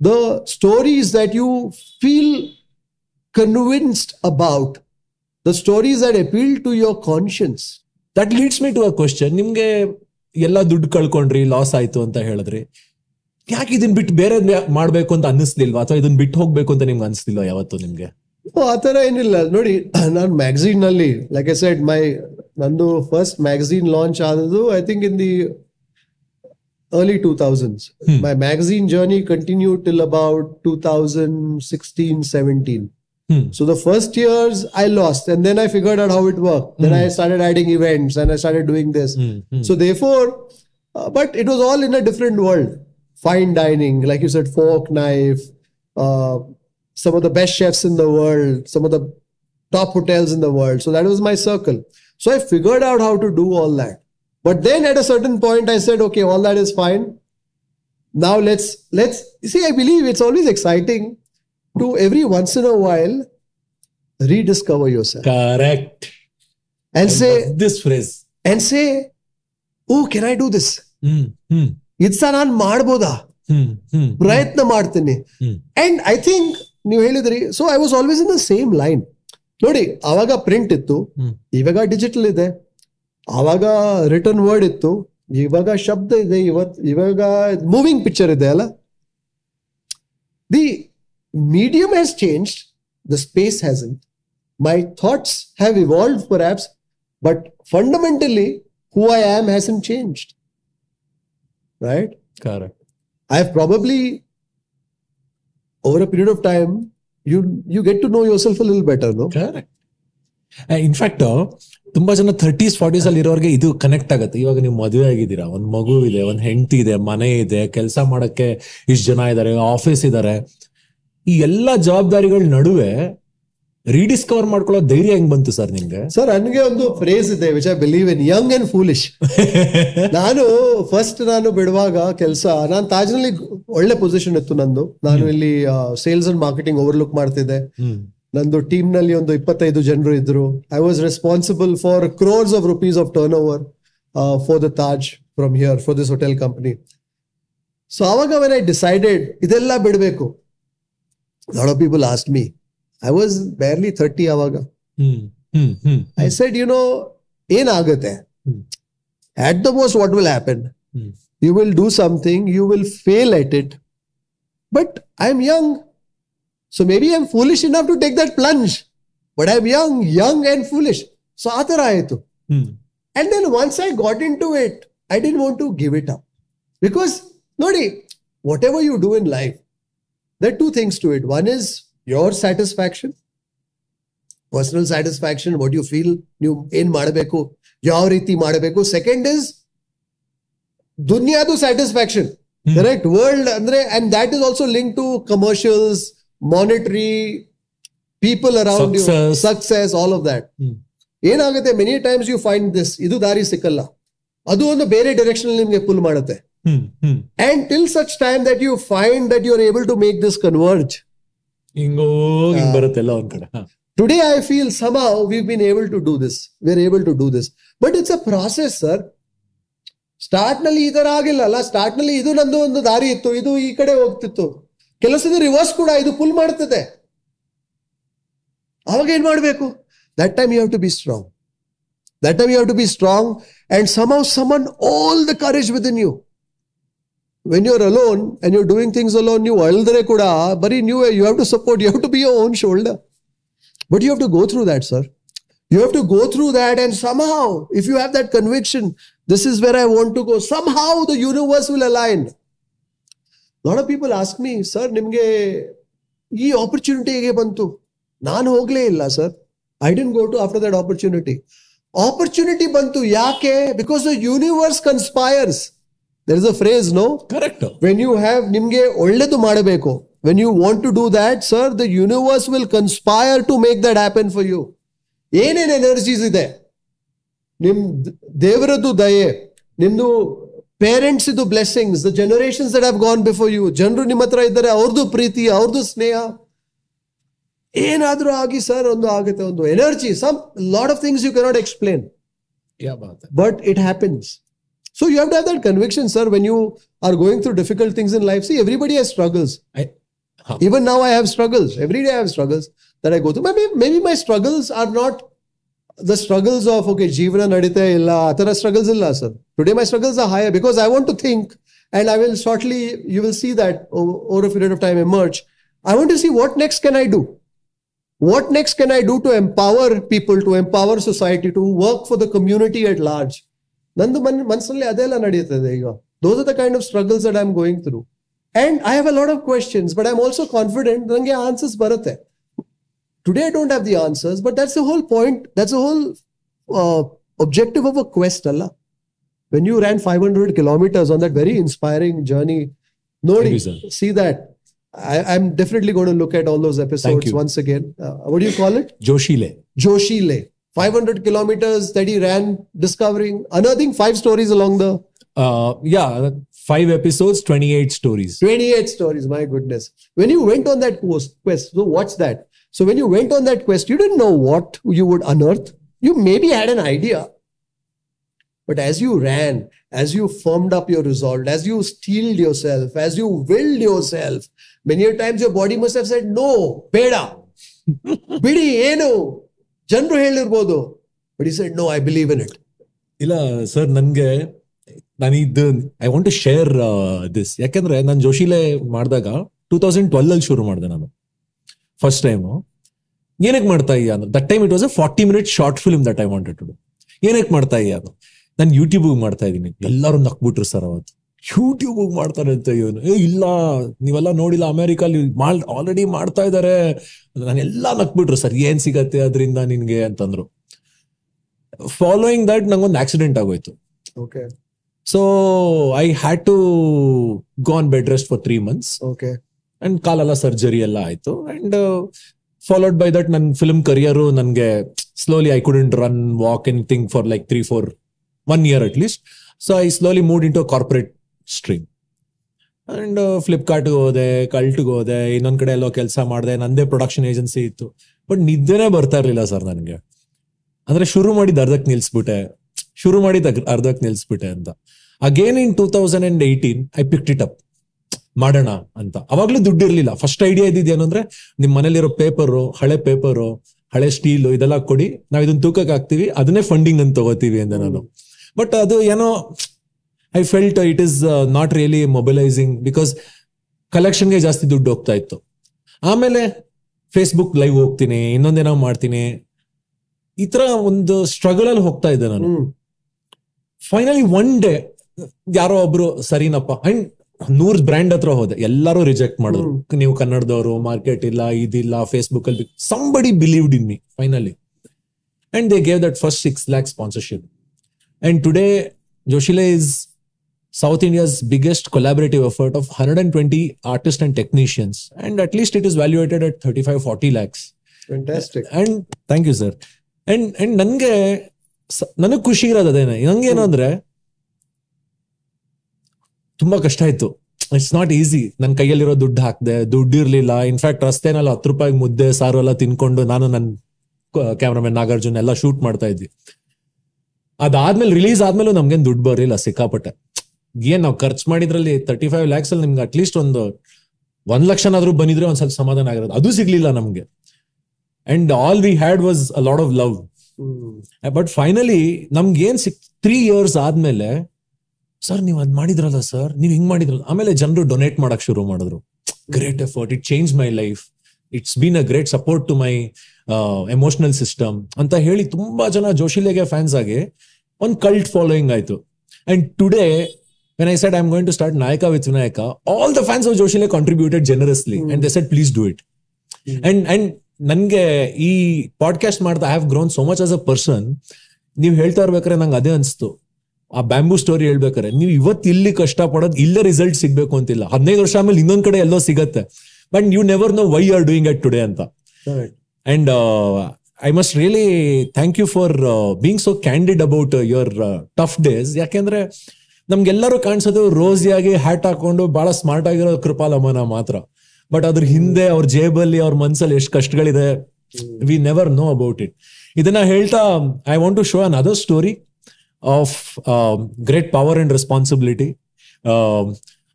the stories that you feel convinced about the stories that appeal to your conscience. That leads me to a question ನಿಮ್ಗೆ ಎಲ್ಲ ದುಡ್ಡು ಕಳ್ಕೊಂಡ್ರಿ loss ಆಯ್ತು ಅಂತ ಹೇಳಿದ್ರಿ ಯಾಕೆ ಇದನ್ ಬಿಟ್ಟು ಬೇರೆ ಮಾಡ್ಬೇಕು ಅಂತ ಅನ್ನಿಸ್ಲಿಲ್ವಾ? ಅಥವಾ ಇದನ್ನ ಬಿಟ್ಟು ಹೋಗ್ಬೇಕು ಅಂತ ನಿಮ್ಗೆ ಅನ್ಸಲಿಲ್ಲ ಯಾವತ್ತು ನಿಮ್ಗೆ? ಆತರ ಏನಿಲ್ಲ. ನೋಡಿ ನಾನು ಮ್ಯಾಗ್ಝಿನ್ನಲ್ಲಿ ಲೈಕ್ ಎ ಸೈಡ್ ಮೈ ನಂದು ಫಸ್ಟ್ ಮ್ಯಾಗ್ಝಿನ್ ಲಾಂಚ್ ಆದದ್ದು I think in the early two my magazine journey continue till about two thousand sixteen seventeen so the first years I lost and then I figured out how it work then I started adding events I started doing this so they but it was all in a different world fine dining, like you said, fork, knife, uh, some of the best chefs in the world, some of the top hotels in the world. So that was my circle. So I figured out how to do all that. But then at a certain point, I said, okay, all that is fine. Now let's, let's, see, I believe it's always exciting to every once in a while rediscover yourself. Correct. And I say, this phrase. And say, oh, can I do this? Mm. Hmm ಇದ್ಸ ನಾನು ಮಾಡ್ಬೋದಾ? ಪ್ರಯತ್ನ ಮಾಡ್ತೀನಿ. And I think ನೀವು ಹೇಳಿದ್ರಿ so I was always in the same line ನೋಡಿ ಅವಾಗ print ಇತ್ತು. ಇವಾಗ ಡಿಜಿಟಲ್ ಇದೆ. ಅವಾಗ ರಿಟರ್ನ್ ವರ್ಡ್ ಇತ್ತು ಇವಾಗ ಶಬ್ದ ಇದೆ ಇವತ್ ಇವಾಗ ಮೂವಿಂಗ್ ಪಿಕ್ಚರ್ ಇದೆ ಅಲ್ಲ? The medium has change the space has my thoughts have evolve perhaps but fundamentally who I am hasn't changed right correct have probably, over a period of time, you you get to know yourself a little better, no? In in fact ತುಂಬಾ ಜನ thirties forties ಅಲ್ಲಿ ಇರೋರಿಗೆ ಇದು connect ಆಗುತ್ತೆ. ಇವಾಗ ನೀವು ಮದುವೆ ಆಗಿದ್ದೀರಾ? ಒಂದ್ ಮಗು ಇದೆ ಒಂದ್ ಹೆಂಡತಿ ಇದೆ ಮನೆ ಇದೆ ಕೆಲಸ ಮಾಡಕ್ಕೆ ಇಷ್ಟು ಜನ ಇದಾರೆ ಆಫೀಸ್ ಇದಾರೆ. ಈ ಎಲ್ಲಾ ಜವಾಬ್ದಾರಿಗಳ ನಡುವೆ ರೀಡಿಸ್ಕವರ್ ಮಾಡ್ಕೊಳ್ಳೋ ಧೈರ್ಯ ಹೆಂಗ್ ಬಂತು ಸರ್ ನಿಮ್ಗೆ? ಸರ್ ನನಗೆ ಒಂದು ಫ್ರೇಸ್ ಇದೆ which I believe in young and foolish ನಾನು ಫಸ್ಟ್ ನಾನು ಬಿಡುವಾಗ ಕೆಲಸ ನಾನು ತಾಜ್ನಲ್ಲಿ ಒಳ್ಳೆ ಪೊಸಿಷನ್ ಇತ್ತು ನಂದು. ನಾನು ಇಲ್ಲಿ ಸೇಲ್ಸ್ ಅಂಡ್ ಮಾರ್ಕೆಟಿಂಗ್ ಓವರ್ಲುಕ್ ಮಾಡ್ತಿದ್ದೆ. ನಂದು ಟೀಮ್ನಲ್ಲಿ ಒಂದು ಇಪ್ಪತ್ತೈದು ಜನರು ಇದ್ರು. I was responsible for crores of rupees of turnover for the Taj from here for this hotel company so ಅವಾಗ ವೆನ್ ಐ ಡಿಸೈಡೆಡ್ ಇದೆಲ್ಲ ಬಿಡಬೇಕು. Lot of people asked me I was barely 30 awaga. Mm, I said, you know, in agate, at the most, what will happen? You will do something, you will fail at it. But I'm young. So maybe I'm foolish enough to take that plunge. But I'm young, young and foolish. So atarayatu. Hmm. And then once I got into it, I didn't want to give it up. Because, Nodi, whatever you do in life, there are two things to it. One is your satisfaction personal satisfaction what you feel ನೀವು ಏನ್ ಮಾಡಬೇಕು ಯಾವ ರೀತಿ ಮಾಡಬೇಕು. Second is ದುನಿಯಾದು satisfaction. Correct world ಅಂದ್ರೆ and that is also link to commercials monetary people around you Success. Success all of that. ಏನಾಗುತ್ತೆ many times you find this ಇದು ದಾರಿ ಸಿಕ್ಕಲ್ಲ. ಅದು ಒಂದು ಬೇರೆ ಡೈರೆಕ್ಷನ್ ನಿಮ್ಗೆ ಪುಲ್ ಮಾಡುತ್ತೆ. And till such time that you find that you are able to make this converge ಹಿಂಗೋ ಹಿಂಗ್ ಬರುತ್ತೆಲ್ಲ ಒಂದ್ ಕಡೆ. ಹ. Today I feel somehow been able to do this we are able to do this but it's a process sir ಸ್ಟಾರ್ಟ್ನಲ್ಲಿ ಈ ತರ ಆಗಿಲ್ಲ ಅಲ್ಲ? ಸ್ಟಾರ್ಟ್ನಲ್ಲಿ ಇದು ನಂದು ಒಂದು ದಾರಿ ಇತ್ತು. ಇದು ಈ ಕಡೆ ಹೋಗ್ತಿತ್ತು. ಕೆಲಸದ ರಿವರ್ಸ್ ಕೂಡ ಇದು ಪುಲ್ ಮಾಡ್ತದೆ. ಅವಾಗ ಏನ್ ಮಾಡಬೇಕು? That time you have to be strong that time you have to be strong and somehow summon all the courage within you When you're alone and you're doing things alone ನೀವು ಅಳ್ದ್ರೆ ಕೂಡ ಬರೀ ನೀವು you have to support you have to be your own shoulder But you have to go through that, sir. You have to go through that, and somehow, if you have that conviction, this is where I want to go, somehow the universe will align. A lot of people ask me, sir, ನಿಮಗೆ ಈ opportunity ಹೇಗೆ ಬಂತು ನಾನು ಹೋಗ್ಲೇ ಇಲ್ಲ sir I didn't go to after that opportunity opportunity ಬಂತು ಯಾಕೆ because the universe ಕನ್ಸ್ಪೈರ್ಸ್ There is a phrase no correct when you have ನಿಮ್ಗೆ ಒಳ್ಳೇದು ಮಾಡಬೇಕು. When you want to do that sir the universe will conspire to make that happen for you ಏನೇನು energies ಇದೆ? ನಿಮ್ ದೇವರದ್ದು ದಯೆ ನಿಮ್ದು ಪೇರೆಂಟ್ಸ್ ಇದು blessings the generations that have gone before you ಜನರು ನಿಮ್ಮ ಹತ್ರ ಇದ್ದಾರೆ ಅವ್ರದ್ದು ಪ್ರೀತಿ ಅವ್ರದ್ದು ಸ್ನೇಹ. ಏನಾದರೂ ಆಗಿ ಸರ್ ಒಂದು ಆಗುತ್ತೆ ಒಂದು energy some lot of things you cannot explain but it happens. So you have to have that conviction, sir, when you are going through difficult things in life. See, everybody has struggles. I- Huh. Even now, I have struggles. Every day, I have struggles that I go through. Maybe, maybe my struggles are not the struggles of, okay, Jivana Nadite illa, atara struggles illa, sir. Today, my struggles are higher because I want to think, and I will shortly, you will see that over a period of time emerge. I want to see what next can I do? What next can I do to empower people, to empower society, to work for the community at large? ನಂದು ಮನ್ ಮನಸ್ಸಲ್ಲಿ ಅದೆಲ್ಲ ನಡೆಯುತ್ತದೆ ಈಗ those are the kind of struggles that I am going through and I have a lot of questions but I am also confident ನನಗೆ answers ಬರುತ್ತೆ today I don't have the answers but that's a whole point that's a whole objective of a quest ಅಲ್ಲ when you ran five hundred kilometres on that very inspiring journey ನೋಡಿ Thank you, sir. See that I, I'm definitely going to look at all those episodes you. once again. Uh, what do you call it? Joshile Joshi Le. 500 kilometers that he ran, discovering, unearthing five stories along the. Uh, yeah, five episodes, 28 stories. 28 stories, my goodness. When you went on that quest, so watch that? So when you went on that quest, you didn't know what you would unearth. You maybe had an idea. But as you ran, as you firmed up your resolve, as you steeled yourself, as you willed yourself, many times your body must have said, no, peda, [LAUGHS] bidi, eno, ಜನರು ಹೇಳಿರ್ಬೋದು but is no I believe in it ಇಲ್ಲ sir ನನ್ಗೆ ನಾನು ಇದು I want to share this ಯಾಕೆಂದ್ರೆ ನಾನು ಜೋಶಿಲೆ ಮಾಡಿದಾಗ two thousand twelve ಅಲ್ಲಿ ಶುರು ಮಾಡಿದೆ ನಾನು. ಫಸ್ಟ್ ಟೈಮು ಏನಕ್ಕೆ ಮಾಡ್ತಾ ಇದೆಯಾ ಅಂದ್ರೆ. That time it was a forty minute short film that I wanted to ಏನಕ್ಕೆ ಮಾಡ್ತಾ ಇದೆಯಾ ಅದು ನಾನು ಯೂಟ್ಯೂಬ್ ಮಾಡ್ತಾ ಇದ್ದೀನಿ. ಎಲ್ಲರೂ ನಕ್ಬಿಟ್ರು ಸರ್ ಅವತ್ತು. ಯೂಟ್ಯೂಬ್ ಮಾಡ್ತಾರೆ ಅಂತ ಇವನು. ಏ ಇಲ್ಲ ನೀವೆಲ್ಲ ನೋಡಿಲ್ಲ ಅಮೆರಿಕಲ್ಲಿ ಮಾಡ್ ಆಲ್ರೆಡಿ ಮಾಡ್ತಾ ಇದ್ದಾರೆ ನಾನೆಲ್ಲ ನಕ್ಬಿಟ್ರು ಸರ್ ಏನ್ ಸಿಗತ್ತೆ ಅದರಿಂದ ನಿನ್ಗೆ ಅಂತಂದ್ರು. ಫಾಲೋಯಿಂಗ್ ದಟ್ ನಂಗೊಂದು ಆಕ್ಸಿಡೆಂಟ್ ಆಗೋಯ್ತು. Okay so I had to gone bed rest for three months okay and ಕಾಲೆಲ್ಲ ಸರ್ಜರಿ ಎಲ್ಲ ಆಯ್ತು. ಅಂಡ್ ಫಾಲೋಡ್ ಬೈ ದಟ್ ನನ್ನ ಫಿಲ್ಮ್ ಕರಿಯರು ನನಗೆ slowly I couldn't run walk anything for like three four one year at least so I slowly moved into to corporate stream and ಫ್ಲಿಪ್ಕಾರ್ಟ್ಗೆ ಹೋದೆ ಕಲ್ಟ್ಗೆ ಹೋದೆ ಇನ್ನೊಂದ್ ಕಡೆ ಎಲ್ಲೋ ಕೆಲಸ ಮಾಡಿದೆ ನಂದೇ ಪ್ರೊಡಕ್ಷನ್ ಏಜೆನ್ಸಿ ಇತ್ತು. ಬಟ್ ನಿದ್ದೆನೇ ಬರ್ತಾ ಇರ್ಲಿಲ್ಲ ಸರ್ ನನಗೆ. ಅಂದ್ರೆ ಶುರು ಮಾಡಿದ ಅರ್ಧಕ್ಕೆ ನಿಲ್ಸ್ಬಿಟ್ಟೆ. ಶುರು ಮಾಡಿದ ಅರ್ಧಕ್ಕೆ ನಿಲ್ಸ್ಬಿಟ್ಟೆ ಅಂತ. Again in two thousand and eighteen I picked it up ಮಾಡೋಣ ಅಂತ. ಅವಾಗ್ಲೂ ದುಡ್ಡು ಇರ್ಲಿಲ್ಲ. ಫಸ್ಟ್ ಐಡಿಯಾ ಇದ್ದಿದ್ದೇನು ಅಂದ್ರೆ ನಿಮ್ ಮನೇಲಿರೋ ಪೇಪರು ಹಳೆ ಪೇಪರು ಹಳೆ ಸ್ಟೀಲು ಇದೆಲ್ಲ ಕೊಡಿ ನಾವ್ ಇದನ್ನ ತೂಕಕ್ಕೆ ಹಾಕ್ತೀವಿ ಅದನ್ನೇ ಫಂಡಿಂಗ್ ಅಂತ ತಗೋತೀವಿ ಅಂದೆ ನಾನು. ಬಟ್ ಅದು ಏನೋ I felt it is not really mobilising because ಕಲೆಕ್ಷನ್ಗೆ ಜಾಸ್ತಿ ದುಡ್ಡು ಹೋಗ್ತಾ ಇತ್ತು. ಆಮೇಲೆ ಫೇಸ್ಬುಕ್ ಲೈವ್ ಹೋಗ್ತೀನಿ ಇನ್ನೊಂದೇನೋ ಮಾಡ್ತೀನಿ. ಈ ತರ ಒಂದು ಸ್ಟ್ರಗಲ್ ಅಲ್ಲಿ ಹೋಗ್ತಾ ಇದ್ದೆ ನಾನು. ಫೈನಲಿ ಒನ್ ಡೇ ಯಾರೋ ಒಬ್ರು ಸರಿನಪ್ಪ. ಅಂಡ್ ನೂರ್ ಬ್ರ್ಯಾಂಡ್ ಹತ್ರ ಹೋದೆ. ಎಲ್ಲರೂ ರಿಜೆಕ್ಟ್ ಮಾಡಿದ್ರು. ನೀವು ಕನ್ನಡದವರು ಮಾರ್ಕೆಟ್ ಇಲ್ಲ ಇದಿಲ್ಲ ಫೇಸ್ಬುಕ್ ಅಲ್ಲಿ somebody believed in me finally and they gave that first six lakh sponsorship and today Joshile is South India's biggest collaborative effort of hundred and twenty artist and technicians and at least it is valuated at thirty five forty lakhs fantastic and thank you sir and and ನನ್ಗೆ ನನಗೆ ಖುಷಿ ಇರೋದು ಅದೇನೆ. ನಂಗೇನು ಅಂದ್ರೆ ತುಂಬಾ ಕಷ್ಟ ಆಯ್ತು. ಇಟ್ಸ್ ನಾಟ್ ಈಸಿ ನನ್ನ ಕೈಯಲ್ಲಿರೋ ದುಡ್ಡು ಹಾಕಿದೆ ದುಡ್ಡು ಇರಲಿಲ್ಲ. ಇನ್ಫ್ಯಾಕ್ಟ್ ರಸ್ತೆನಲ್ಲಿ ಹತ್ತು ರೂಪಾಯಿಗೆ ಮುದ್ದೆ ಸಾರು ಎಲ್ಲ ತಿನ್ಕೊಂಡು ನಾನು ನನ್ನ ಕ್ಯಾಮ್ರಾಮನ್ ನಾಗಾರ್ಜುನ್ ಎಲ್ಲ ಶೂಟ್ ಮಾಡ್ತಾ ಇದ್ವಿ ಅದಾದ್ಮೇಲೆ ರಿಲೀಸ್ ಆದ್ಮೇಲೂ ನಮ್ಗೇನು ದುಡ್ಡು ಬರಲಿಲ್ಲ ಸಿಕ್ಕಾಪಟ್ಟೆ. ಏನ್ ನಾವು ಖರ್ಚು ಮಾಡಿದ್ರಲ್ಲಿ ತರ್ಟಿ ಫೈವ್ ಲ್ಯಾಕ್ಸ್ ಅಲ್ಲಿ ನಿಮ್ಗೆ ಅಟ್ಲೀಸ್ಟ್ ಒಂದು ಒಂದ್ ಲಕ್ಷನಾದ್ರೂ ಬಂದಿದ್ರೆ ಒಂದ್ ಸ್ವಲ್ಪ ಸಮಾಧಾನ ಆಗಿರೋದು. ಅದು ಸಿಗ್ಲಿಲ್ಲ ನಮ್ಗೆ. And all we had was a lot of love but finally ನಮ್ಗೆ ಏನ್ ಸಿಕ್ ತ್ರೀ ಇಯರ್ಸ್ ಆದ್ಮೇಲೆ ಸರ್ ನೀವು ಅದ್ ಮಾಡಿದ್ರಲ್ಲ ಸರ್ ನೀವ್ ಹಿಂಗ್ ಮಾಡಿದ್ರಲ್ಲ? ಆಮೇಲೆ ಜನರು ಡೊನೇಟ್ ಮಾಡಕ್ ಶುರು ಮಾಡಿದ್ರು. Great effort it change my life it's been a great support to my emotional system ಅಂತ ಹೇಳಿ ತುಂಬಾ ಜನ ಜೋಶಿಲೆಗೆ ಫ್ಯಾನ್ಸ್ ಆಗಿ ಒಂದ್ ಕಲ್ಟ್ ಫಾಲೋಯಿಂಗ್ ಆಯ್ತು. And today when I I'm going am start Nayaka start Nayaka all the all the fans contributed generously mm. and and said, please do do it and and ನನಗೆ ಈ podcast ಮಾಡ್ತಾ I have grown so much as a person ನೀವ್ ಹೇಳ್ತಾ ಇರ್ಬೇಕಾದ್ರೆ ನಂಗೆ ಅದೇ ಅನ್ಸ್ತು. ಆ ಬ್ಯಾಂಬೂ ಸ್ಟೋರಿ ಹೇಳ್ಬೇಕಾರೆ ನೀವು ಇವತ್ತು ಇಲ್ಲಿ ಕಷ್ಟ ಪಡೋದು ಇಲ್ಲೇ ರಿಸಲ್ಟ್ ಸಿಗ್ಬೇಕು ಅಂತಿಲ್ಲ. ಹದಿನೈದು ವರ್ಷ ಆಮೇಲೆ ಇನ್ನೊಂದ್ ಕಡೆ ಎಲ್ಲೋ ಸಿಗತ್ತೆ. But you never know why are doing at today ಅಂತ. And I must really thank you for being so candid about your tough days ಯಾಕೆಂದ್ರೆ ನಮ್ಗೆಲ್ಲರೂ ಕಾಣಿಸೋದು ರೋಸಿಯಾಗಿ ಹ್ಯಾಟ್ ಹಾಕೊಂಡು ಬಹಳ ಸ್ಮಾರ್ಟ್ ಆಗಿರೋ ಕೃಪಾಲಮನ ಮಾತ್ರ. ಬಟ್ ಅದ್ರ ಹಿಂದೆ ಅವ್ರ ಜೇಬಲ್ಲಿ ಅವ್ರ ಮನ್ಸಲ್ಲಿ ಎಷ್ಟು ಕಷ್ಟಗಳಿದೆ we never know about it ಇದನ್ನ ಹೇಳ್ತಾ I want to show another story of great power and responsibility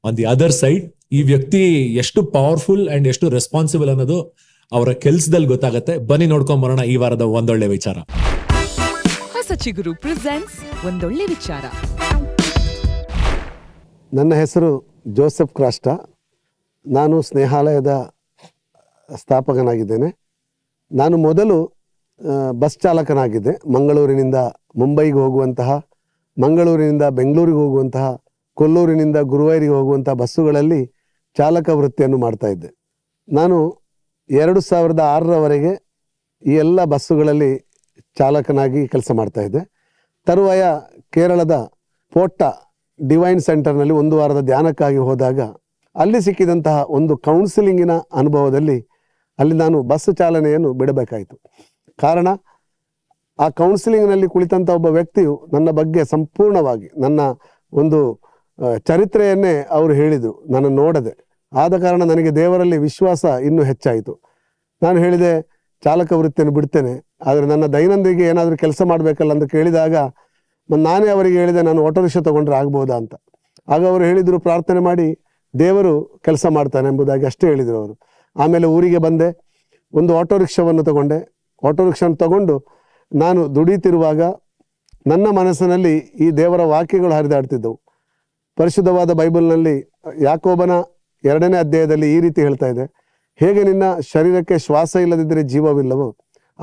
on the other side ಈ ವ್ಯಕ್ತಿ ಎಷ್ಟು ಪವರ್ಫುಲ್ ಅಂಡ್ ಎಷ್ಟು ರೆಸ್ಪಾನ್ಸಿಬಲ್ ಅನ್ನೋದು ಅವರ ಕೆಲ್ಸದಲ್ಲಿ ಗೊತ್ತಾಗತ್ತೆ. ಬನ್ನಿ ನೋಡ್ಕೊಂಡ್ ಬರೋಣ ಈ ವಾರದ ಒಂದೊಳ್ಳೆ ವಿಚಾರ. ಹೊಸ ಚಿಗುರು ಪ್ರೆಸೆಂಟ್ಸ್ ಒಂದೊಳ್ಳೆ ವಿಚಾರ. ನನ್ನ ಹೆಸರು ಜೋಸೆಫ್ ಕ್ರಾಸ್ಟ ನಾನು ಸ್ನೇಹಾಲಯದ ಸ್ಥಾಪಕನಾಗಿದ್ದೇನೆ. ನಾನು ಮೊದಲು ಬಸ್ ಚಾಲಕನಾಗಿದ್ದೆ. ಮಂಗಳೂರಿನಿಂದ ಮುಂಬೈಗೆ ಹೋಗುವಂತಹ, ಮಂಗಳೂರಿನಿಂದ ಬೆಂಗಳೂರಿಗೆ ಹೋಗುವಂತಹ, ಕೊಲ್ಲೂರಿನಿಂದ ಗುರುವಾಯೂರಿಗೆ ಹೋಗುವಂಥ ಬಸ್ಸುಗಳಲ್ಲಿ ಚಾಲಕ ವೃತ್ತಿಯನ್ನು ಮಾಡ್ತಾಯಿದ್ದೆ ನಾನು ಎರಡು ಸಾವಿರದ ಆರರವರೆಗೆ ಈ ಎಲ್ಲ ಬಸ್ಸುಗಳಲ್ಲಿ ಚಾಲಕನಾಗಿ ಕೆಲಸ ಮಾಡ್ತಾಯಿದ್ದೆ ತರುವಾಯ ಕೇರಳದ ಪೋಟ್ಟ ಡಿವೈನ್ ಸೆಂಟರ್ನಲ್ಲಿ ಒಂದು ವಾರದ ಧ್ಯಾನಕ್ಕಾಗಿ ಹೋದಾಗ ಅಲ್ಲಿ ಸಿಕ್ಕಿದಂತಹ ಒಂದು ಕೌನ್ಸಿಲಿಂಗಿನ ಅನುಭವದಲ್ಲಿ ಅಲ್ಲಿ ನಾನು ಬಸ್ ಚಾಲನೆಯನ್ನು ಬಿಡಬೇಕಾಯಿತು. ಕಾರಣ, ಆ ಕೌನ್ಸಿಲಿಂಗ್ನಲ್ಲಿ ಕುಳಿತಂಥ ಒಬ್ಬ ವ್ಯಕ್ತಿಯು ನನ್ನ ಬಗ್ಗೆ ಸಂಪೂರ್ಣವಾಗಿ ನನ್ನ ಒಂದು ಚರಿತ್ರೆಯನ್ನೇ ಅವರು ಹೇಳಿದರು ನಾನು ನೋಡದೆ. ಆದ ಕಾರಣ ನನಗೆ ದೇವರಲ್ಲಿ ವಿಶ್ವಾಸ ಇನ್ನೂ ಹೆಚ್ಚಾಯಿತು. ನಾನು ಹೇಳಿದೆ, ಚಾಲಕ ವೃತ್ತಿಯನ್ನು ಬಿಡ್ತೇನೆ, ಆದರೆ ನನ್ನ ದೈನಂದಿಗೆ ಏನಾದರೂ ಕೆಲಸ ಮಾಡಬೇಕಲ್ಲ ಅಂತ ಕೇಳಿದಾಗ ಮ- ನಾನೇ ಅವರಿಗೆ ಹೇಳಿದೆ ನಾನು ಆಟೋ ರಿಕ್ಷಾ ತೊಗೊಂಡ್ರೆ ಆಗ್ಬೋದಾ ಅಂತ. ಆಗ ಅವರು ಹೇಳಿದರು ಪ್ರಾರ್ಥನೆ ಮಾಡಿ ದೇವರು ಕೆಲಸ ಮಾಡ್ತಾನೆ ಎಂಬುದಾಗಿ ಅಷ್ಟೇ ಹೇಳಿದರು ಅವರು. ಆಮೇಲೆ ಊರಿಗೆ ಬಂದೆ, ಒಂದು ಆಟೋ ರಿಕ್ಷಾವನ್ನು ತಗೊಂಡೆ. ಆಟೋ ರಿಕ್ಷಾವನ್ನು ತಗೊಂಡು ನಾನು ದುಡಿತಿರುವಾಗ ನನ್ನ ಮನಸ್ಸಿನಲ್ಲಿ ಈ ದೇವರ ವಾಕ್ಯಗಳು ಹರಿದಾಡ್ತಿದ್ದವು. ಪರಿಶುದ್ಧವಾದ ಬೈಬಲ್ನಲ್ಲಿ ಯಾಕೋಬನ ಎರಡನೇ ಅಧ್ಯಾಯದಲ್ಲಿ ಈ ರೀತಿ ಹೇಳ್ತಾ ಇದೆ, ಹೇಗೆ ನಿನ್ನ ಶರೀರಕ್ಕೆ ಶ್ವಾಸ ಇಲ್ಲದಿದ್ದರೆ ಜೀವವಿಲ್ಲವೋ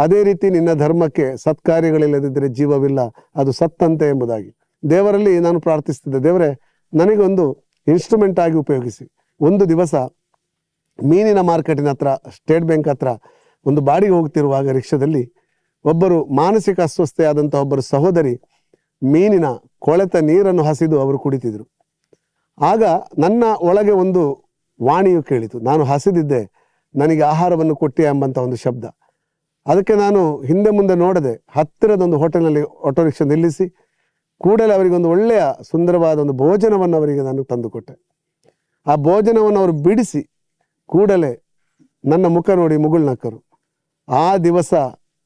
ಅದೇ ರೀತಿ ನಿನ್ನ ಧರ್ಮಕ್ಕೆ ಸತ್ಕಾರ್ಯಗಳಿಲ್ಲದಿದ್ದರೆ ಜೀವವಿಲ್ಲ, ಅದು ಸತ್ತಂತೆ ಎಂಬುದಾಗಿ. ದೇವರಲ್ಲಿ ನಾನು ಪ್ರಾರ್ಥಿಸ್ತಿದ್ದೆ, ದೇವರೇ, ನನಗೊಂದು ಇನ್ಸ್ಟ್ರೂಮೆಂಟ್ ಆಗಿ ಉಪಯೋಗಿಸಿ. ಒಂದು ದಿವಸ ಮೀನಿನ ಮಾರ್ಕೆಟಿನ ಹತ್ರ, ಸ್ಟೇಟ್ ಬ್ಯಾಂಕ್ ಹತ್ರ ಒಂದು ಬಾಡಿಗೆ ಹೋಗ್ತಿರುವಾಗ ರಿಕ್ಷಾದಲ್ಲಿ ಒಬ್ಬರು ಮಾನಸಿಕ ಅಸ್ವಸ್ಥೆಯಾದಂಥ ಒಬ್ಬರು ಸಹೋದರಿ ಮೀನಿನ ಕೊಳೆತ ನೀರನ್ನು ಹಸಿದು ಅವರು ಕುಡಿತಿದ್ರು. ಆಗ ನನ್ನ ಒಳಗೆ ಒಂದು ವಾಣಿಯು ಕೇಳಿತು, ನಾನು ಹಸಿದಿದ್ದೆ, ನನಗೆ ಆಹಾರವನ್ನು ಕೊಟ್ಟಿಯ ಎಂಬಂಥ ಒಂದು ಶಬ್ದ. ಅದಕ್ಕೆ ನಾನು ಹಿಂದೆ ಮುಂದೆ ನೋಡದೆ ಹತ್ತಿರದ ಒಂದು ಹೋಟೆಲ್ನಲ್ಲಿ ಆಟೋ ರಿಕ್ಷಾ ನಿಲ್ಲಿಸಿ ಕೂಡಲೇ ಅವರಿಗೆ ಒಂದು ಒಳ್ಳೆಯ ಸುಂದರವಾದ ಒಂದು ಭೋಜನವನ್ನು ಅವರಿಗೆ ನಾನು ತಂದುಕೊಟ್ಟೆ. ಆ ಭೋಜನವನ್ನು ಅವರು ಬಿಡಿಸಿ ಕೂಡಲೇ ನನ್ನ ಮುಖ ನೋಡಿ ಮುಗುಳ್ನಕ್ಕರು ಆ ದಿವಸ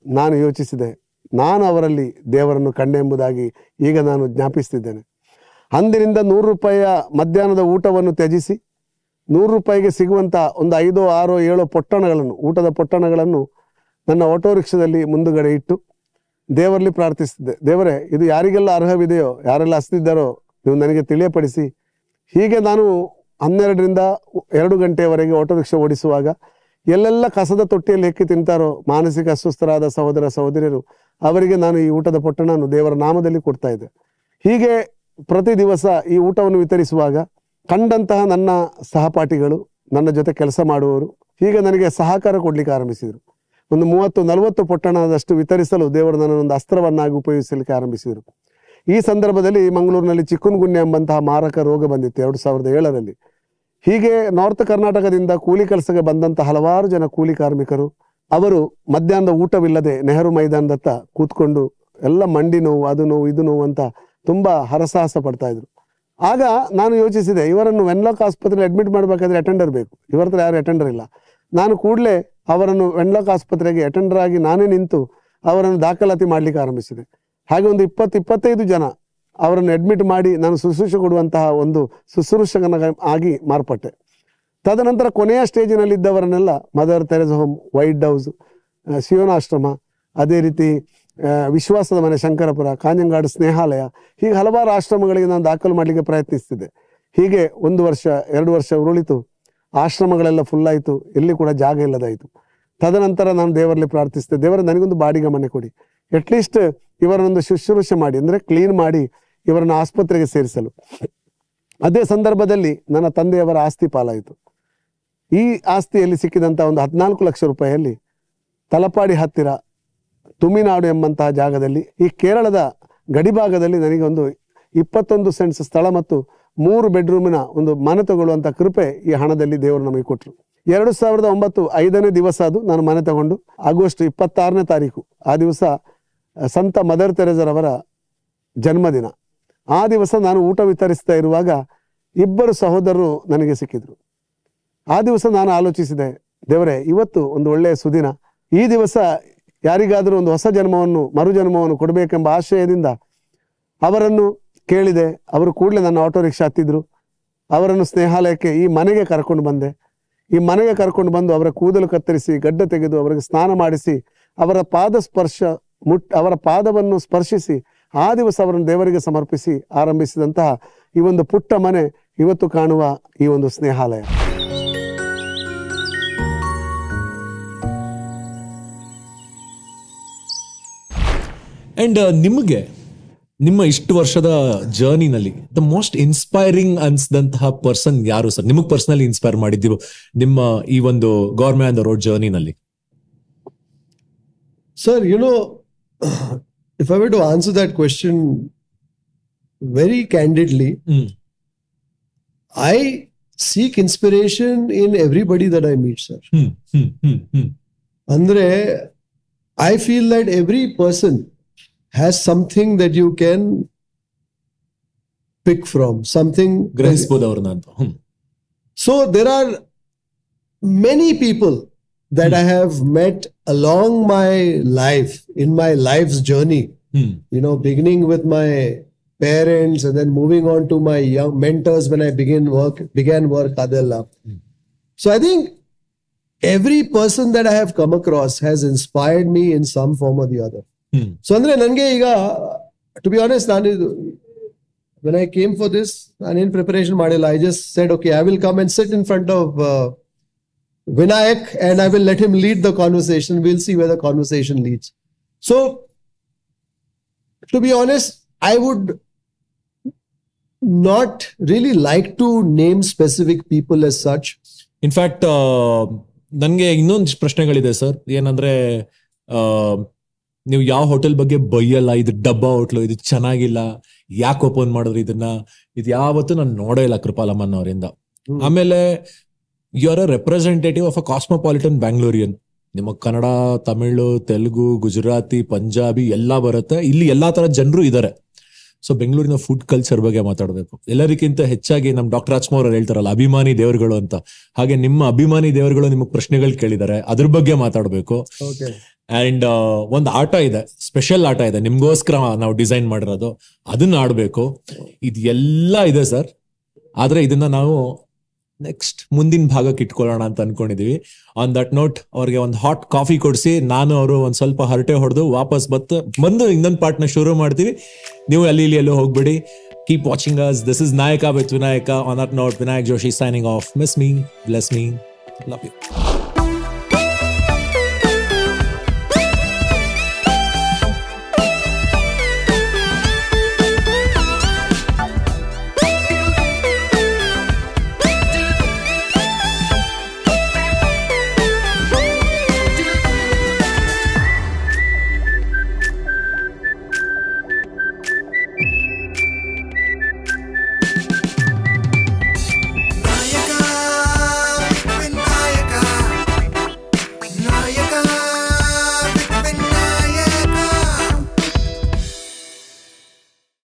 ನಾನು ಯೋಚಿಸಿದೆ, ನಾನು ಅವರಲ್ಲಿ ದೇವರನ್ನು ಕಂಡೆ ಎಂಬುದಾಗಿ ಈಗ ನಾನು ಜ್ಞಾಪಿಸ್ತಿದ್ದೇನೆ. ಅಂದಿನಿಂದ ನೂರು ರೂಪಾಯಿಯ ಮಧ್ಯಾಹ್ನದ ಊಟವನ್ನು ತ್ಯಜಿಸಿ, ನೂರು ರೂಪಾಯಿಗೆ ಸಿಗುವಂಥ ಒಂದು ಐದೋ, ಆರೋ, ಏಳೋ ಪೊಟ್ಟಣಗಳನ್ನು, ಊಟದ ಪೊಟ್ಟಣಗಳನ್ನು ನನ್ನ ಆಟೋ ರಿಕ್ಷಾದಲ್ಲಿ ಮುಂದುಗಡೆ ಇಟ್ಟು ದೇವರಲ್ಲಿ ಪ್ರಾರ್ಥಿಸ್ತಿದ್ದೆ ದೇವರೇ, ಇದು ಯಾರಿಗೆಲ್ಲ ಅರ್ಹವಿದೆಯೋ, ಯಾರೆಲ್ಲ ಹಸ್ತಿದ್ದಾರೋ ನೀವು ನನಗೆ ತಿಳಿಯಪಡಿಸಿ. ಹೀಗೆ ನಾನು ಹನ್ನೆರಡರಿಂದ ಎರಡು ಗಂಟೆಯವರೆಗೆ ಆಟೋ ರಿಕ್ಷಾ ಓಡಿಸುವಾಗ ಎಲ್ಲೆಲ್ಲ ಕಸದ ತೊಟ್ಟಿಯಲ್ಲಿ ಹೆಕ್ಕಿ ತಿಂತಾರೋ, ಮಾನಸಿಕ ಅಸ್ವಸ್ಥರಾದ ಸಹೋದರ ಸಹೋದರಿಯರು, ಅವರಿಗೆ ನಾನು ಈ ಊಟದ ಪೊಟ್ಟಣವನ್ನು ದೇವರ ನಾಮದಲ್ಲಿ ಕೊಡ್ತಾ ಇದ್ದೆ. ಹೀಗೆ ಪ್ರತಿ ದಿವಸ ಈ ಊಟವನ್ನು ವಿತರಿಸುವಾಗ ಕಂಡಂತಹ ನನ್ನ ಸಹಪಾಠಿಗಳು ನನ್ನ ಜೊತೆ ಕೆಲಸ ಮಾಡುವವರು ಹೀಗೆ ನನಗೆ ಸಹಕಾರ ಕೊಡಲಿಕ್ಕೆ ಆರಂಭಿಸಿದರು. ಒಂದು ಮೂವತ್ತು, ನಲವತ್ತು ಪೊಟ್ಟಣದಷ್ಟು ವಿತರಿಸಲು ದೇವರು ನನ್ನನ್ನು ಅಸ್ತ್ರವನ್ನಾಗಿ ಉಪಯೋಗಿಸಲಿಕ್ಕೆ ಆರಂಭಿಸಿದರು. ಈ ಸಂದರ್ಭದಲ್ಲಿ ಮಂಗಳೂರಿನಲ್ಲಿ ಚಿಕ್ಕುನ್ಗುನ್ಯ ಎಂಬಂತಹ ಮಾರಕ ರೋಗ ಬಂದಿತ್ತು ಎರಡು ಸಾವಿರದ ಏಳರಲ್ಲಿ. ಹೀಗೆ ನಾರ್ತ್ ಕರ್ನಾಟಕದಿಂದ ಕೂಲಿ ಕೆಲಸಕ್ಕೆ ಬಂದಂತ ಹಲವಾರು ಜನ ಕೂಲಿ ಕಾರ್ಮಿಕರು, ಅವರು ಮಧ್ಯಾಹ್ನದ ಊಟವಿಲ್ಲದೆ ನೆಹರು ಮೈದಾನದತ್ತ ಕೂತ್ಕೊಂಡು ಎಲ್ಲ ಮಂಡಿ ನೋವು, ಅದು ನೋವು, ಇದು ನೋವು ಅಂತ ತುಂಬ ಹರಸಾಹಸ ಪಡ್ತಾ ಇದ್ರು. ಆಗ ನಾನು ಯೋಚಿಸಿದೆ, ಇವರನ್ನು ವೆನ್ಲಾಕ್ ಆಸ್ಪತ್ರೆಯಲ್ಲಿ ಅಡ್ಮಿಟ್ ಮಾಡಬೇಕಾದ್ರೆ ಅಟೆಂಡರ್ ಬೇಕು. ಇವರ ಹತ್ರ ಯಾರು ಅಟೆಂಡರ್ ಇಲ್ಲ. ನಾನು ಕೂಡಲೇ ಅವರನ್ನು ವೆಂಡ್ಲಾಕ್ ಆಸ್ಪತ್ರೆಗೆ ಅಟೆಂಡರ್ ಆಗಿ ನಾನೇ ನಿಂತು ಅವರನ್ನು ದಾಖಲಾತಿ ಮಾಡ್ಲಿಕ್ಕೆ ಆರಂಭಿಸಿದೆ. ಹಾಗೆ ಒಂದು ಇಪ್ಪತ್ತು ಇಪ್ಪತ್ತೈದು ಜನ ಅವರನ್ನು ಅಡ್ಮಿಟ್ ಮಾಡಿ ನಾನು ಶುಶ್ರೂಷೆ ಕೊಡುವಂತಹ ಒಂದು ಶುಶ್ರೂಷಕನ ಆಗಿ ಮಾರ್ಪಟ್ಟೆ. ತದನಂತರ ಕೊನೆಯ ಸ್ಟೇಜಿನಲ್ಲಿದ್ದವರನ್ನೆಲ್ಲ mother Teresa's home white house ಶಿವನಾಶ್ರಮ ಅದೇ ರೀತಿ ವಿಶ್ವಾಸದ ಮನೆ ಶಂಕರಪುರ ಕಾಂಜಂಗಾಡು ಸ್ನೇಹಾಲಯ, ಹೀಗೆ ಹಲವಾರು ಆಶ್ರಮಗಳಿಗೆ ನಾನು ದಾಖಲು ಮಾಡಲಿಕ್ಕೆ ಪ್ರಯತ್ನಿಸ್ತಿದ್ದೆ. ಹೀಗೆ ಒಂದು ವರ್ಷ, ಎರಡು ವರ್ಷ ಉರುಳಿತು. ಆಶ್ರಮಗಳೆಲ್ಲ ಫುಲ್ ಆಯಿತು. ಎಲ್ಲಿ ಕೂಡ ಜಾಗ ಇಲ್ಲದಾಯಿತು. ತದನಂತರ ನಾನು ದೇವರಲ್ಲಿ ಪ್ರಾರ್ಥಿಸಿದೆ. ದೇವರ, ನನಗೊಂದು ಬಾಡಿಗೆ ಮನೆ ಕೊಡಿ. ಅಟ್ಲೀಸ್ಟ್ ಇವರನ್ನೊಂದು ಶುಶ್ರೂಷೆ ಮಾಡಿ, ಅಂದರೆ ಕ್ಲೀನ್ ಮಾಡಿ ಇವರನ್ನು ಆಸ್ಪತ್ರೆಗೆ ಸೇರಿಸಲು. ಅದೇ ಸಂದರ್ಭದಲ್ಲಿ ನನ್ನ ತಂದೆಯವರ ಆಸ್ತಿ ಪಾಲಾಯಿತು. ಈ ಆಸ್ತಿಯಲ್ಲಿ ಸಿಕ್ಕಿದಂಥ ಒಂದು ಹದಿನಾಲ್ಕು ಲಕ್ಷ ರೂಪಾಯಿಯಲ್ಲಿ ತಲಪಾಡಿ ಹತ್ತಿರ ತುಮಿನಾಡು ಎಂಬಂತಹ ಜಾಗದಲ್ಲಿ ಈ ಕೇರಳದ ಗಡಿಭಾಗದಲ್ಲಿ ನನಗೆ ಒಂದು ಇಪ್ಪತ್ತೊಂದು ಸೆಂಟ್ಸ್ ಸ್ಥಳ ಮತ್ತು ಮೂರು ಬೆಡ್ರೂಮಿನ ಒಂದು ಮನೆ ತಗೊಳ್ಳುವಂಥ ಕೃಪೆ ಈ ಹಣದಲ್ಲಿ ದೇವರು ನಮಗೆ ಕೊಟ್ಟರು ಎರಡು ಸಾವಿರದ ಒಂಬತ್ತು ಐದನೇ ದಿವಸ ಅದು ನಾನು ಮನೆ ತಗೊಂಡು, ಆಗಸ್ಟ್ ಇಪ್ಪತ್ತಾರನೇ ತಾರೀಕು, ಆ ದಿವಸ ಸಂತ ಮದರ್ ತೆರೆಜರವರ ಜನ್ಮದಿನ. ಆ ದಿವಸ ನಾನು ಊಟ ವಿತರಿಸ್ತಾ ಇರುವಾಗ ಇಬ್ಬರು ಸಹೋದರರು ನನಗೆ ಸಿಕ್ಕಿದ್ರು. ಆ ದಿವಸ ನಾನು ಆಲೋಚಿಸಿದೆ, ದೇವರೇ, ಇವತ್ತು ಒಂದು ಒಳ್ಳೆಯ ಸುದಿನ. ಈ ದಿವಸ ಯಾರಿಗಾದರೂ ಒಂದು ಹೊಸ ಜನ್ಮವನ್ನು ಮರು ಜನ್ಮವನ್ನು ಕೊಡಬೇಕೆಂಬ ಆಶಯದಿಂದ ಅವರನ್ನು ಕೇಳಿದೆ, ಅವರು ಕೂಡಲೇ ನನ್ನ ಆಟೋ ರಿಕ್ಷಾ ಹತ್ತಿದ್ರು. ಅವರನ್ನು ಸ್ನೇಹಾಲಯಕ್ಕೆ ಈ ಮನೆಗೆ ಕರ್ಕೊಂಡು ಬಂದೆ. ಈ ಮನೆಗೆ ಕರ್ಕೊಂಡು ಬಂದು ಅವರ ಕೂದಲು ಕತ್ತರಿಸಿ, ಗಡ್ಡ ತೆಗೆದು ಅವರಿಗೆ ಸ್ನಾನ ಮಾಡಿಸಿ, ಅವರ ಪಾದ ಸ್ಪರ್ಶ ಮುಟ್, ಅವರ ಪಾದವನ್ನು ಸ್ಪರ್ಶಿಸಿ, ಆ ದಿವಸ ಅವರನ್ನು ದೇವರಿಗೆ ಸಮರ್ಪಿಸಿ ಆರಂಭಿಸಿದಂತಹ ಈ ಒಂದು ಪುಟ್ಟ ಮನೆ ಇವತ್ತು ಕಾಣುವ ಈ ಒಂದು ಸ್ನೇಹಾಲಯ. ಅಂಡ್ ನಿಮಗೆ ನಿಮ್ಮ ಇಷ್ಟು ವರ್ಷದ ಜರ್ನಿನಲ್ಲಿ ದ ಮೋಸ್ಟ್ ಇನ್ಸ್ಪೈರಿಂಗ್ ಅನ್ಸಿದಂತಹ ಪರ್ಸನ್ ಯಾರು ಸರ್ ನಿಮಗ್ ಪರ್ಸನಲಿ ಇನ್ಸ್ಪೈರ್ ಮಾಡಿದ್ದೀವಿ ನಿಮ್ಮ ಈ ಒಂದು gourmet on the road ಜರ್ನಿನಲ್ಲಿ sir you know if I to answer that question very candidly I seek inspiration in everybody that I meet sir ಅಂದ್ರೆ I feel that every person has something that you can pick from, something. Hmm. So there are many people that hmm. I have met along my life, in my life's journey, hmm. you know, beginning with my parents and then moving on to my young mentors when I begin work, began work, Adela. Hmm. So I think every person that I have come across has inspired me in some form or the other. Hmm so ಅಂದ್ರೆ ನನಗೆ ಈಗ to be honest ನಾನು when I came for this ನಾನೇನ್ preparation ಮಾಡಿಲ್ಲ. I just said okay I will come and sit in front of Vinayak and I will let him lead the conversation will see where the conversation leads so to be honest I would not really like to name specific people as such in fact ನನಗೆ ಇನ್ನೊಂದು ಪ್ರಶ್ನೆಗಳಿದೆ sir ಏನಂದ್ರೆ ಆ, ನೀವು ಯಾವ hotel ಬಗ್ಗೆ ಬೈಯಲ್ಲ ಇದು ಡಬ್ಬಾ hotel ಇದು ಚೆನ್ನಾಗಿಲ್ಲ ಯಾಕೆ ಓಪನ್ ಮಾಡಿದ್ರು ಇದನ್ನ? ಇದು ಯಾವತ್ತೂ ನಾನು ನೋಡೇ ಇಲ್ಲ ಕೃಪಾಲಮ್ಮನ್ ಅವರಿಂದ. ಆಮೇಲೆ you are a representative of a cosmopolitan Bangalorean ನಿಮಗೆ ಕನ್ನಡ ತಮಿಳು ತೆಲುಗು ಗುಜರಾತಿ ಪಂಜಾಬಿ ಎಲ್ಲ ಬರುತ್ತೆ. ಇಲ್ಲಿ ಎಲ್ಲಾ ತರ ಜನರು ಇದಾರೆ. ಸೊ ಬೆಂಗಳೂರಿನ ಫುಡ್ ಕಲ್ಚರ್ ಬಗ್ಗೆ ಮಾತಾಡಬೇಕು. ಎಲ್ಲರಿಗಿಂತ ಹೆಚ್ಚಾಗಿ ನಮ್ಮ ಡಾಕ್ಟರ್ ರಾಜ್ಕುಮಾರ್ ಅವ್ರು ಹೇಳ್ತಾರಲ್ಲ ಅಭಿಮಾನಿ ದೇವರುಗಳು ಅಂತ. ಹಾಗೆ ನಿಮ್ಮ ಅಭಿಮಾನಿ ದೇವರುಗಳು ನಿಮಗೆ ಪ್ರಶ್ನೆಗಳು ಕೇಳಿದ್ದಾರೆ. ಅದ್ರ ಬಗ್ಗೆ ಮಾತಾಡಬೇಕು. ಅಂಡ್ ಒಂದು ಆಟ ಇದೆ ಸ್ಪೆಷಲ್ ಆಟ ಇದೆ. ನಿಮ್ಗೋಸ್ಕರ ನಾವು ಡಿಸೈನ್ ಮಾಡಿರೋದು. ಅದನ್ನ ಆಡಬೇಕು. ಇದು ಎಲ್ಲ ಇದೆ ಸರ್ ಆದ್ರೆ ಇದನ್ನ ನಾವು ನೆಕ್ಸ್ಟ್ ಮುಂದಿನ ಭಾಗಕ್ಕೆ ಇಟ್ಕೊಳ್ಳೋಣ ಅಂತ ಅನ್ಕೊಂಡಿದೀವಿ. ಆನ್ ದಟ್ ನೋಟ್ ಅವ್ರಿಗೆ ಒಂದು ಹಾಟ್ ಕಾಫಿ ಕೊಡಿಸಿ, ನಾನು ಅವರು ಒಂದು ಸ್ವಲ್ಪ ಹರಟೆ ಹೊಡೆದು ವಾಪಸ್ ಬತ್ತು, ಬಂದು ಇನ್ನೊಂದು ಪಾರ್ಟ್ನ ಶುರು ಮಾಡ್ತೀವಿ. ನೀವು ಅಲ್ಲಿ ಇಲ್ಲಿ ಎಲ್ಲೋ ಹೋಗ್ಬೇಡಿ. Keep watching us this is Nayaka with Vinayaka on that note Vinayak Joshi signing off miss me bless me love you